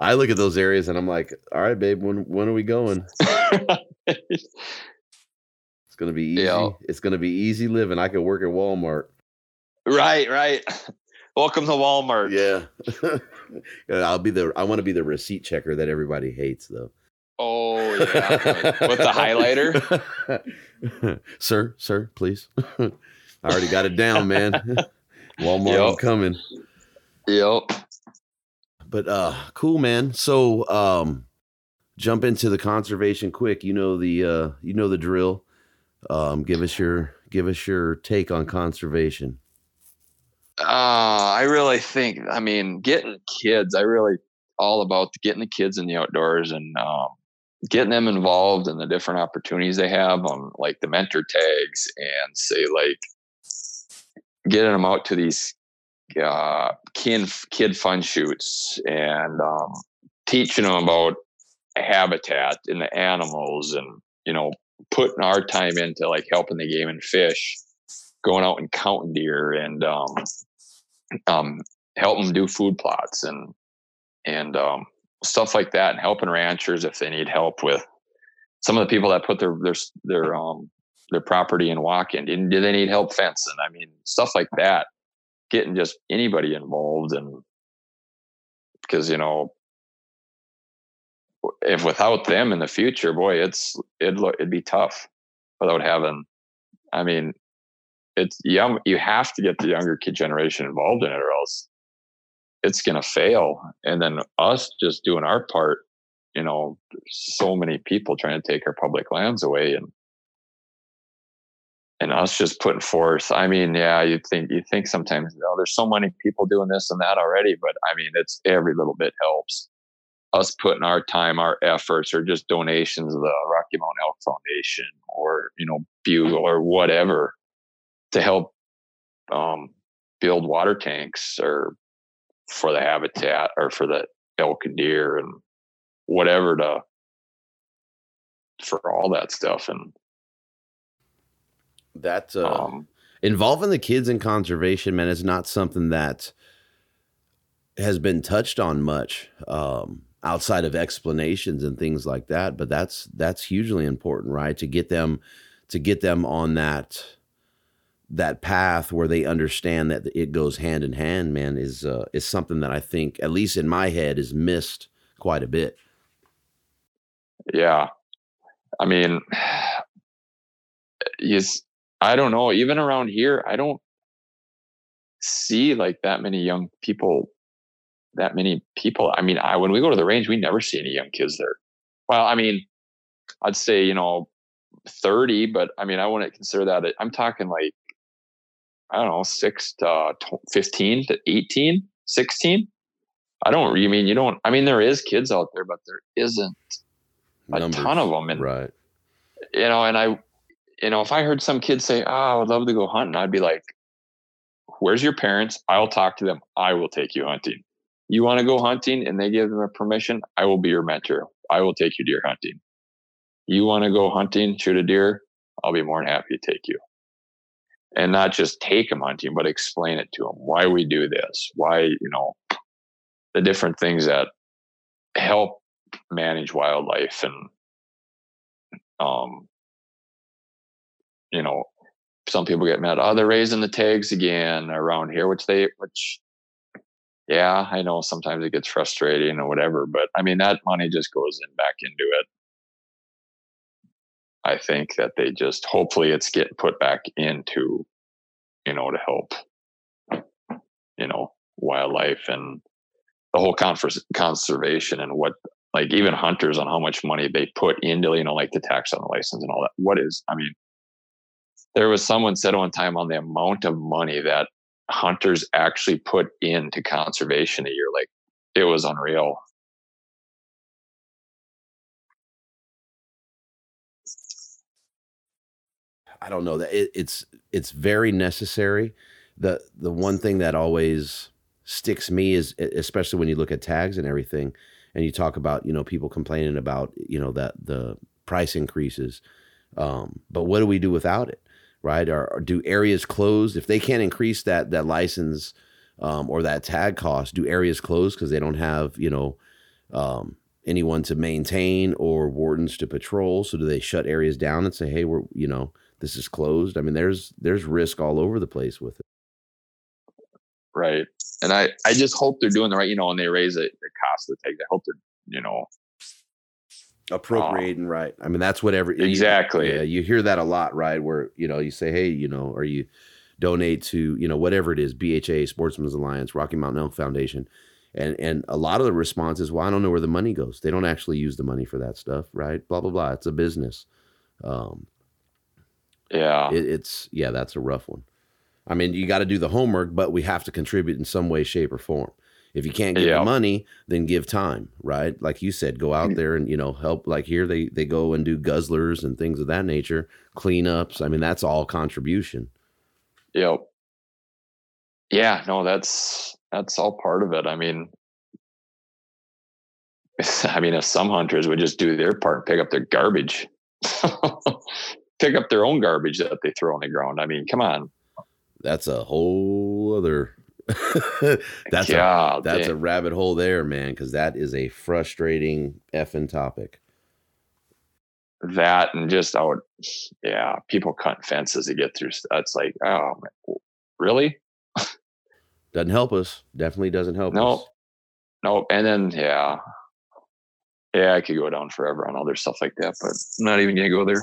I look at those areas and I'm like, all right, babe, when when are we going? [laughs] It's gonna be easy. It's gonna be easy living. I could work at Walmart. Right, right. [laughs] Welcome to Walmart. [laughs] Yeah. I'll be the I want to be the receipt checker that everybody hates though. Oh yeah, [laughs] with the highlighter. sir, sir, please. I already got it down, man. Walmart, I'm coming. Yep. But uh cool, man. So um jump into the conservation quick. You know the uh you know the drill. Um give us your give us your take on conservation. Uh, I really think. I mean, getting kids. I really all about getting the kids in the outdoors and um, getting them involved in the different opportunities they have on like the mentor tags and say like getting them out to these uh, kid kid fun shoots and um, teaching them about habitat and the animals and you know putting our time into like helping the game and fish going out and counting deer and um, um, helping do food plots and and um, stuff like that, and helping ranchers if they need help with some of the people that put their their their um their property in walk-in. Do do they need help fencing? I mean, stuff like that. Getting just anybody involved, and because you know, if without them in the future, boy, it's it'd look it'd be tough without having. I mean, it's young you have to get the younger kid generation involved in it or else it's to fail and then us just doing our part you know so many people trying to take our public lands away and and us just putting forth i mean yeah you think you think sometimes oh, there's so many people doing this and that already but i mean it's every little bit helps us putting our time our efforts or just donations of the rocky mountain elk foundation or you know bugle or whatever to help um, build water tanks or for the habitat or for the elk and deer and whatever to for all that stuff and That uh, um, involving the kids in conservation, man, is not something that has been touched on much um, outside of explanations and things like that. But that's that's hugely important, right? To get them to get them on that that path where they understand that it goes hand in hand, man, is uh, is something that I think, at least in my head, is missed quite a bit. yeah i mean [sighs] yes i don't know even around here i don't see like that many young people that many people i mean i when we go to the range we never see any young kids there well i mean i'd say you know 30 but i mean i wouldn't consider that i'm talking like i don't know 6 to 15 to 18 16 i don't you mean you don't i mean there is kids out there but there isn't a Numbers. ton of them and right. you know, and I, you know, if I heard some kid say, "Oh, I would love to go hunting," I'd be like, "Where's your parents? I'll talk to them. I will take you hunting." You want to go hunting and they give them a permission, I will be your mentor. I will take you deer hunting. You want to go hunting, shoot a deer, I'll be more than happy to take you. And not just take them hunting, but explain it to them why we do this, why, you know, the different things that help manage wildlife and um you know some people get mad oh they're raising the tags again around here which they which yeah i know sometimes it gets frustrating or whatever but i mean that money just goes in back into it. I think that they just hopefully it's getting put back into you know to help you know wildlife and the whole conservation and what like even hunters on how much money they put into you know like the tax on the license and all that. What is i mean there was someone said one time on the amount of money that hunters actually put into conservation a year like it was unreal. I don't know that it, it's it's very necessary. The the one thing that always sticks me is especially when you look at tags and everything and you talk about you know people complaining about you know that the price increases um, but what do we do without it right? Or, or, do areas close? If they can't increase that that license um, or that tag cost do areas close because they don't have you know um, anyone to maintain or wardens to patrol? So do they shut areas down and say hey we're you know this is closed? I mean there's there's risk all over the place with it. Right. And I, I just hope they're doing the right, you know, when they raise it, the cost of the tag. I hope they're, you know, appropriating um, right. I mean, that's whatever exactly. You, yeah, you hear that a lot, right? Where you know you say, hey, you know, or you donate to you know whatever it is, BHA, Sportsmen's Alliance, Rocky Mountain Elk Foundation, and and a lot of the response is, well, I don't know where the money goes. They don't actually use the money for that stuff, right? Blah blah blah. It's a business. Um, yeah, it, it's yeah, that's a rough one. I mean, you got to do the homework, but we have to contribute in some way, shape, or form. If you can't give the money, then give time, right? Like you said, go out mm. there and you know help. Like here, they they go and do guzzlers and things of that nature, cleanups. I mean, that's all contribution. Yep. Yeah, no, that's that's all part of it. I mean, [laughs] I mean, if some hunters would just do their part, pick up their garbage, [laughs] pick up their own garbage that they throw on the ground. I mean, come on that's a whole other [laughs] that's a that's a rabbit hole there, man, because that is a frustrating effing topic. That and just out, yeah, people cut fences to get through. That's like, oh, really? doesn't help us. Definitely doesn't help no, us. No, and then yeah, yeah, I could go down forever on other stuff like that, but I'm not even gonna go there.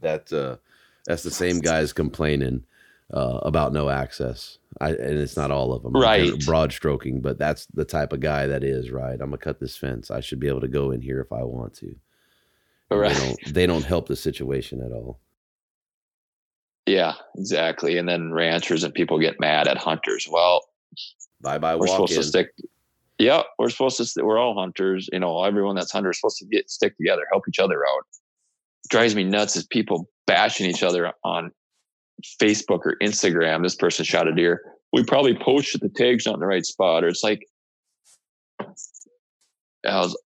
That uh that's the same guys complaining uh, about no access. I, and it's not all of them, right? Broad stroking, but that's the type of guy that is right. I'm gonna cut this fence. I should be able to go in here if I want to. Right. They don't, they don't help the situation at all. Yeah, exactly. And then ranchers and people get mad at hunters. Well, bye bye. We're supposed in. to stick. Yeah, we're supposed to. We're all hunters. You know, everyone that's hunter is supposed to get stick together, help each other out. Drives me nuts is people bashing each other on Facebook or Instagram. This person shot a deer. We probably posted the tags not in the right spot, or it's like, I was,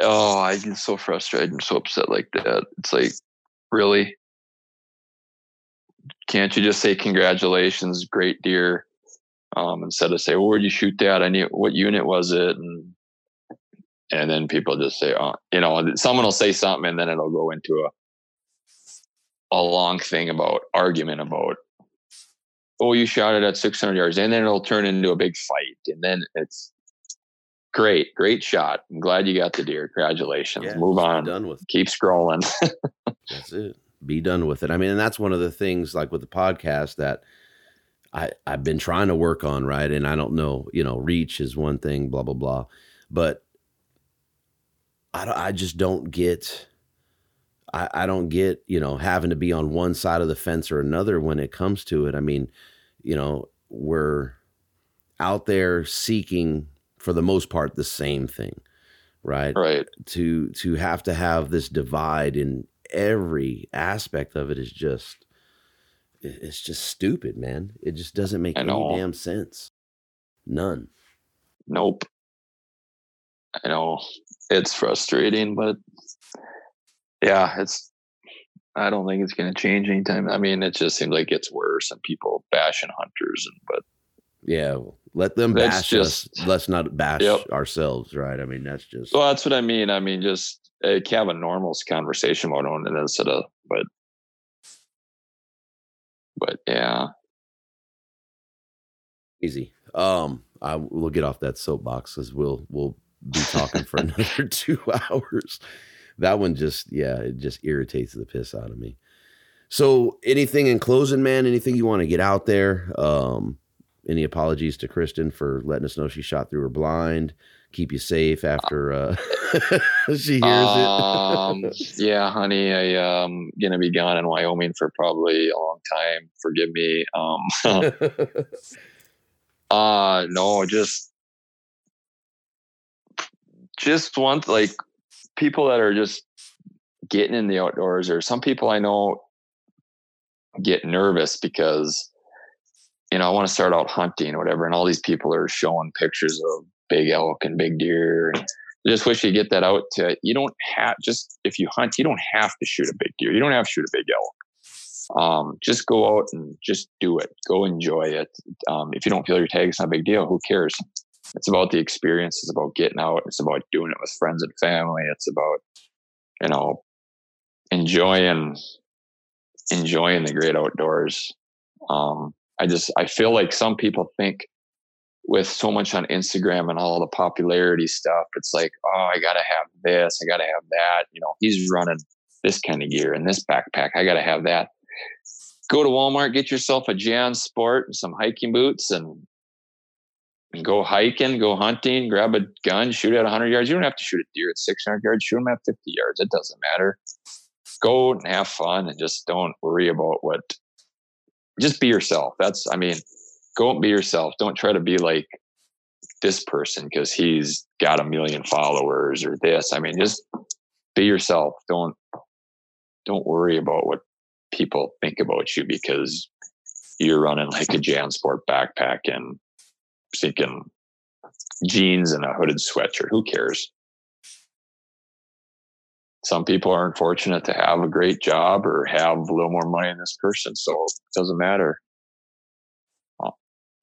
oh, I get so frustrated and so upset like that. It's like, really? Can't you just say congratulations, great deer? Um, instead of say, well, where'd you shoot that? I need what unit was it? And and then people just say, oh, you know, someone will say something and then it'll go into a a long thing about argument about oh you shot it at 600 yards and then it'll turn into a big fight and then it's great great shot. I'm glad you got the deer. Congratulations. Yeah, move on. done with keep scrolling. That's it. Be done with it. I mean and that's one of the things like with the podcast that i i've been trying to work on right? And i don't know you know reach is one thing blah blah blah. But i, I just don't get I, I don't get, you know, having to be on one side of the fence or another when it comes to it. I mean, you know, we're out there seeking for the most part the same thing, right? Right. To to have to have this divide in every aspect of it is just it's just stupid, man. It just doesn't make any damn sense. None. nope. I know it's frustrating, but yeah, it's. I don't think it's going to change anytime. I mean, it just seems like it's worse, and people bashing hunters, and but yeah, let them bash just- us. Let's not bash Yep. ourselves, right? I mean, that's just well, that's what I mean. I mean, just uh, have a normal conversation about it instead of, but, but yeah, easy. Um, I we'll get off that soapbox because we'll we'll be talking for [laughs] another two hours. That one just yeah, it just irritates the piss out of me. So, anything in closing, man? Anything you want to get out there? Um, any apologies to Kristen for letting us know she shot through her blind? Keep you safe after uh, [laughs] she hears um, [laughs] yeah, honey, I um gonna be gone in Wyoming for probably a long time. Forgive me. Um, [laughs] uh no, just just want like people that are just getting in the outdoors, or some people I know get nervous because you know I want to start out hunting or whatever, and all these people are showing pictures of big elk and big deer. And I just wish you get that out to you don't have just if you hunt, you don't have to shoot a big deer. You don't have to shoot a big elk. Um, just go out and just do it. Go enjoy it. Um, if you don't feel your tag, it's not a big deal. Who cares? It's about the experience. It's about getting out. It's about doing it with friends and family. It's about, you know, enjoying, enjoying the great outdoors. Um, I just, I feel like some people think with so much on Instagram and all the popularity stuff, it's like, oh, I got to have this. I got to have that. You know, he's running this kind of gear and this backpack. I got to have that. Go to Walmart, get yourself a Jan Sport and some hiking boots and and go hiking, go hunting, grab a gun, shoot at 100 yards. You don't have to shoot a deer at 600 yards, shoot them at 50 yards. It doesn't matter. Go and have fun and just don't worry about what, just be yourself. That's, I mean, go and be yourself. Don't try to be like this person because he's got a million followers or this. I mean, just be yourself. Don't, don't worry about what people think about you because you're running like a JanSport backpack and thinking jeans and a hooded sweatshirt. Who cares? Some people are unfortunate to have a great job or have a little more money than this person, so it doesn't matter.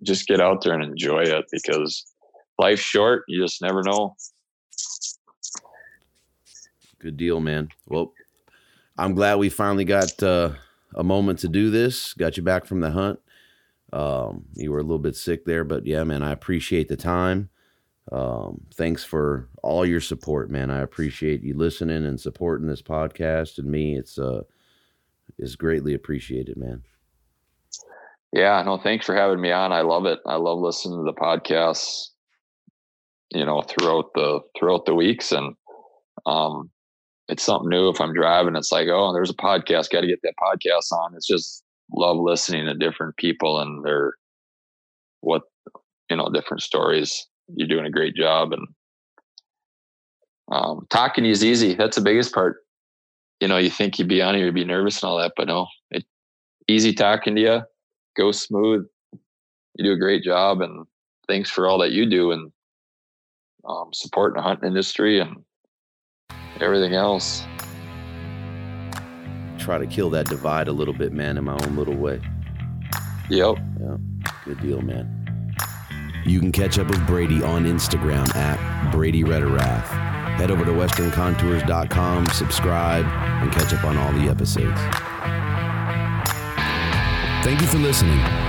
Just get out there and enjoy it because life's short. You just never know. Good deal, man. Well, I'm glad we finally got uh, a moment to do this. Got you back from the hunt. Um, you were a little bit sick there, but yeah, man, I appreciate the time. Um, thanks for all your support, man. I appreciate you listening and supporting this podcast and me. It's uh, is greatly appreciated, man. Yeah, no, thanks for having me on. I love it. I love listening to the podcasts, you know, throughout the throughout the weeks. And um it's something new if I'm driving. It's like, oh, there's a podcast, gotta get that podcast on. It's just love listening to different people and their what you know, different stories. You're doing a great job and um talking is easy. That's the biggest part. You know, you think you'd be on here, you'd be nervous and all that, but no, it easy talking to you go smooth. You do a great job, and thanks for all that you do and um, supporting the hunting industry and everything else. Try to kill that divide a little bit, man, in my own little way. Yep. Yeah, good deal, man. You can catch up with Brady on Instagram at Brady Retterath. Head over to westerncontours.com, subscribe, and catch up on all the episodes. Thank you for listening.